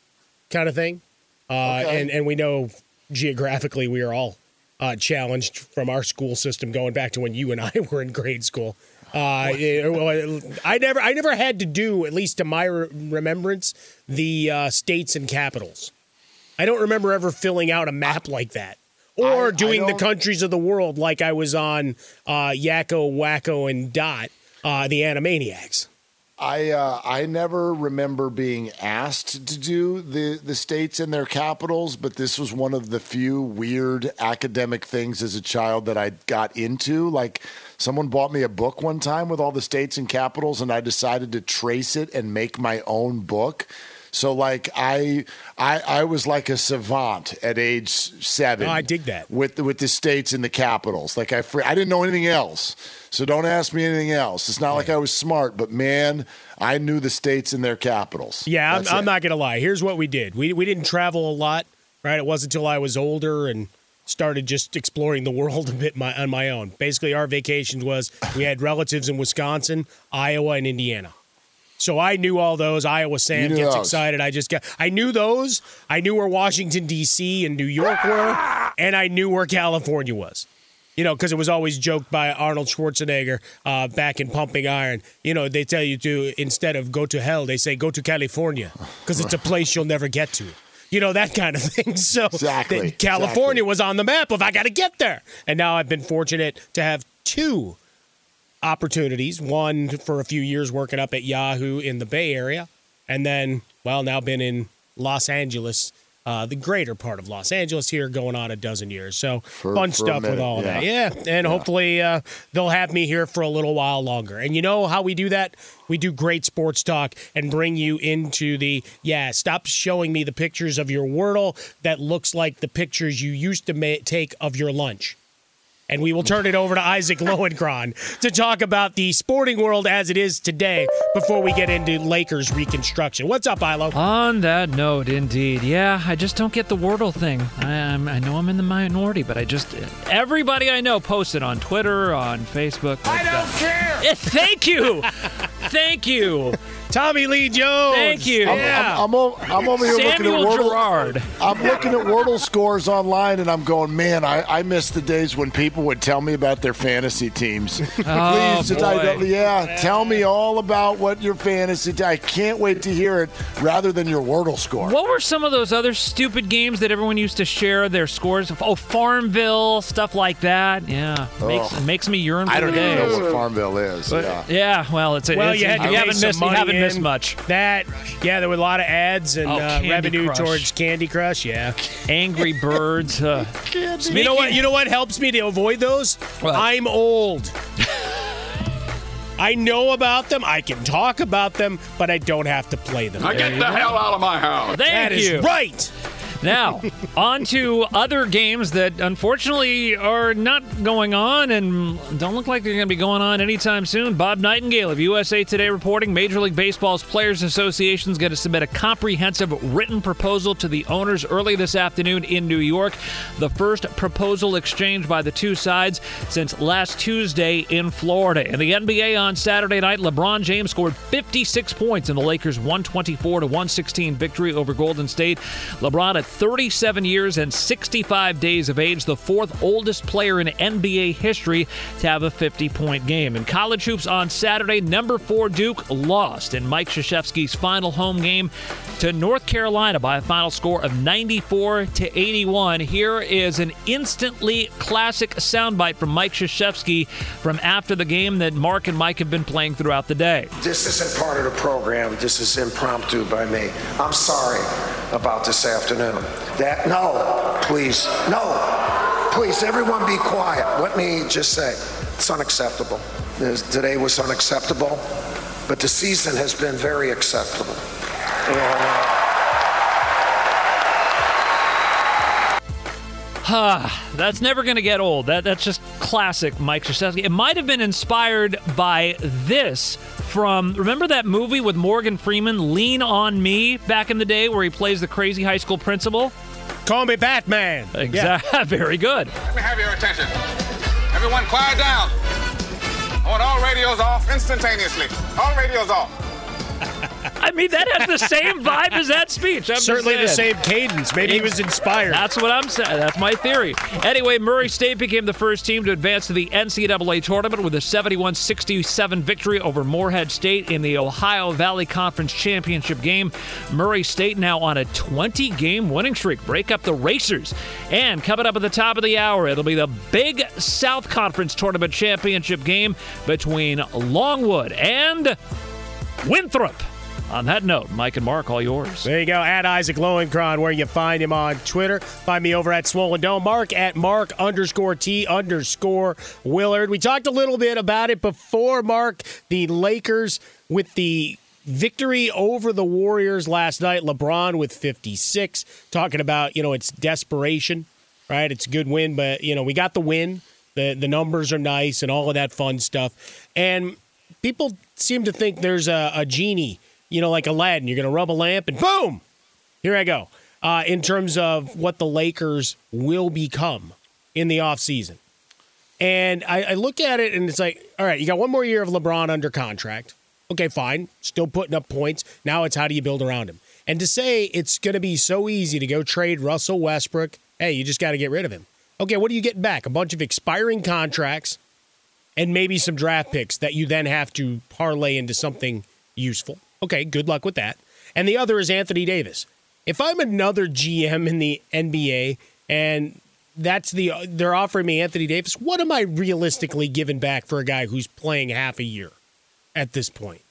kind of thing. Uh, Okay. And and we know geographically we are all uh, challenged from our school system going back to when you and I were in grade school. Uh, it- well, I never I never had to do at least to my re- remembrance the uh, states and capitals. I don't remember ever filling out a map like that. or I- I doing the countries of the world like I was on uh, Yakko, Wakko, and Dot, uh, the Animaniacs. I uh, I never remember being asked to do the the states and their capitals, but this was one of the few weird academic things as a child that I got into. Like someone bought me a book one time with all the states and capitals, and I decided to trace it and make my own book. So like I I I was like a savant at age seven. Oh, I dig that. with the, with the states and the capitals. Like I I didn't know anything else. So don't ask me anything else. It's not like I was smart, but man, I knew the states and their capitals. Yeah, I'm, I'm not gonna lie. Here's what we did. We we didn't travel a lot, right? It wasn't until I was older and started just exploring the world a bit my, on my own. Basically, our vacation was we had relatives in Wisconsin, Iowa, and Indiana. So I knew all those. Iowa Sam gets those. excited. I just got. I knew those. I knew where Washington D.C. and New York were, and I knew where California was. You know, because it was always joked by Arnold Schwarzenegger uh, back in Pumping Iron. You know, they tell you to instead of go to hell, they say go to California because it's a place you'll never get to. You know that kind of thing. So Exactly, California exactly. was on the map of I got to get there, and now I've been fortunate to have two opportunities. One for a few years working up at Yahoo in the Bay Area, and then well now been in Los Angeles, uh, the greater part of Los Angeles here, going on a dozen years. So For- fun for stuff with all of that. yeah. Yeah, and hopefully uh, they'll have me here for a little while longer. And you know how we do that? We do great sports talk and bring you into the yeah. Stop showing me the pictures of your Wordle that looks like the pictures you used to ma- take of your lunch and we will turn it over to Isaac Lowenkron to talk about the sporting world as it is today before we get into Lakers reconstruction. What's up, Ilo? On that note, indeed, yeah, I just don't get the Wordle thing. I, I'm, I know I'm in the minority, but I just everybody I know posted on Twitter, on Facebook. I don't care. Eh, thank you, thank you, Tommy Lee Jones. thank you. I'm, yeah, I'm, I'm, o- I'm over here Samuel looking at Wordle. Gerard. I'm looking at Wordle scores online, and I'm going, man, I, I miss the days when people would tell me about their fantasy teams. Please, Oh, just- I- boy. yeah, tell me all about what your fantasy. I can't wait to hear it, rather than your Wordle score. What were some of those other stupid games that everyone used to share their scores of? Oh, Farmville, stuff like that. Yeah, makes, makes me yearn for I don't the even days. know what Farmville is. yeah. Yeah, well, it's a, Well, it's, you had to you haven't missed you haven't missed in. much. That, yeah, there were a lot of ads and Oh, uh, Candy revenue Crush. towards Candy Crush. Yeah. Angry Birds. Uh, You know what? You know what helps me to avoid those? What? I'm old. I know about them. I can talk about them, but I don't have to play them. I get the hell out of my house. Thank That is you. right. Now, on to other games that unfortunately are not going on and don't look like they're going to be going on anytime soon. Bob Nightingale of USA Today reporting Major League Baseball's Players Association is going to submit a comprehensive written proposal to the owners early this afternoon in New York. The first proposal exchanged by the two sides since last Tuesday in Florida. In the NBA on Saturday night, LeBron James scored 56 points in the Lakers' 124 to 116 victory over Golden State. LeBron at 37 years and 65 days of age, the fourth oldest player in NBA history to have a 50 point game. In college hoops on Saturday, number four Duke lost in Mike Krzyzewski's final home game to North Carolina by a final score of 94 to 81. Here is an instantly classic soundbite from Mike Krzyzewski from after the game that Mark and Mike have been playing throughout the day. This isn't part of the program. This is impromptu by me. I'm sorry about this afternoon. That, no, please, no. Please, everyone be quiet. Let me just say, it's unacceptable. Today was unacceptable, but the season has been very acceptable. And, uh, That's never going to get old. That that's just classic Mike Krzyzewski. It might have been inspired by this from remember that movie with Morgan Freeman, Lean on Me, back in the day where he plays the crazy high school principal. Call me Batman. Exactly. Very good. Let me have your attention. Everyone quiet down. I want all radios off instantaneously. All radios off. I mean, that has the same vibe as that speech. I'm Certainly the same cadence. Maybe he was inspired. That's what I'm saying. That's my theory. Anyway, Murray State became the first team to advance to the NCAA tournament with a 71 67 victory over Morehead State in the Ohio Valley Conference Championship game. Murray State now on a 20 game winning streak. Break up the Racers. And coming up at the top of the hour, it'll be the big South Conference Tournament Championship game between Longwood and Winthrop. On that note, Mike and Mark, all yours. There you go, at Isaac Lowenkron, where you find him on Twitter. Find me over at Swollen Dome. Mark at Mark underscore T underscore Willard. We talked a little bit about it before, Mark. The Lakers with the victory over the Warriors last night. LeBron with 56. Talking about, you know, it's desperation, right? It's a good win, but, you know, we got the win. The, the numbers are nice and all of that fun stuff. And people seem to think there's a, a genie, you know, like Aladdin. You're going to rub a lamp and boom, here I go. Uh, in terms of what the Lakers will become in the offseason. And I, I look at it and it's like, all right, you got one more year of LeBron under contract. Okay, fine. Still putting up points. Now it's how do you build around him? And to say it's going to be so easy to go trade Russell Westbrook, hey, you just got to get rid of him. Okay, what are you getting back? A bunch of expiring contracts and maybe some draft picks that you then have to parlay into something useful. Okay, good luck with that. And the other is Anthony Davis. If I'm another GM in the NBA and that's the they're offering me Anthony Davis, what am I realistically giving back for a guy who's playing half a year at this point?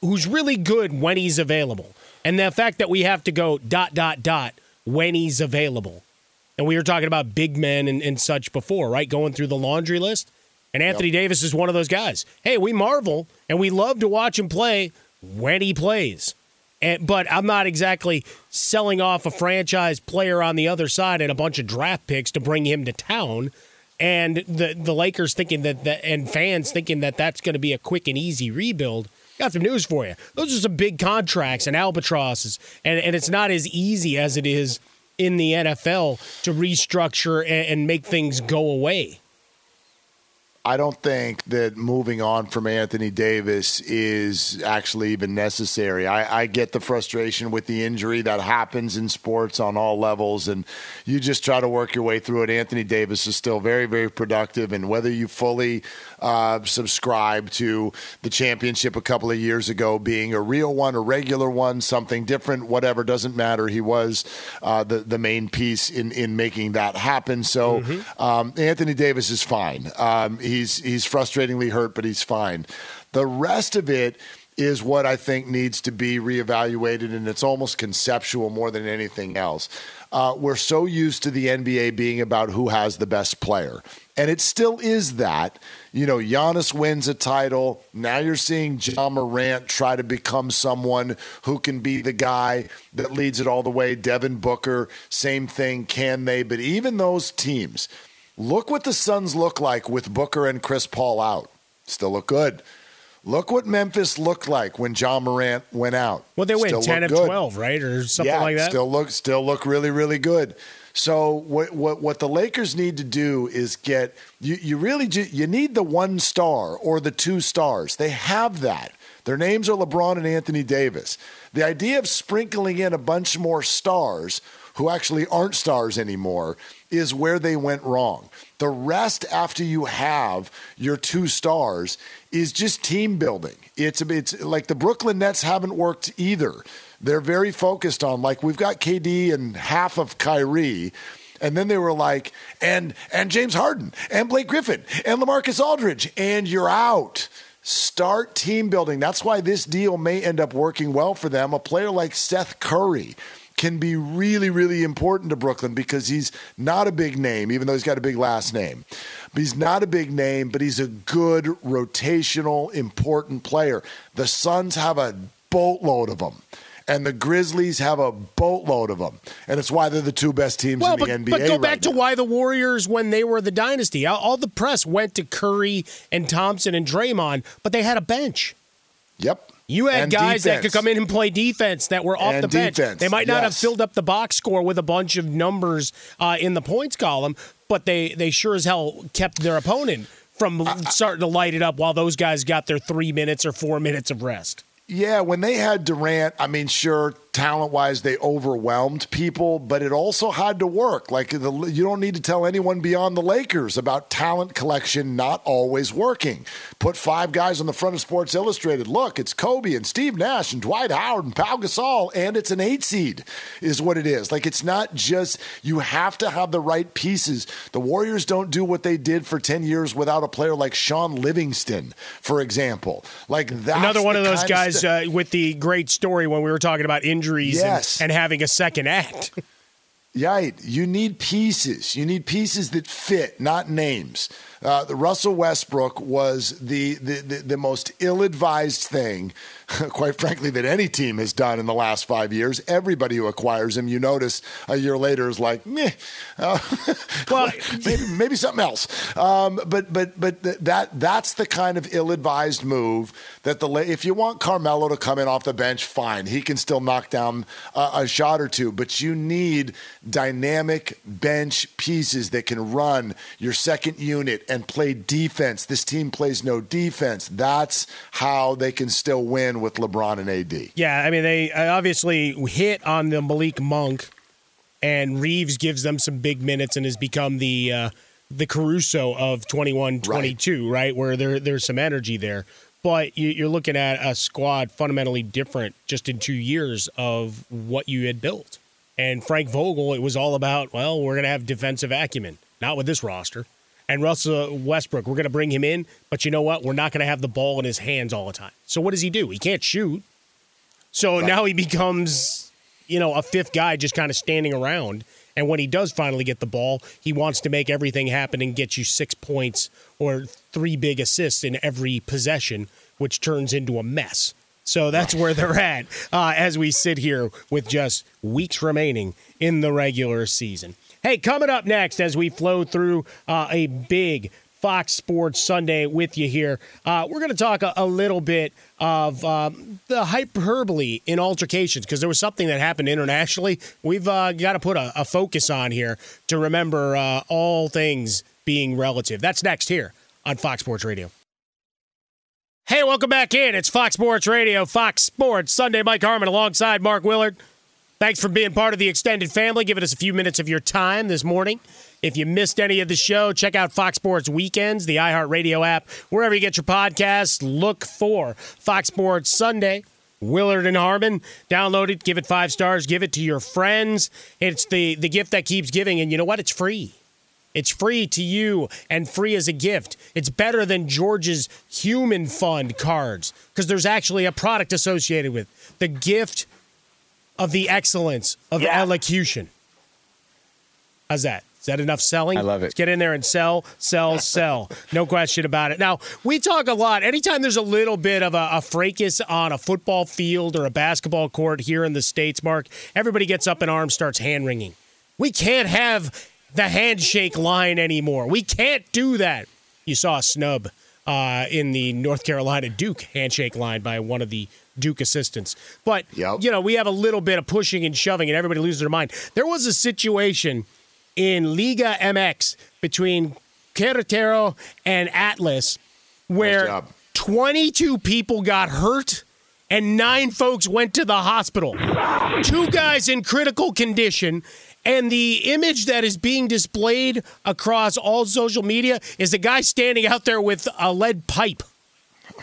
Who's really good when he's available. And the fact that we have to go dot dot dot when he's available. And we were talking about big men and, and such before, right? Going through the laundry list. And Anthony Davis is one of those guys. Hey, we marvel and we love to watch him play when he plays. And, but I'm not exactly selling off a franchise player on the other side and a bunch of draft picks to bring him to town. And the the Lakers thinking that, and fans thinking that that's going to be a quick and easy rebuild. Got some news for you. Those are some big contracts and albatrosses, and, and it's not as easy as it is in the NFL to restructure and, and make things go away. I don't think that moving on from Anthony Davis is actually even necessary. I, I, get the frustration with the injury that happens in sports on all levels, and you just try to work your way through it. Anthony Davis is still very, very productive, and whether you fully uh, subscribe to the championship a couple of years ago being a real one, a regular one, something different, whatever, doesn't matter. He was uh, the, the main piece in, in making that happen. So Mm-hmm. um, Anthony Davis is fine. Um, he's he's frustratingly hurt, but he's fine. The rest of it is what I think needs to be reevaluated, and it's almost conceptual more than anything else. Uh, we're so used to the NBA being about who has the best player, and it still is that. You know, Giannis wins a title. Now you're seeing Ja Morant try to become someone who can be the guy that leads it all the way. Devin Booker, same thing. Can they? But even those teams, look what the Suns look like with Booker and Chris Paul out. Still look good. Look what Memphis looked like when Ja Morant went out. Well, they went ten of good. twelve, right, or something yeah, like that. Still look, still look really, really good. So what what what the Lakers need to do is get you. You really ju- you need the one star or the two stars. They have that. Their names are LeBron and Anthony Davis. The idea of sprinkling in a bunch more stars who actually aren't stars anymore is where they went wrong. The rest after you have your two stars is just team building. It's it's like the Brooklyn Nets haven't worked either. They're very focused on like we've got KD and half of Kyrie. And then they were like, and and James Harden and Blake Griffin and LaMarcus Aldridge, and you're out. Start team building. That's why this deal may end up working well for them. A player like Seth Curry can be really, really important to Brooklyn because he's not a big name, even though he's got a big last name. But he's not a big name, but he's a good rotational, important player. The Suns have a boatload of them. And the Grizzlies have a boatload of them, and it's why they're the two best teams well, in the but, NBA. but go right back to why the Warriors, when they were the dynasty, all the press went to Curry and Thompson and Draymond, but they had a bench. Yep. You had guys that could come in and play defense that were off And the bench. defense, They might not have filled up the box score with a bunch of numbers uh, in the points column, but they they sure as hell kept their opponent from starting to light it up while those guys got their three minutes or four minutes of rest. Yeah, when they had Durant, I mean, sure, talent wise, they overwhelmed people, but it also had to work. Like, the, you don't need to tell anyone beyond the Lakers about talent collection not always working. Put five guys on the front of Sports Illustrated. Look, it's Kobe and Steve Nash and Dwight Howard and Pau Gasol, and it's an eight seed, is what it is. Like, it's not just, you have to have the right pieces. The Warriors don't do what they did for 10 years without a player like Shaun Livingston, for example. Like, that's Another one of those guys stu- uh, with the great story when we were talking about injuries Yes. and, and having a second act. Right. You need pieces. You need pieces that fit, not names. Uh, the Russell Westbrook was the, the, the, the most ill advised thing, quite frankly, that any team has done in the last five years. Everybody who acquires him, you notice a year later is like, meh. Uh, well, maybe, maybe something else. Um, but but but th- that that's the kind of ill advised move that the if you want Carmelo to come in off the bench, fine, he can still knock down a shot or two. But you need dynamic bench pieces that can run your second unit and play defense. This team plays no defense. That's how they can still win with LeBron and AD. Yeah, I mean they obviously hit on the Malik Monk, and Reaves gives them some big minutes and has become the uh, the Caruso of 21-22, right. Where there there's some energy there. But you're looking at a squad fundamentally different just in two years of what you had built. And Frank Vogel, it was all about well, we're going to have defensive acumen, not with this roster. And Russell Westbrook, we're going to bring him in, but you know what? We're not going to have the ball in his hands all the time. So what does he do? He can't shoot. So now he becomes, you know, a fifth guy just kind of standing around. And when he does finally get the ball, he wants to make everything happen and get you six points or three big assists in every possession, which turns into a mess. So that's where they're at uh, as we sit here with just weeks remaining in the regular season. Hey, coming up next as we flow through uh, a big Fox Sports Sunday with you here. Uh, we're going to talk a, a little bit of um, the hyperbole in altercations because there was something that happened internationally. We've uh, got to put a, a focus on here to remember uh, all things being relative. That's next here on Fox Sports Radio. Hey, welcome back in. It's Fox Sports Radio, Fox Sports Sunday. Mike Harmon alongside Mark Willard. Thanks for being part of the extended family, giving us a few minutes of your time this morning. If you missed any of the show, check out Fox Sports Weekends, the iHeartRadio app, wherever you get your podcasts. Look for Fox Sports Sunday. Willard and Harmon, download it, give it five stars, give it to your friends. It's the the gift that keeps giving, and you know what? It's free. It's free to you and free as a gift. It's better than George's Human Fund cards because there's actually a product associated with the gift of the excellence of elocution. How's that? Is that enough selling? I love it. Let's get in there and sell, sell, sell. No question about it. Now, we talk a lot. Anytime there's a little bit of a, a fracas on a football field or a basketball court here in the States, Mark, everybody gets up in arms, starts hand wringing. We can't have the handshake line anymore. We can't do that. You saw a snub uh, in the North Carolina Duke handshake line by one of the Duke assistants. But, you know, we have a little bit of pushing and shoving, and everybody loses their mind. There was a situation in Liga MX between Querétaro and Atlas where 22 people got hurt and nine folks went to the hospital. Two guys in critical condition. And the image that is being displayed across all social media is a guy standing out there with a lead pipe.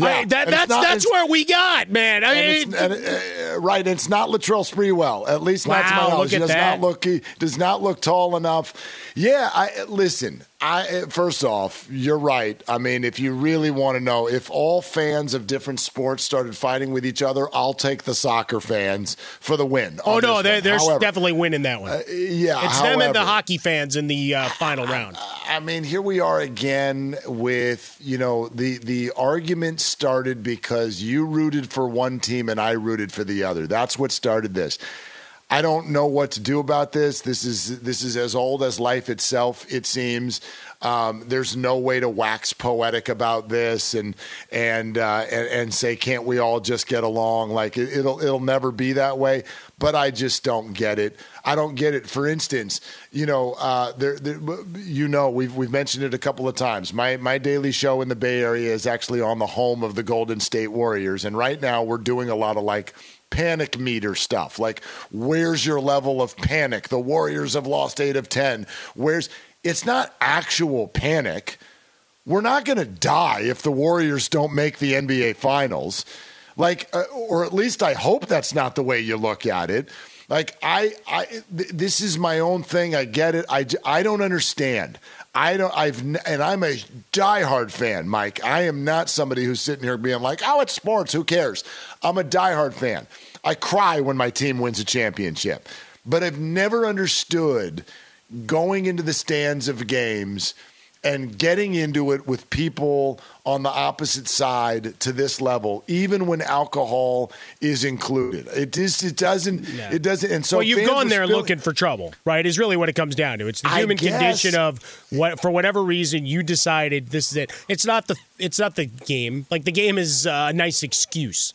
I- that, that's not- that's where we got, man. I mean, and, uh, right, it's not Latrell Sprewell. At least not to my knowledge. He does that. not look. He does not look tall enough. Yeah, I listen. I first off, you're right. I mean, if you really want to know, if all fans of different sports started fighting with each other, I'll take the soccer fans for the win. oh no, they're, they're However, definitely winning that one. yeah, it's them and the hockey fans in the uh, final round. I mean, here we are again with you know the the argument started because you rooted for one team and I rooted for the other. That's what started this. I don't know what to do about this. This is this is as old as life itself. It seems. Um, there's no way to wax poetic about this and and uh, and, and say, can't we all just get along? Like it, it'll it'll never be that way. But I just don't get it. I don't get it. For instance, you know, uh, there, there, you know, we've we've mentioned it a couple of times. My my daily show in the Bay Area is actually on the home of the Golden State Warriors, and right now we're doing a lot of like panic meter stuff. Like, where's your level of panic? The Warriors have lost eight of ten. Where's it's not actual panic. We're not going to die if the Warriors don't make the NBA Finals. Like, uh, or at least I hope that's not the way you look at it. Like, I, I, th- this is my own thing. I get it. I, I don't understand. I don't. I've and I'm a diehard fan, Mike. I am not somebody who's sitting here being like, "Oh, it's sports. Who cares?" I'm a diehard fan. I cry when my team wins a championship, but I've never understood going into the stands of games and getting into it with people on the opposite side to this level, even when alcohol is included. It just it doesn't Yeah. it doesn't. And so well, you've gone there spilling- looking for trouble, right? Is really what it comes down to. It's the human condition of what, for whatever reason, you decided this is it. It's not the, it's not the game. Like the game is uh, a nice excuse.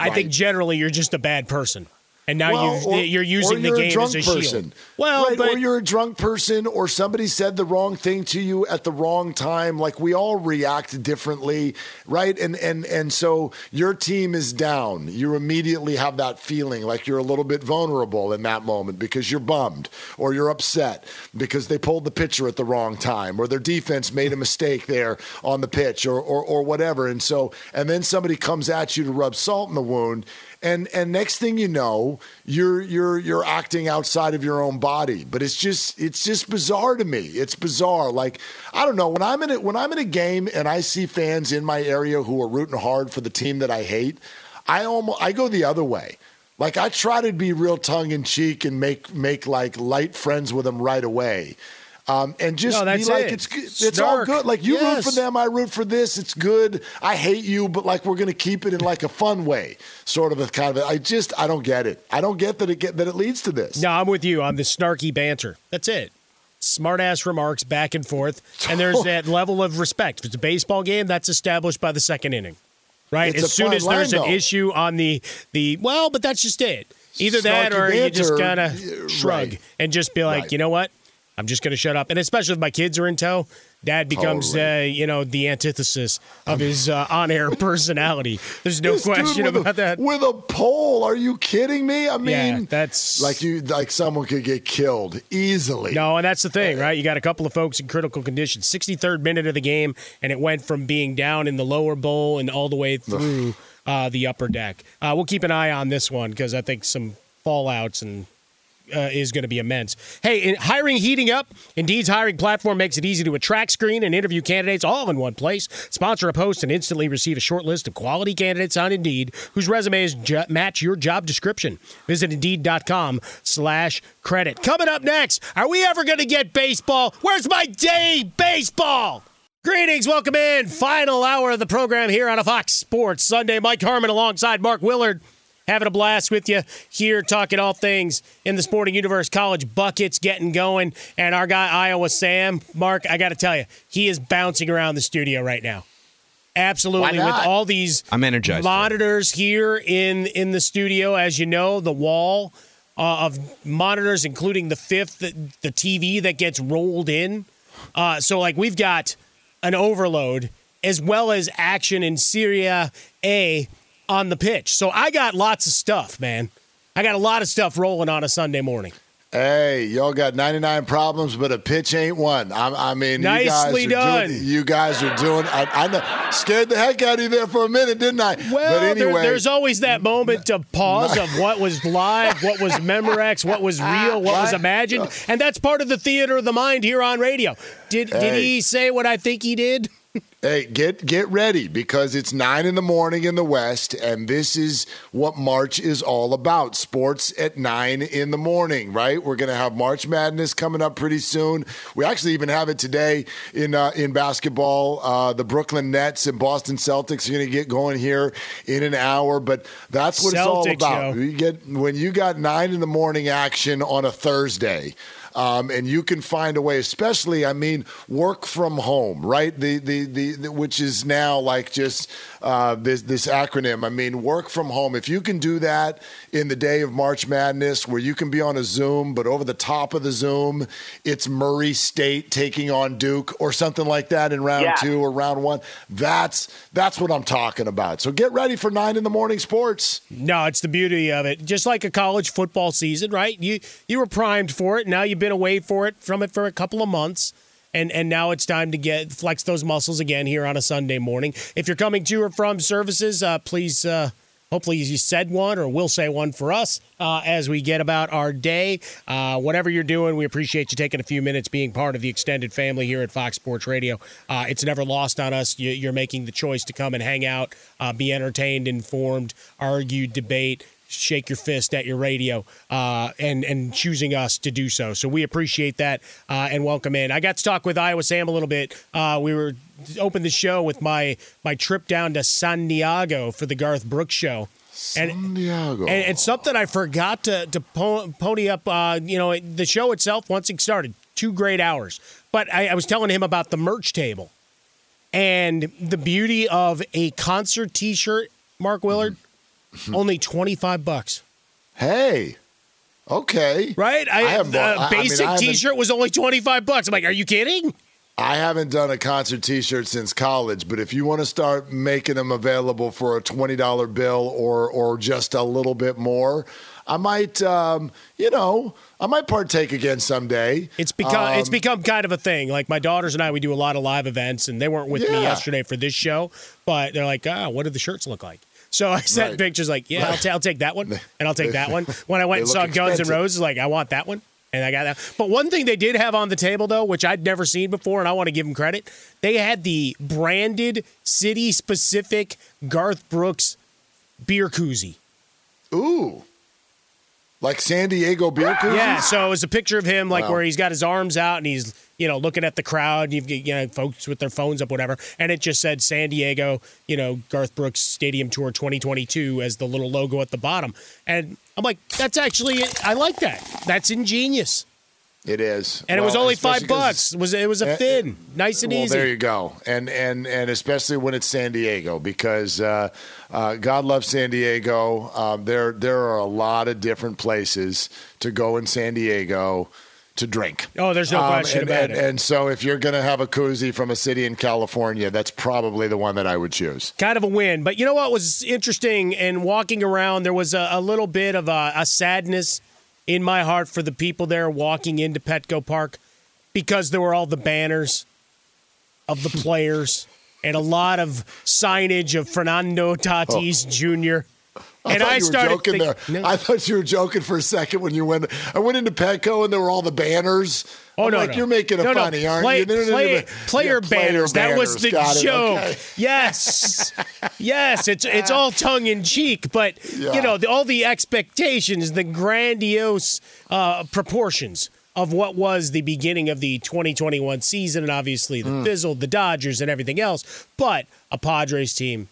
I think generally you're just a bad person, and now Well, you've, or- you're using the you're game a drunk as a person. shield. Well, right, but or you're a drunk person, or somebody said the wrong thing to you at the wrong time. Like we all react differently, right? And and and so your team is down. You immediately have that feeling like you're a little bit vulnerable in that moment because you're bummed or you're upset because they pulled the pitcher at the wrong time or their defense made a mistake there on the pitch or or, or whatever. And so and then somebody comes at you to rub salt in the wound and and next thing you know you're you're you're acting outside of your own body. But it's just it's just bizarre to me. It's bizarre. Like i don't know. When i'm in a when i'm in a game and i see fans in my area who are rooting hard for the team that i hate i almost i go the other way. Like i try to be real tongue in cheek and make make like light friends with them right away um, and just No, be like it. it's it's all good like you root for them I root for this. It's good. I hate you, but like we're going to keep it in like a fun way, sort of a kind of. I just I don't get it. I don't get that it get that it leads to this. No, I'm with you on the snarky banter. That's it. Smart ass remarks back and forth. And there's that level of respect. If it's a baseball game, that's established by the second inning. Right? It's as soon as there's line, an though. issue on the the well, but that's just it. Either that Snarky or you just banter, kind yeah, of shrug right. and just be like, Right. you know what? I'm just going to shut up. And especially if my kids are in tow, dad becomes, uh, you know, the antithesis of his uh, on air personality. There's no This question with a- about that. With a pole, are you kidding me? I mean, Yeah, that's like you like someone could get killed easily. No, and that's the thing, right? You got a couple of folks in critical condition. 63rd minute of the game, and it went from being down in the lower bowl and all the way through uh, the upper deck. Uh, we'll keep an eye on this one because I think some fallouts and uh, is going to be immense. Hey, in hiring heating up. Indeed's hiring platform makes it easy to attract, screen, and interview candidates all in one place. Sponsor a post and instantly receive a short list of quality candidates on Indeed whose resumes jo- match your job description. Visit Indeed.com slash credit. Coming up next, are we ever going to get baseball? Where's my day baseball? Greetings, welcome in. Final hour of the program here on a Fox Sports Sunday. Mike Harmon alongside Mark Willard having a blast with you here, talking all things in the sporting universe. College buckets getting going, and our guy Iowa Sam, Mark. I got to tell you, he is bouncing around the studio right now. Absolutely, with all these I'm energized. monitors here in in the studio. As you know, the wall uh, of monitors, including the fifth, the, the TV that gets rolled in. Uh, so, like, we've got an overload as well as action in Serie A on the pitch. So I got lots of stuff, man. I got a lot of stuff rolling on a Sunday morning. Hey, y'all got 99 problems, but a pitch ain't one. I, I mean, Nicely you guys are done. Doing, you guys are doing. I, I know, scared the heck out of you there for a minute, didn't I? Well, but anyway, there, there's always that moment of pause of what was live, what was Memorex, what was real, what was imagined, and that's part of the theater of the mind here on radio. Did did he say what I think he did? Hey, get get ready because it's nine in the morning in the West, and this is what March is all about. Sports at nine in the morning, right? We're going to have March Madness coming up pretty soon. We actually even have it today in uh, in basketball. Uh, the Brooklyn Nets and Boston Celtics are going to get going here in an hour, but that's what it's all about. yo. You get when you got nine in the morning action on a Thursday. Um, and you can find a way. Especially, I mean, work from home, right? The the the, the which is now like just uh, this this acronym. I mean, work from home. If you can do that in the day of March Madness, where you can be on a Zoom, but over the top of the Zoom, it's Murray State taking on Duke or something like that in round Yeah. two or round one. That's that's what I'm talking about. So get ready for nine in the morning sports. No, it's the beauty of it. Just like a college football season, right? You you were primed for it. Now you've been away for it from it for a couple of months. And and now it's time to get flex those muscles again here on a Sunday morning. If you're coming to or from services, uh, please uh, hopefully you said one or will say one for us uh, as we get about our day. Uh, whatever you're doing, we appreciate you taking a few minutes being part of the extended family here at Fox Sports Radio. Uh, it's never lost on us. You, you're making the choice to come and hang out, uh, be entertained, informed, argue, debate. Shake your fist at your radio, uh, and and choosing us to do so. So we appreciate that uh, and welcome in. I got to talk with Iowa Sam a little bit. Uh, we were opened the show with my my trip down to San Diego for the Garth Brooks show. San Diego. And it's something I forgot to to pony up. Uh, you know, the show itself once it started, two great hours. But I, I was telling him about the merch table and the beauty of a concert T-shirt. Mark Willard, Mm-hmm. only twenty five bucks. Hey, okay, right? I, the I- I mean, basic I haven't- T-shirt was only twenty five bucks. I'm like, are you kidding? I haven't done a concert T-shirt since college, but if you want to start making them available for a twenty dollar bill or or just a little bit more, I might, um, you know, I might partake again someday. It's become it's Um, become kind of a thing. Like my daughters and I, we do a lot of live events, and they weren't with me yesterday for this show, but they're like, ah, what do the shirts look like? So I sent Right. pictures like, yeah, I'll, Right. ta- I'll take that one, and I'll take that one. When I went and saw look Guns N' expensive. Roses, like I want that one, and I got that. But one thing they did have on the table though, which I'd never seen before, and I want to give them credit, they had the branded city specific Garth Brooks beer koozie. Ooh, like San Diego beer koozies. Yeah, so it was a picture of him like Wow. where he's got his arms out and he's you know looking at the crowd. You've got, you know folks with their phones up, whatever, and it just said San Diego, you know Garth Brooks Stadium Tour 2022 as the little logo at the bottom. And I'm like, that's actually I like that. That's ingenious. It is, And it was only five bucks. It was it was a Eh, thin, nice and well, easy. there you go, and and and especially when it's San Diego, because uh, uh, God loves San Diego. Um, there there are a lot of different places to go in San Diego to drink. Oh, there's no Um, question and, about and, it. And so, if you're going to have a koozie from a city in California, that's probably the one that I would choose. kind of a win. But you know what was interesting? And walking around, there was a, a little bit of a, a sadness in my heart for the people there walking into Petco Park because there were all the banners of the players and a lot of signage of Fernando Tatis Jr. I and thought I you were started joking think- there. I thought you were joking for a second when you went. I went into Petco and there were all the banners. Oh I'm no, like no. you're making a no, no. funny, aren't Play- you? No, no, no, no, play- no. Player Yeah, banners. That was the Got joke. Okay. Yes, yes. It's it's all tongue in cheek, but Yeah. you know the, all the expectations, the grandiose uh, proportions of what was the beginning of the 2021 season, and obviously the Mm. fizzle, the Dodgers, and everything else. But a Padres team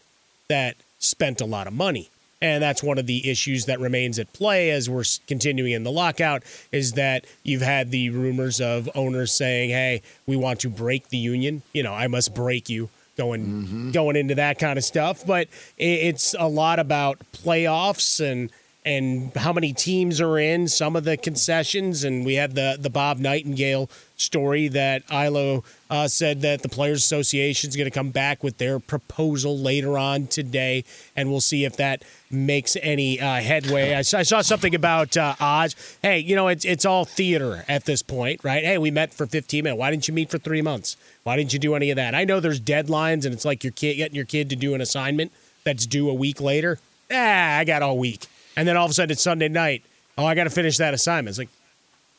that spent a lot of money. And that's one of the issues that remains at play as we're continuing in the lockout is that you've had the rumors of owners saying, "Hey, we want to break the union. You know, I must break you." Going mm-hmm. going into that kind of stuff, but it's a lot about playoffs and and how many teams are in, some of the concessions, and we had the the Bob Nightingale story that Ilo uh, said that the Players Association is going to come back with their proposal later on today, and we'll see if that makes any uh, headway. I, saw- I saw something about uh, odds. Hey, you know it's it's all theater at this point, right? Hey, we met for 15 minutes. Why didn't you meet for three months? Why didn't you do any of that? I know there's deadlines, and it's like your kid getting your kid to do an assignment that's due a week later. Ah, I got all week. And then all of a sudden it's Sunday night. Oh, I got to finish that assignment. It's like,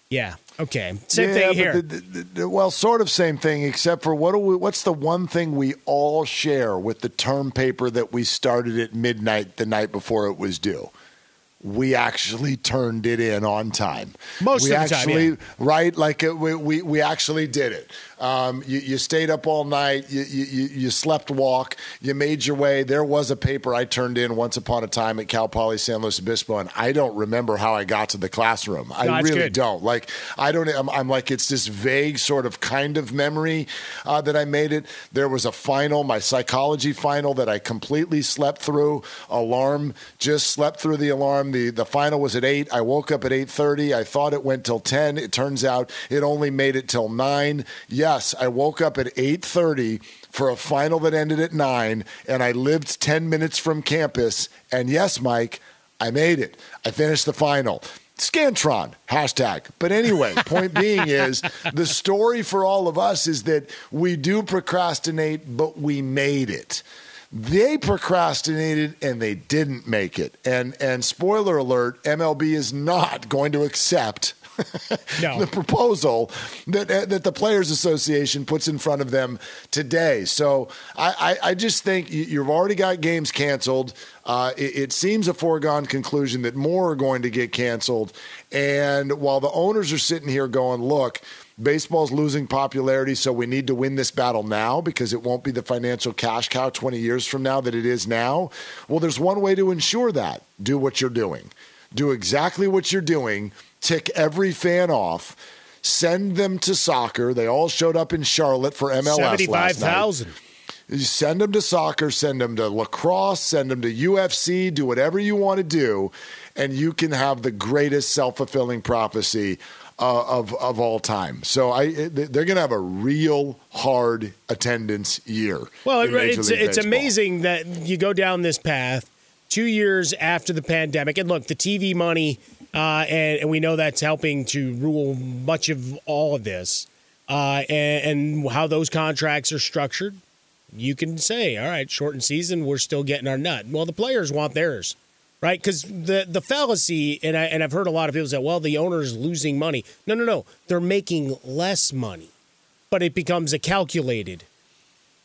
yeah, okay. Same Yeah, thing here. the- the- the- well, sort of same thing, except for what do we, what's the one thing we all share with the term paper that we started at midnight the night before it was due? We actually turned it in on time. Most we of the time, actually, yeah. right? Like it, we, we we actually did it. Um, you, you stayed up all night. You, you you slept walk. You made your way. There was a paper I turned in once upon a time at Cal Poly San Luis Obispo, and I don't remember how I got to the classroom. I No, really good. don't. Like I don't. I'm, I'm like it's this vague sort of kind of memory uh, that I made it. There was a final, my psychology final, that I completely slept through. Alarm just slept through the alarm. The The final was at eight. I woke up at eight thirty. I thought it went till ten. It turns out it only made it till nine. Yes, I woke up at eight thirty for a final that ended at nine, and I lived ten minutes from campus. And yes, Mike, I made it. I finished the final. Scantron, hashtag. But anyway, point being is the story for all of us is that we do procrastinate, but we made it. They procrastinated and they didn't make it. And and spoiler alert, MLB is not going to accept No. the proposal that that the Players Association puts in front of them today. So I, I, I just think you- you've already got games canceled. Uh, it, it seems a foregone conclusion that more are going to get canceled. And while the owners are sitting here going, look, baseball's losing popularity, so we need to win this battle now because it won't be the financial cash cow 20 years from now that it is now. Well, there's one way to ensure that do what you're doing do exactly what you're doing, tick every fan off, send them to soccer. They all showed up in Charlotte for MLS Seventy-five last night. thousand. Send them to soccer, send them to lacrosse, send them to UFC, do whatever you want to do, and you can have the greatest self fulfilling prophecy uh, of of all time. So I, they're going to have a real hard attendance year. Well, in it, Major it's it's Baseball. amazing that you go down this path two years after the pandemic, and look, the TV money, uh, and, and we know that's helping to rule much of all of this, uh, and, and how those contracts are structured. You can say, all right, shortened season, we're still getting our nut. Well, the players want theirs, right? Because the the fallacy, and I and I've heard a lot of people say, well, the owner's losing money. No, no, no, they're making less money, but it becomes a calculated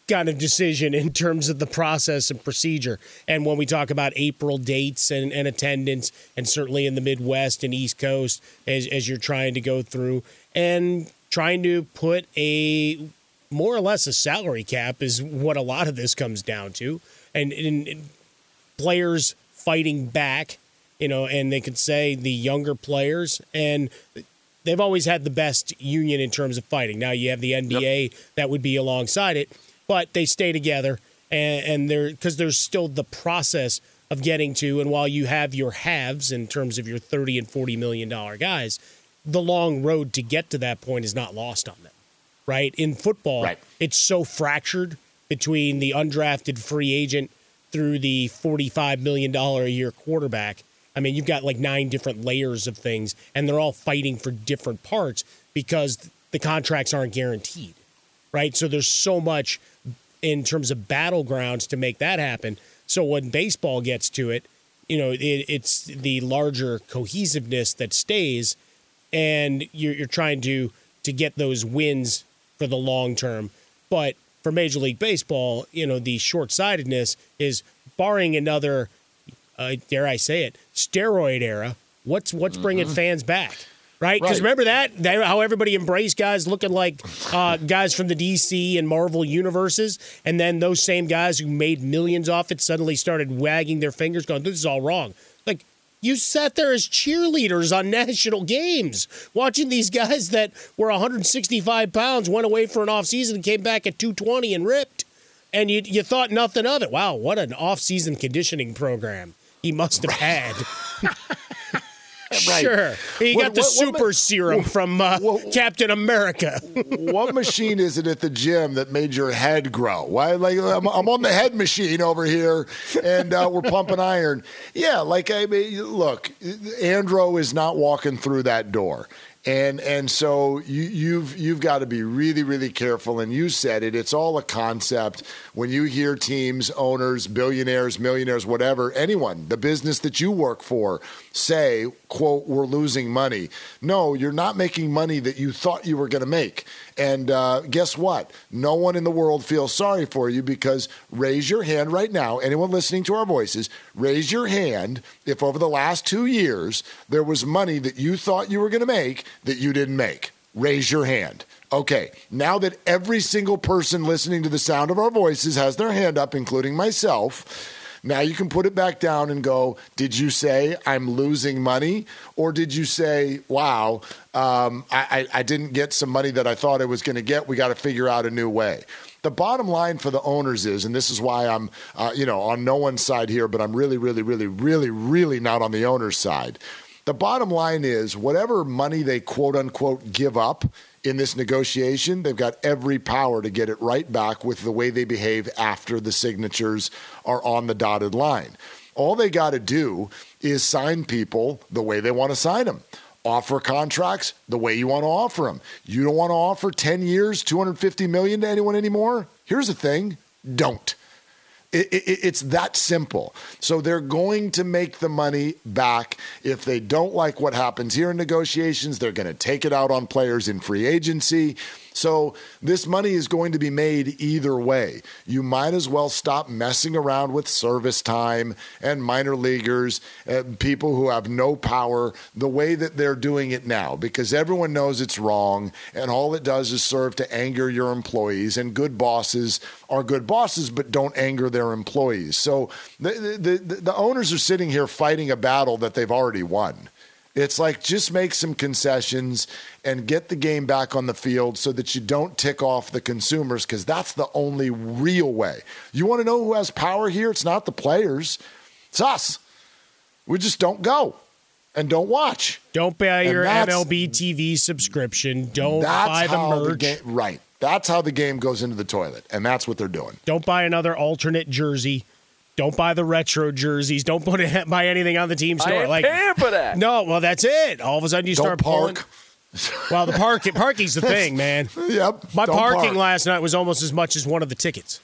kind of decision in terms of the process and procedure. And when we talk about April dates and, and attendance, and certainly in the Midwest and East Coast, as, as you're trying to go through and trying to put a more or less a salary cap is what a lot of this comes down to. And, and, and players fighting back, you know, and they could say the younger players and they've always had the best union in terms of fighting. Now you have the NBA that would be alongside it, but they stay together and, and they're because there's still the process of getting to. And while you have your halves in terms of your thirty and forty million dollar guys, the long road to get to that point is not lost on them. Right in football, Right. it's so fractured between the undrafted free agent through the $45 million a year quarterback. I mean, you've got like nine different layers of things, and they're all fighting for different parts because the contracts aren't guaranteed, right? So there's so much in terms of battlegrounds to make that happen. So when baseball gets to it, you know, it, it's the larger cohesiveness that stays, and you're, you're trying to to get those wins for the long term. But for Major League Baseball, you know, the short sightedness is barring another, uh, dare I say it, steroid era. What's what's bringing fans back? Right? Because Right. remember that, that how everybody embraced guys looking like uh, guys from the DC and Marvel universes, and then those same guys who made millions off it suddenly started wagging their fingers, going, "This is all wrong." You sat there as cheerleaders on national games, watching these guys that were 165 pounds went away for an offseason came back at 220 and ripped, and you you thought nothing of it. Wow, what an off-season conditioning program he must have had. Right. Sure, he What- got the what- what super ma- serum from uh, what- Captain America. what machine is it at the gym that made your head grow? Why, like I'm, I'm on the head machine over here, and uh, we're pumping iron. Yeah, like I mean, look, Andro is not walking through that door. And and so you, you've you've got to be really really careful. And you said it; it's all a concept. When you hear teams, owners, billionaires, millionaires, whatever, anyone, the business that you work for, say, "quote We're losing money." No, you're not making money that you thought you were going to make. And uh, guess what? No one in the world feels sorry for you because raise your hand right now. Anyone listening to our voices, raise your hand if over the last two years there was money that you thought you were going to make that you didn't make. Raise your hand. Okay, now that every single person listening to the sound of our voices has their hand up, including myself, now you can put it back down and go, Did you say I'm losing money? Or did you say, Wow, um, I, I, I didn't get some money that I thought I was going to get? We got to figure out a new way. The bottom line for the owners is, and this is why I'm, uh, you know, on no one's side here, but I'm really, really, really, really, really not on the owner's side. The bottom line is, whatever money they quote unquote give up in this negotiation, they've got every power to get it right back with the way they behave after the signatures are on the dotted line. All they got to do is sign people the way they want to sign them. Offer contracts the way you want to offer them. You don't want to offer 10 years, 250 million to anyone anymore? Here's the thing, don't. It, it, it's that simple. So they're going to make the money back. If they don't like what happens here in negotiations, they're going to take it out on players in free agency. So this money is going to be made either way. You might as well stop messing around with service time and minor leaguers and people who have no power the way that they're doing it now because everyone knows it's wrong and all it does is serve to anger your employees and good bosses are good bosses but don't anger their employees. So the the, the, the owners are sitting here fighting a battle that they've already won. It's like just make some concessions and get the game back on the field so that you don't tick off the consumers because that's the only real way. You want to know who has power here? It's not the players, it's us. We just don't go and don't watch. Don't buy And your MLB TV subscription. Don't buy the merch. game, right. That's how the game goes into the toilet, and that's what they're doing. Don't buy another alternate jersey. Don't buy the retro jerseys. Don't put it, buy anything on the team I store. ain't like paying for that. No, well that's it. All of a sudden you Don't start pulling. park. Well, the parking parking's the thing, man. Yep. My parking park. last night was almost as much as one of the tickets.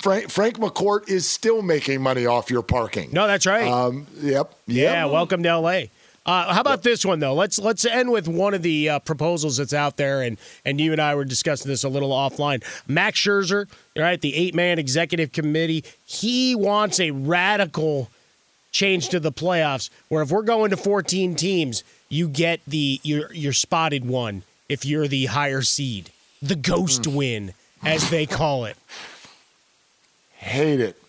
Frank, Frank McCourt is still making money off your parking. No, that's right. Um, yep. Yeah, Yep. welcome to LA. Uh, how about this one though? Let's let's end with one of the uh, proposals that's out there, and and you and I were discussing this a little offline. Max Scherzer, right, the eight man executive committee, he wants a radical change to the playoffs, where if we're going to 14 teams, you get the your your spotted one if you're the higher seed, the ghost win, as they call it. Hate it.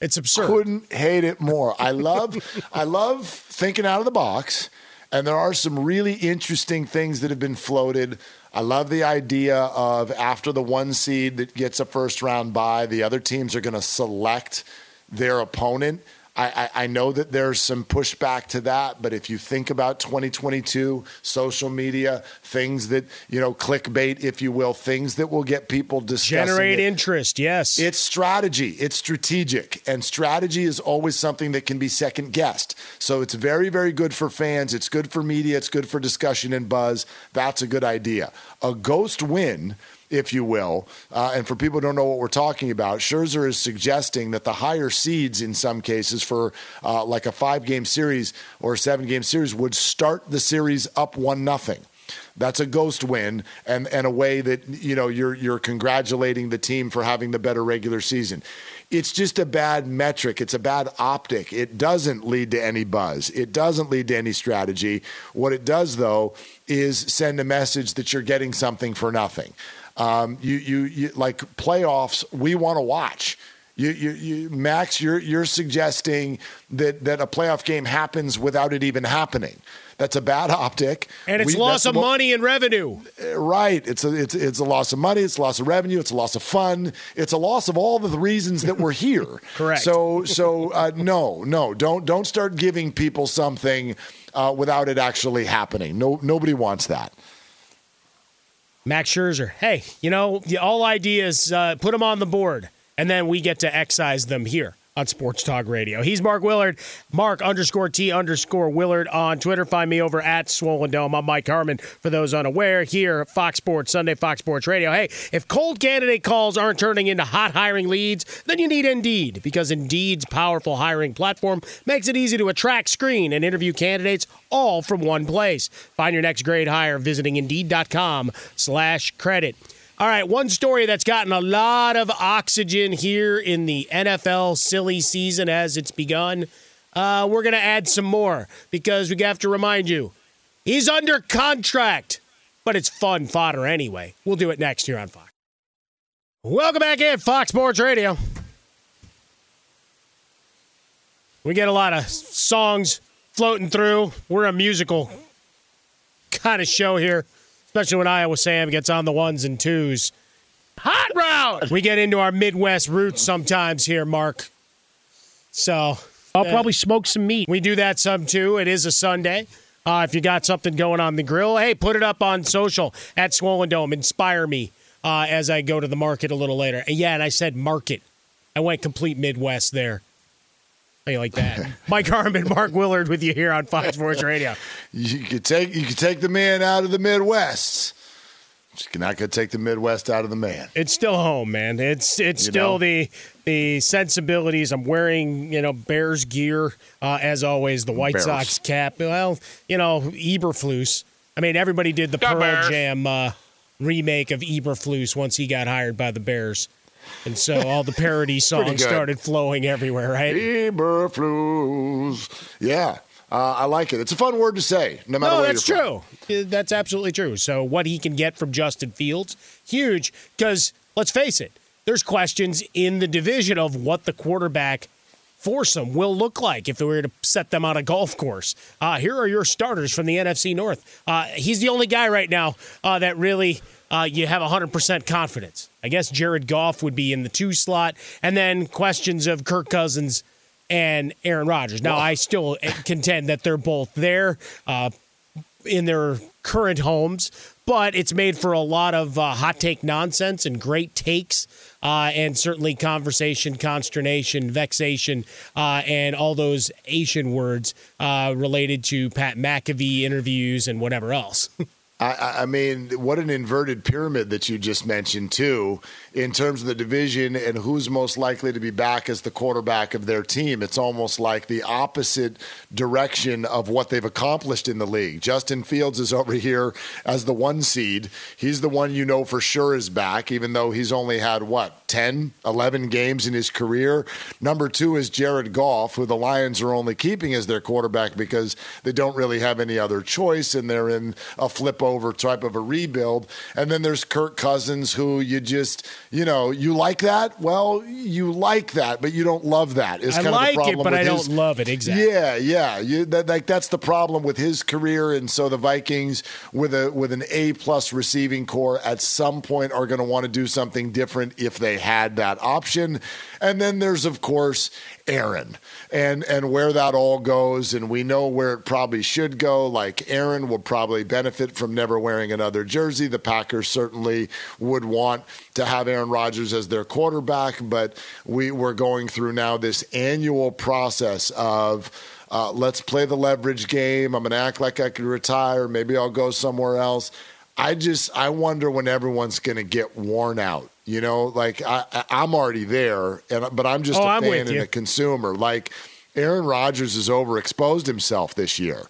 It's absurd. Couldn't hate it more. I love I love thinking out of the box. And there are some really interesting things that have been floated. I love the idea of after the one seed that gets a first round bye, the other teams are going to select their opponent. I, I, I know that there's some pushback to that, but if you think about 2022, social media, things that, you know, clickbait, if you will, things that will get people discussing Generate it. interest, yes. It's strategy. It's strategic. And strategy is always something that can be second guessed. So it's very, very good for fans. It's good for media. It's good for discussion and buzz. That's a good idea. A ghost win, if you will, uh, and for people who don't know what we're talking about, Scherzer is suggesting that the higher seeds in some cases for uh, like a five game series or seven game series would start the series up one nothing. That's a ghost win and, and a way that you know you're you're congratulating the team for having the better regular season. It's just a bad metric. It's a bad optic. It doesn't lead to any buzz. It doesn't lead to any strategy. What it does though is send a message that you're getting something for nothing. Um, you, you you like playoffs. We want to watch. You, you, you, Max, you're you're suggesting that that a playoff game happens without it even happening. That's a bad optic. and it's We- loss of mo- money and revenue. Right. It's a it's it's a loss of money. It's a loss of revenue. It's a loss of fun. It's a loss of all the reasons that we're here. Correct. So so uh, no no don't don't start giving people something uh, without it actually happening. No nobody wants that. Max Scherzer, hey, you know, all ideas, uh, put them on the board, and then we get to excise them here. On Sports Talk Radio. He's Mark Willard, Mark underscore T underscore Willard on Twitter. Find me over at Swollen Dome. I'm Mike Harmon. For those unaware, here Fox Sports Sunday, Fox Sports Radio. Hey, if cold candidate calls aren't turning into hot hiring leads, then you need Indeed because Indeed's powerful hiring platform makes it easy to attract, screen, and interview candidates all from one place. Find your next great hire visiting Indeed.com/slash credit. All right, one story that's gotten a lot of oxygen here in the NFL silly season as it's begun. Uh, we're going to add some more because we have to remind you he's under contract, but it's fun fodder anyway. We'll do it next year on Fox. Welcome back in Fox Sports Radio. We get a lot of songs floating through. We're a musical kind of show here especially when Iowa Sam gets on the ones and twos. Hot round. We get into our Midwest roots sometimes here, Mark. So I'll uh, probably smoke some meat. We do that some too. It is a Sunday. Uh, if you got something going on the grill, hey, put it up on social at Swollen Dome. Inspire me uh, as I go to the market a little later. And yeah, and I said market. I went complete Midwest there. How you like that? Mike Harmon, Mark Willard with you here on Fox Sports Radio. You could take you could take the man out of the Midwest. You're not going to take the Midwest out of the man. It's still home, man. It's it's you still know? the the sensibilities. I'm wearing you know Bears gear uh, as always. The White Bears. Sox cap. Well, you know Eberflus. I mean, everybody did the Pearl Bears. Jam uh, remake of Eberflus once he got hired by the Bears. And so all the parody songs started flowing everywhere, right? Eberflus. Yeah. Uh, I like it. It's a fun word to say, no matter. No, that's true. From. That's absolutely true. So, what he can get from Justin Fields, huge. Because let's face it, there's questions in the division of what the quarterback foursome will look like if we were to set them on a golf course. Uh, here are your starters from the NFC North. Uh, he's the only guy right now uh, that really uh, you have 100% confidence. I guess Jared Goff would be in the two slot, and then questions of Kirk Cousins and Aaron Rodgers. Now, I still contend that they're both there uh, in their current homes, but it's made for a lot of uh, hot take nonsense and great takes. Uh, and certainly conversation, consternation, vexation, uh, and all those Asian words uh, related to Pat McAfee interviews and whatever else. I, I, mean, what an inverted pyramid that you just mentioned, too, in terms of the division and who's most likely to be back as the quarterback of their team. It's almost like the opposite direction of what they've accomplished in the league. Justin Fields is over here as the one seed. He's the one you know for sure is back, even though he's only had, what, 10, 11 games in his career. Number two is Jared Goff, who the Lions are only keeping as their quarterback because they don't really have any other choice and they're in a flip over type of a rebuild. And then there's Kirk Cousins, who you just, you know, you like that. Well, you like that, but you don't love that. Is I kind like of the problem it, but I his, don't love it. Exactly. Yeah, yeah. You, that, like that's the problem with his career, and so the Vikings with a with an A plus receiving corps at some point are going to want to do something different if they had that option. And then there's of course Aaron and and where that all goes and we know where it probably should go like Aaron will probably benefit from never wearing another jersey the Packers certainly would want to have Aaron Rodgers as their quarterback but we we're going through now this annual process of uh, let's play the leverage game. I'm going to act like I could retire. Maybe I'll go somewhere else. I just I wonder when everyone's going to get worn out you know, like I, I'm already there, and but I'm just oh, a fan and a consumer. Like Aaron Rodgers has overexposed himself this year.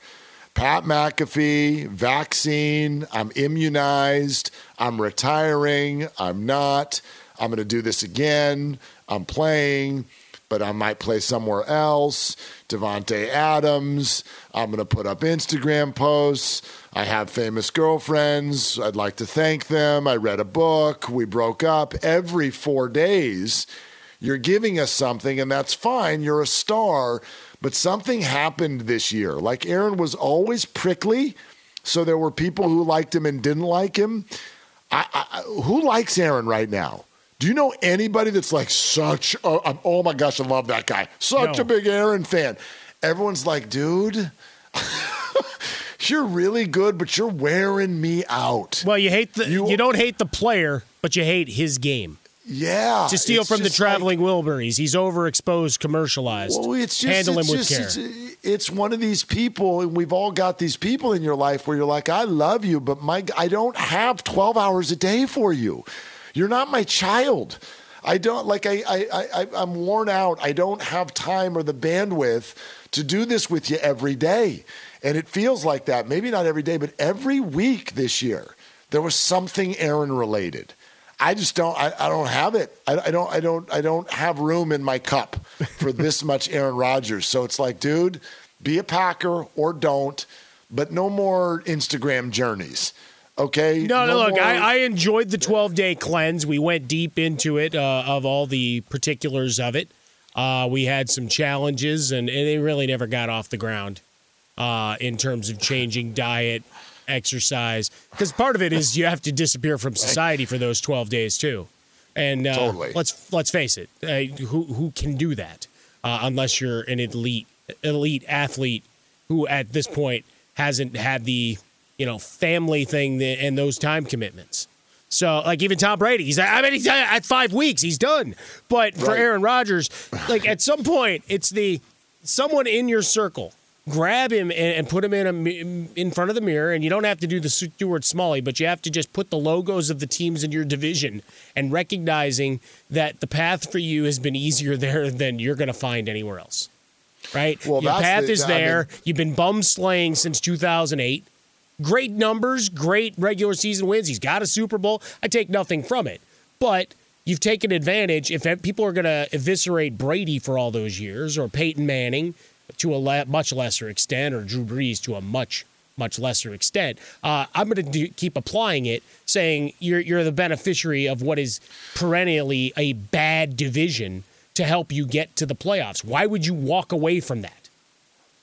Pat McAfee, vaccine, I'm immunized, I'm retiring, I'm not, I'm going to do this again, I'm playing, but I might play somewhere else. Davante Adams, I'm going to put up Instagram posts. I have famous girlfriends. I'd like to thank them. I read a book. We broke up. Every four days, you're giving us something, and that's fine. You're a star. But something happened this year. Like Aaron was always prickly, so there were people who liked him and didn't like him. I, I, who likes Aaron right now? Do you know anybody that's like such? A, oh my gosh, I love that guy. Such no. a big Aaron fan. Everyone's like, dude. you're really good, but you're wearing me out. Well, you hate the you, you don't hate the player, but you hate his game. Yeah, To steal from the just like- traveling Wilburys. He's overexposed, commercialized. Well, it's just Handle it's him with care. It's, it's one of these people, and we've all got these people in your life where you're like, I love you, but my I don't have 12 hours a day for you. You're not my child. I don't like. I, I, I I'm worn out. I don't have time or the bandwidth to do this with you every day, and it feels like that. Maybe not every day, but every week this year there was something Aaron related. I just don't. I, I don't have it. I, I don't. I don't. I don't have room in my cup for this much Aaron Rodgers. So it's like, dude, be a Packer or don't, but no more Instagram journeys. Okay. No, no, look, more- I, I enjoyed the 12 day cleanse. We went deep into it uh, of all the particulars of it. Uh, we had some challenges, and, and they really never got off the ground uh, in terms of changing diet, exercise. Because part of it is you have to disappear from society for those 12 days, too. And uh, Totally. let's let's face it, uh, who who can do that uh, unless you're an elite elite athlete who at this point hasn't had the you know family thing and those time commitments. So like even Tom Brady, he's I mean he's uh, at five weeks he's done. But for Right. Aaron Rodgers, like at some point it's the someone in your circle grab him and, and put him in a in front of the mirror and you don't have to do the Stuart Smalley but you have to just put the logos of the teams in your division and recognizing that the path for you has been easier there than you're going to find anywhere else right Well, your path the- is I there mean- you've been bum slaying since 2008 great numbers great regular season wins. He's got a super bowl. I take nothing from it. But you've taken advantage if people are going to eviscerate brady for all those years or peyton manning to a le- much lesser extent or drew brees to a much much lesser extent. Uh, i'm going to keep applying it saying you're, you're the beneficiary of what is perennially a bad division to help you get to the playoffs. Why would you walk away from that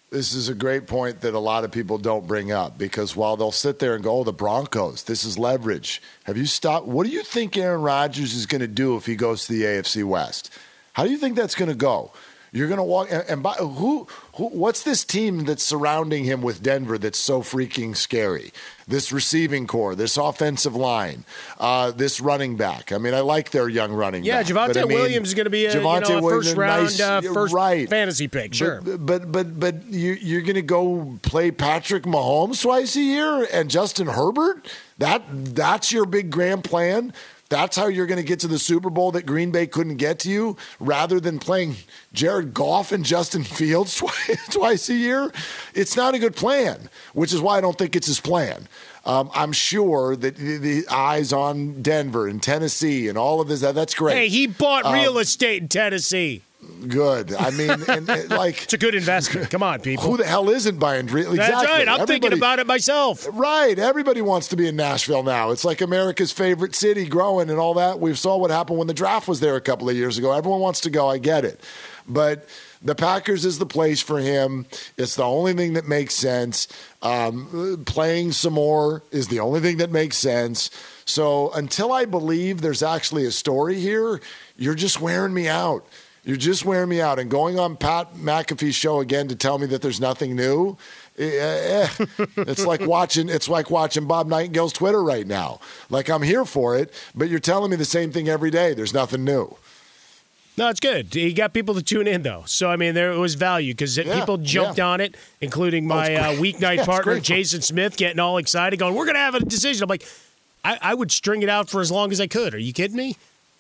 This is a great point that a lot of people don't bring up because while they'll sit there and go, "Oh, the Broncos, this is leverage." Have you stopped? What do you think Aaron Rodgers is going to do if he goes to the AFC West? How do you think that's going to go? You're going to walk and, and by, who, who? What's this team that's surrounding him with Denver that's so freaking scary? This receiving corps, this offensive line, uh, this running back. I mean, I like their young running Yeah, back. Javonte I mean, Williams is going to be a, you know, a first round, nice, uh, first right. fantasy pick, sure. But, but, but, but you, you're going to go play Patrick Mahomes twice a year and Justin Herbert. That that's your big grand plan. That's how you're going to get to the Super Bowl that Green Bay couldn't get to you, rather than playing Jared Goff and Justin Fields twice, twice a year. It's not a good plan, which is why I don't think it's his plan. Um, I'm sure that the, the eyes on Denver and Tennessee and all of this. That's great. Hey, he bought Um, real estate in Tennessee. Good. I mean, and, and, like It's a good investment. Come on, people. who the hell isn't buying real? That's right. I'm thinking about it myself. Right. Everybody wants to be in Nashville now. It's like America's favorite city growing and all that. We saw what happened when the draft was there a couple of years ago. Everyone wants to go. I get it. But the Packers is the place for him. It's the only thing that makes sense. Um, playing some more is the only thing that makes sense. So until I believe there's actually a story here, you're just wearing me out. You're just wearing me out. And going on Pat McAfee's show again to tell me that there's nothing new, eh, eh, it's like watching it's like watching Bob Nightingale's Twitter right now. Like I'm here for it, but you're telling me the same thing every day. There's nothing new. No, it's good. He got people to tune in though, so I mean there was value because Yeah, people jumped yeah. on it, including Oh, my it's uh, weeknight Yeah, partner. Jason Smith, getting all excited, going, "We're gonna have a decision." I'm like, I, I would string it out for as long as I could. Are you kidding me?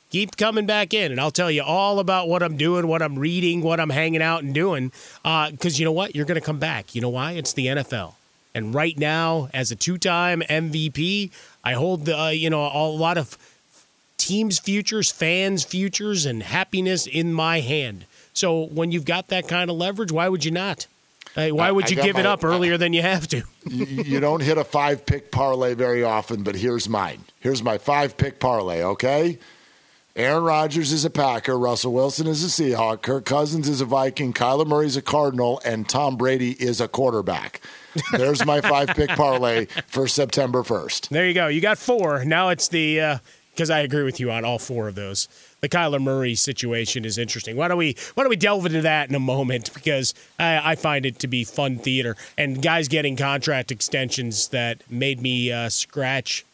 Keep coming back in, and I'll tell you all about what I'm doing, what I'm reading, what I'm hanging out and doing. Because you know what, you're gonna come back. You know why? It's the NFL. And right now, as a two-time MVP, I hold the uh, you know a lot of teams' futures, fans' futures, and happiness in my hand. So when you've got that kind of leverage, why would you not? Hey, why would you give it up earlier than you have to? you, you don't hit a five pick parlay very often, but here's mine. Here's my five pick parlay, okay? Aaron Rodgers is a Packer, Russell Wilson is a Seahawk, Kirk Cousins is a Viking, Kyler Murray's a Cardinal, and Tom Brady is a quarterback. There's my five pick parlay for September 1st. There you go. You got four. Now it's the uh, because I agree with you on all four of those. The Kyler Murray situation is interesting. Why don't we why don't we delve into that in a moment? Because I, I find it to be fun theater and guys getting contract extensions that made me uh, scratch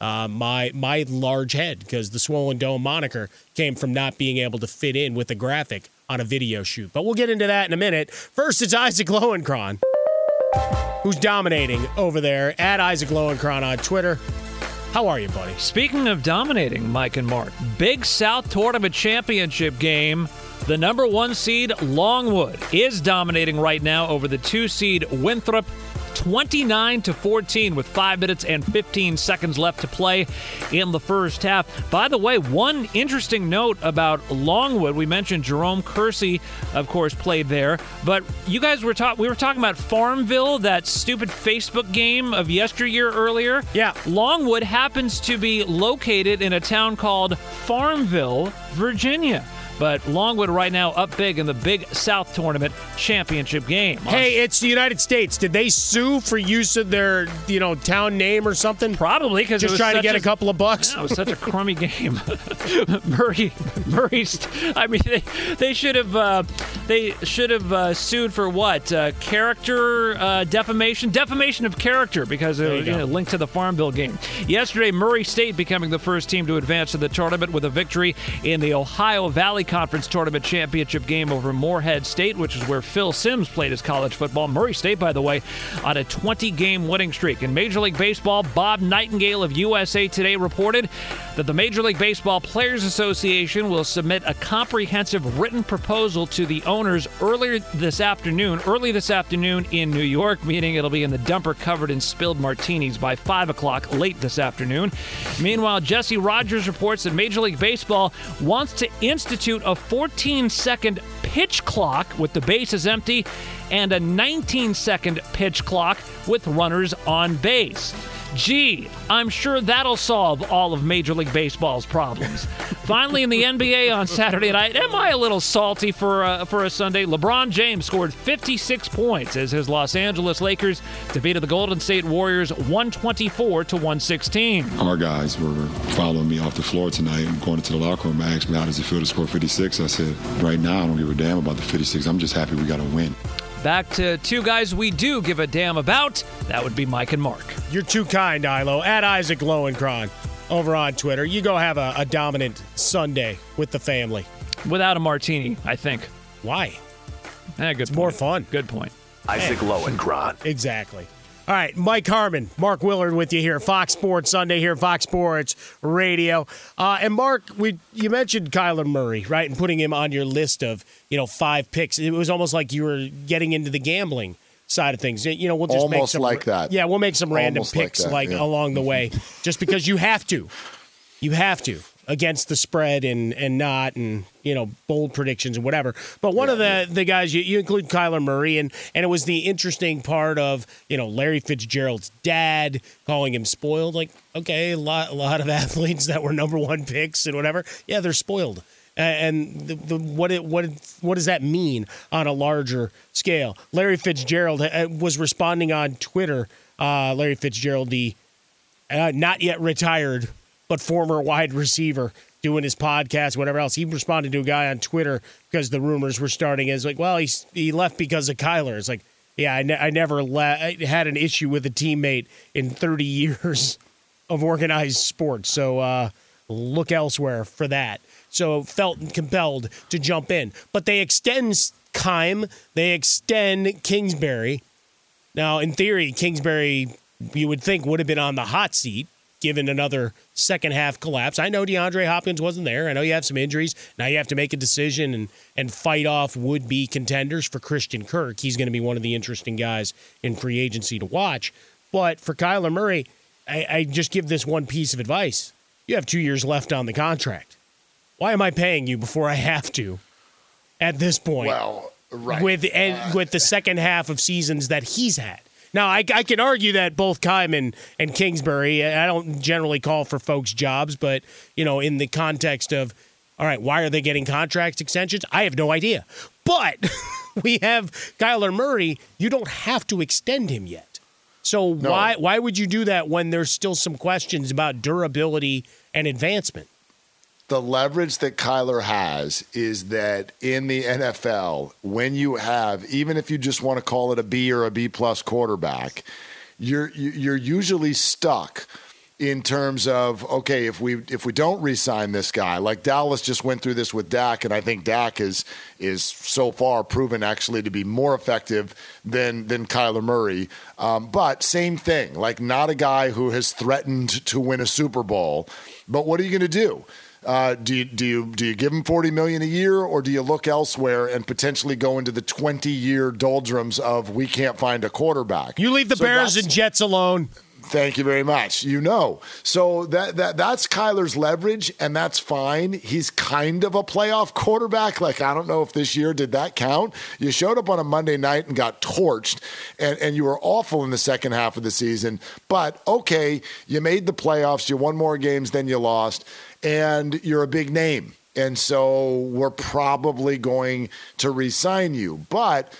uh, my my large head because the Swollen Dome moniker came from not being able to fit in with the graphic on a video shoot. But we'll get into that in a minute. First, it's Isaac Lowenkron, who's dominating over there at Isaac Lowenkron on Twitter. How are you, buddy? Speaking of dominating, Mike and Mark, Big South Tournament Championship game. The number one seed, Longwood, is dominating right now over the two seed, Winthrop. 29 to 14 with 5 minutes and 15 seconds left to play in the first half. By the way, one interesting note about Longwood, we mentioned Jerome Kersey, of course, played there, but you guys were talking we were talking about Farmville, that stupid Facebook game of yesteryear earlier. Yeah. Longwood happens to be located in a town called Farmville, Virginia. But Longwood right now up big in the Big South Tournament championship game. Hey, it's the United States. Did they sue for use of their, you know, town name or something? Probably because just trying to get a, a, couple of bucks. it was such a crummy game. Murray, Murray. I mean, they they should have uh, they should have uh, sued for what? Uh, character uh, defamation, defamation of character, because it was you know, linked to the Farmville game. Yesterday, Murray State becoming the first team to advance to the tournament with a victory in the Ohio Valley Conference Tournament Championship game over Morehead State, which is where Phil Simms played his college football. Murray State, by the way, on a 20 game winning streak. In Major League Baseball, Bob Nightingale of USA Today reported that the Major League Baseball Players Association will submit a comprehensive written proposal to the owners earlier this afternoon, early this afternoon in New York, meaning it'll be in the dumper covered in spilled martinis by 5 o'clock late this afternoon. Meanwhile, Jesse Rogers reports that Major League Baseball wants to institute a 14 second pitch clock with the bases empty and a 19 second pitch clock with runners on base. Gee, I'm sure that'll solve all of Major League Baseball's problems. Finally, in the NBA on Saturday night, am I a little salty for uh, for a Sunday? LeBron James scored 56 points as his Los Angeles Lakers defeated the Golden State Warriors 124 to 116. Our guys were following me off the floor tonight. I'm going into the locker room. I asked me how does it feel to score 56. I said, right now I don't give a damn about the 56. I'm just happy we got a win. Back to two guys we do give a damn about. That would be Mike and Mark. You're too kind, Ilo. At Isaac Lowenkron over on Twitter. You go have a, a dominant Sunday with the family. Without a martini, I think. Why? Eh, good it's point. more fun. Good point. Isaac Lowenkron. Exactly. All right, Mike Harmon, Mark Willard with you here, Fox Sports Sunday here, Fox Sports Radio. Uh, and Mark, we you mentioned Kyler Murray, right, and putting him on your list of you know five picks. It was almost like you were getting into the gambling side of things. You know, we'll just almost make some, like that. Yeah, we'll make some random Almost picks like, that, like yeah. along the way, just because you have to. You have to against the spread and and not and you know bold predictions and whatever. But one of the the guys you, you include Kyler Murray and and it was the interesting part of you know Larry Fitzgerald's dad calling him spoiled. Like okay, a lot a lot of athletes that were number one picks and whatever. Yeah, they're spoiled. And the, the, what it what it, what does that mean on a larger scale? Larry Fitzgerald uh, was responding on Twitter. Uh, Larry Fitzgerald, the uh, not yet retired but former wide receiver doing his podcast, whatever else. He responded to a guy on Twitter because the rumors were starting as like, well, he's, he left because of Kyler. It's like, yeah, I, ne- I never I had an issue with a teammate in 30 years of organized sports. So uh, look elsewhere for that. So felt compelled to jump in. But they extend Keim, they extend Kingsbury. Now, in theory, Kingsbury, you would think, would have been on the hot seat given another second half collapse. I know DeAndre Hopkins wasn't there. I know you have some injuries. Now you have to make a decision and and fight off would be contenders for Christian Kirk. He's going to be one of the interesting guys in free agency to watch. But for Kyler Murray, I, I just give this one piece of advice. You have two years left on the contract. Why am I paying you before I have to at this point? Well, right. With and uh, with the second half of seasons that he's had. Now, I, I can argue that both Keim and Kingsbury, I don't generally call for folks' jobs, but, you know, in the context of, all right, why are they getting contract extensions? I have no idea. But we have Kyler Murray. You don't have to extend him yet. So why why would you do that when there's still some questions about durability and advancement? The leverage that Kyler has is that in the NFL, when you have, even if you just want to call it a B or a B plus quarterback, you're you're usually stuck in terms of okay, if we if we don't re-sign this guy, like Dallas just went through this with Dak, and I think Dak is is so far proven actually to be more effective than than Kyler Murray. Um, but same thing, like not a guy who has threatened to win a Super Bowl. But what are you going to do? Uh, do you do you do you give him forty million a year, or do you look elsewhere and potentially go into the twenty year doldrums of we can't find a quarterback? You leave the So Bears and Jets alone. Thank you very much. You know, so that that that's Kyler's leverage, and that's fine. He's kind of a playoff quarterback. Like I don't know if this year did that count. You showed up on a Monday night and got torched, and and you were awful in the second half of the season. But okay, you made the playoffs. You won more games than you lost, and you're a big name. And so we're probably going to re-sign you, but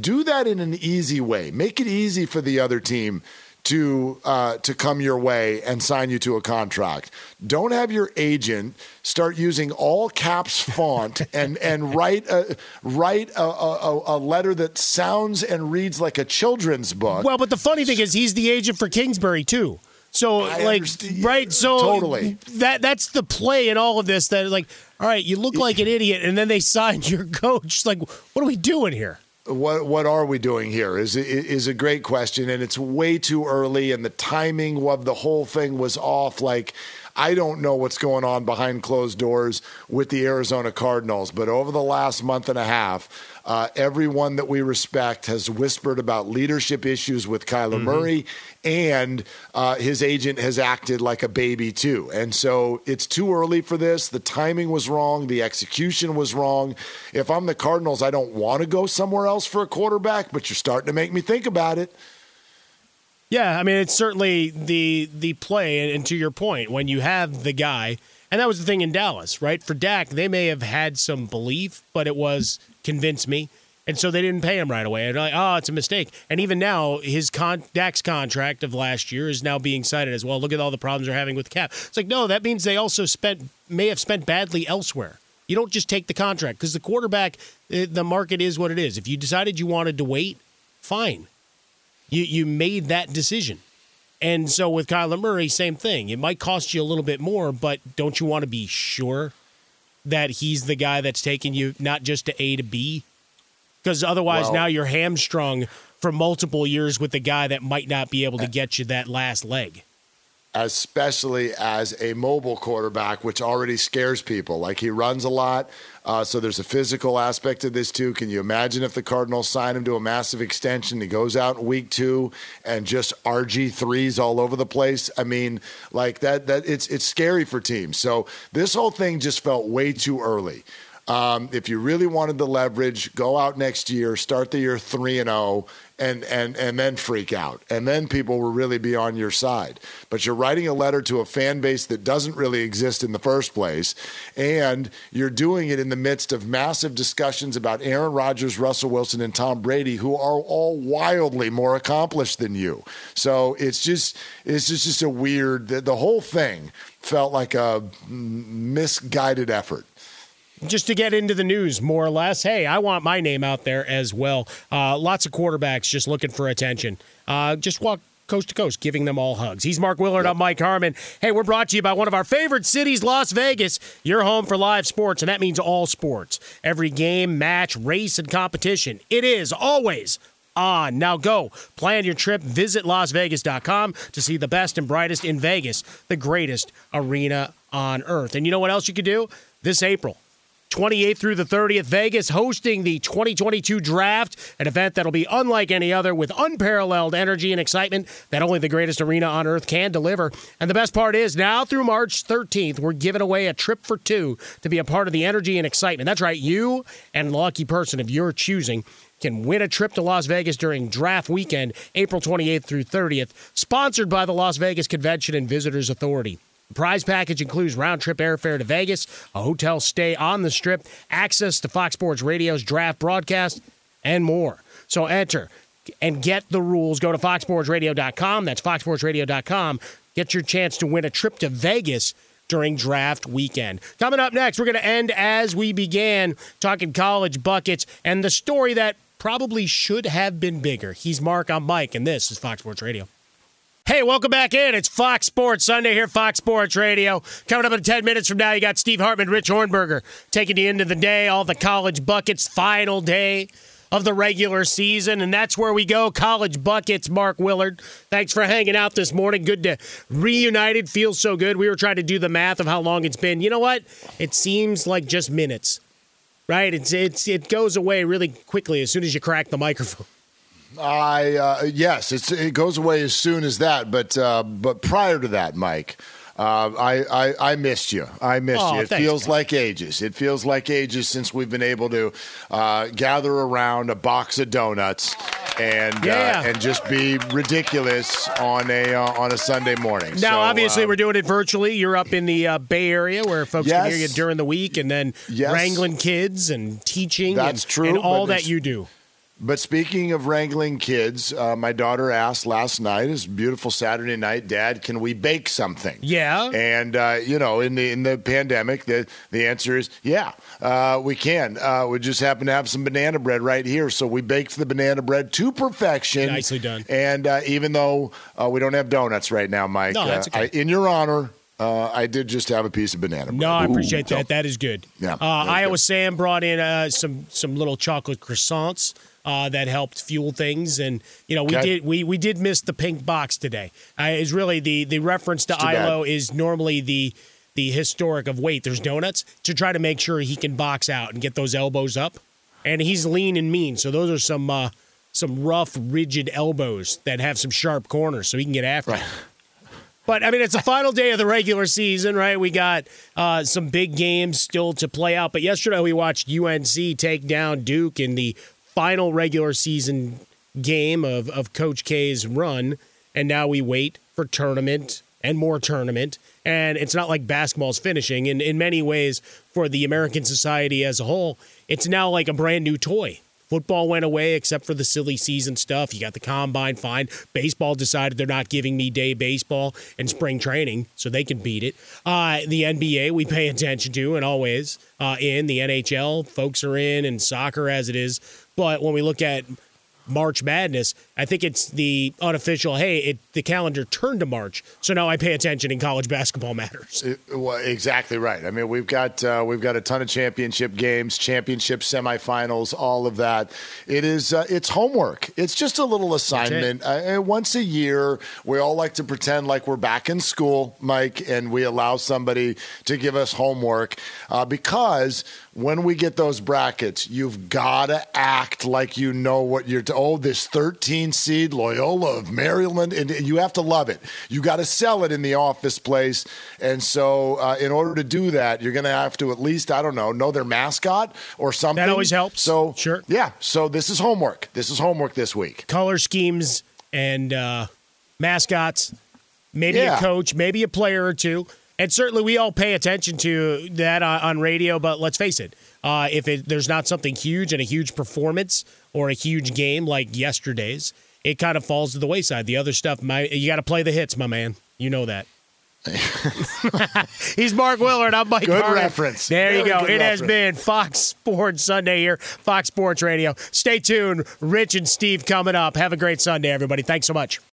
do that in an easy way. Make it easy for the other team to uh, to come your way and sign you to a contract. Don't have your agent start using all caps font and and write a write a, a, a letter that sounds and reads like a children's book. Well, but the funny thing is, he's the agent for Kingsbury too. So, I like, understand. right? So, Totally. that that's the play in all of this. That like, all right, you look like an idiot, and then they signed your coach. Like, what are we doing here? what what are we doing here is is a great question and it's way too early and the timing of the whole thing was off like I don't know what's going on behind closed doors with the Arizona Cardinals but over the last month and a half uh, everyone that we respect has whispered about leadership issues with Kyler Murray, and uh, his agent has acted like a baby too. And so it's too early for this. The timing was wrong. The execution was wrong. If I'm the Cardinals, I don't want to go somewhere else for a quarterback, but you're starting to make me think about it. Yeah, I mean, it's certainly the the play, and, and to your point, when you have the guy, and that was the thing in Dallas, right? For Dak, they may have had some belief, but it was convince me, and so they didn't pay him right away. And like, oh, it's a mistake. And even now, his con- Dak's contract of last year is now being cited as well. Look at all the problems they're having with cap. It's like no, that means they also spent may have spent badly elsewhere. You don't just take the contract because the quarterback, eh, the market is what it is. If you decided you wanted to wait, fine. You you made that decision. And so with Kyler Murray, same thing. It might cost you a little bit more, but don't you want to be sure that he's the guy that's taking you not just to A to B? Because otherwise, Well- now you're hamstrung for multiple years with the guy that might not be able to get you that last leg. Especially as a mobile quarterback, which already scares people. Like he runs a lot, uh, so there's a physical aspect of this too. Can you imagine if the Cardinals sign him to a massive extension? He goes out in week two and just RG threes all over the place. I mean, like that. That it's it's scary for teams. So this whole thing just felt way too early. Um, if you really wanted the leverage, go out next year, start the year three and zero, and and and then freak out, and then people will really be on your side. But you're writing a letter to a fan base that doesn't really exist in the first place, and you're doing it in the midst of massive discussions about Aaron Rodgers, Russell Wilson, and Tom Brady, who are all wildly more accomplished than you. So it's just it's just just a weird. The, the whole thing felt like a misguided effort. Just to get into the news more or less. Hey, I want my name out there as well. Uh, lots of quarterbacks just looking for attention. Uh, just walk coast to coast, giving them all hugs. He's Mark Willard. I'm Mike Harmon. Hey, we're brought to you by one of our favorite cities, Las Vegas. Your home for live sports, and that means all sports. Every game, match, race, and competition. It is always on. Now go. Plan your trip. Visit LasVegas.com to see the best and brightest in Vegas, the greatest arena on earth. And you know what else you could do? This April, 28th through the 30th, Vegas hosting the 2022 draft, an event that'll be unlike any other with unparalleled energy and excitement that only the greatest arena on earth can deliver. And the best part is now through March 13th, we're giving away a trip for two to be a part of the energy and excitement. That's right, you and lucky person of your choosing can win a trip to Las Vegas during draft weekend, April 28th through 30th, sponsored by the Las Vegas Convention and Visitors Authority. Prize package includes round trip airfare to Vegas, a hotel stay on the strip, access to Fox Sports Radio's draft broadcast, and more. So enter and get the rules. Go to foxsportsradio.com. That's foxsportsradio.com. Get your chance to win a trip to Vegas during draft weekend. Coming up next, we're going to end as we began talking college buckets and the story that probably should have been bigger. He's Mark, I'm Mike, and this is Fox Sports Radio. Hey, welcome back in. It's Fox Sports Sunday here, Fox Sports Radio. Coming up in 10 minutes from now, you got Steve Hartman, Rich Ohrnberger taking you into the day, all the college buckets, final day of the regular season. And that's where we go. College buckets, Mark Willard. Thanks for hanging out this morning. Good to reunited. Feels so good. We were trying to do the math of how long it's been. You know what? It seems like just minutes, right? It's, it's It goes away really quickly as soon as you crack the microphone. I uh, yes, it's, it goes away as soon as that. But uh, but prior to that, Mike, uh, I, I I missed you. I missed Oh, you. It thanks, feels man. like ages. It feels like ages since we've been able to uh, gather around a box of donuts and Yeah. uh, and just be ridiculous on a uh, on a Sunday morning. Now, So, obviously, uh, we're doing it virtually. You're up in the uh, Bay Area where folks can hear you during the week and then Yes. wrangling kids and teaching That's and, true, and all that you do. But speaking of wrangling kids, uh, my daughter asked last night, "It's beautiful Saturday night, Dad. Can we bake something?" Yeah. And uh, you know, in the in the pandemic, the the answer is yeah, uh, we can. Uh, we just happen to have some banana bread right here, so we baked the banana bread to perfection. Nicely done. And uh, even though uh, we don't have donuts right now, Mike, No, that's okay. I, in your honor, uh, I did just have a piece of banana bread. No, I appreciate So- that. That is good. Yeah, Uh, Iowa good. Sam brought in uh, some some little chocolate croissants uh, that helped fuel things, and you know we Okay. did we we did miss the pink box today. Uh, is really the the reference to too bad. Ilo is normally the the historic of wait. There's donuts to try to make sure he can box out and get those elbows up, and he's lean and mean. So those are some. Uh, some rough, rigid elbows that have some sharp corners, so he can get after. it. But I mean, it's the final day of the regular season, right? We got uh, some big games still to play out. But yesterday we watched UNC take down Duke in the final regular season game of, of Coach K's run. And now we wait for tournament and more tournament. And it's not like basketball's finishing. And in many ways, for the American society as a whole, it's now like a brand new toy. Football went away except for the silly season stuff. You got the combine fine. Baseball decided they're not giving me day baseball and spring training so they can beat it. Uh, the NBA we pay attention to and always uh, in the NHL folks are in and soccer as it is. But when we look at March Madness, I think it's the unofficial. Hey, it, the calendar turned to March, so now I pay attention in college basketball matters. It- well, exactly right. I mean, we've got uh, we've got a ton of championship games, championship semifinals, all of that. It is uh, it's homework. It's just a little assignment. Uh, once a year, we all like to pretend like we're back in school, Mike, and we allow somebody to give us homework uh, because when we get those brackets, you've got to act like you know what you're. To, oh, this 13 seed Loyola of Maryland, and you have to love it. You got to sell it in the office place, and so uh, in order to do that, you're going to have to at least I don't know know their mascot or something. That always helps. So Sure. yeah. So this is homework. This is homework this week. color schemes and uh, mascots, maybe Yeah. a coach, maybe a player or two. And certainly we all pay attention to that on, on radio, but let's face it, uh, if it, there's not something huge and a huge performance or a huge game like yesterday's, it kind of falls to the wayside. The other stuff, my, you got to play the hits, my man. You know that. He's Mark Willard. I'm Mike Good Harmon. reference. There you go. good It has been Fox Sports Sunday here, Fox Sports Radio. Stay tuned. Rich and Steve coming up. Have a great Sunday, everybody. Thanks so much.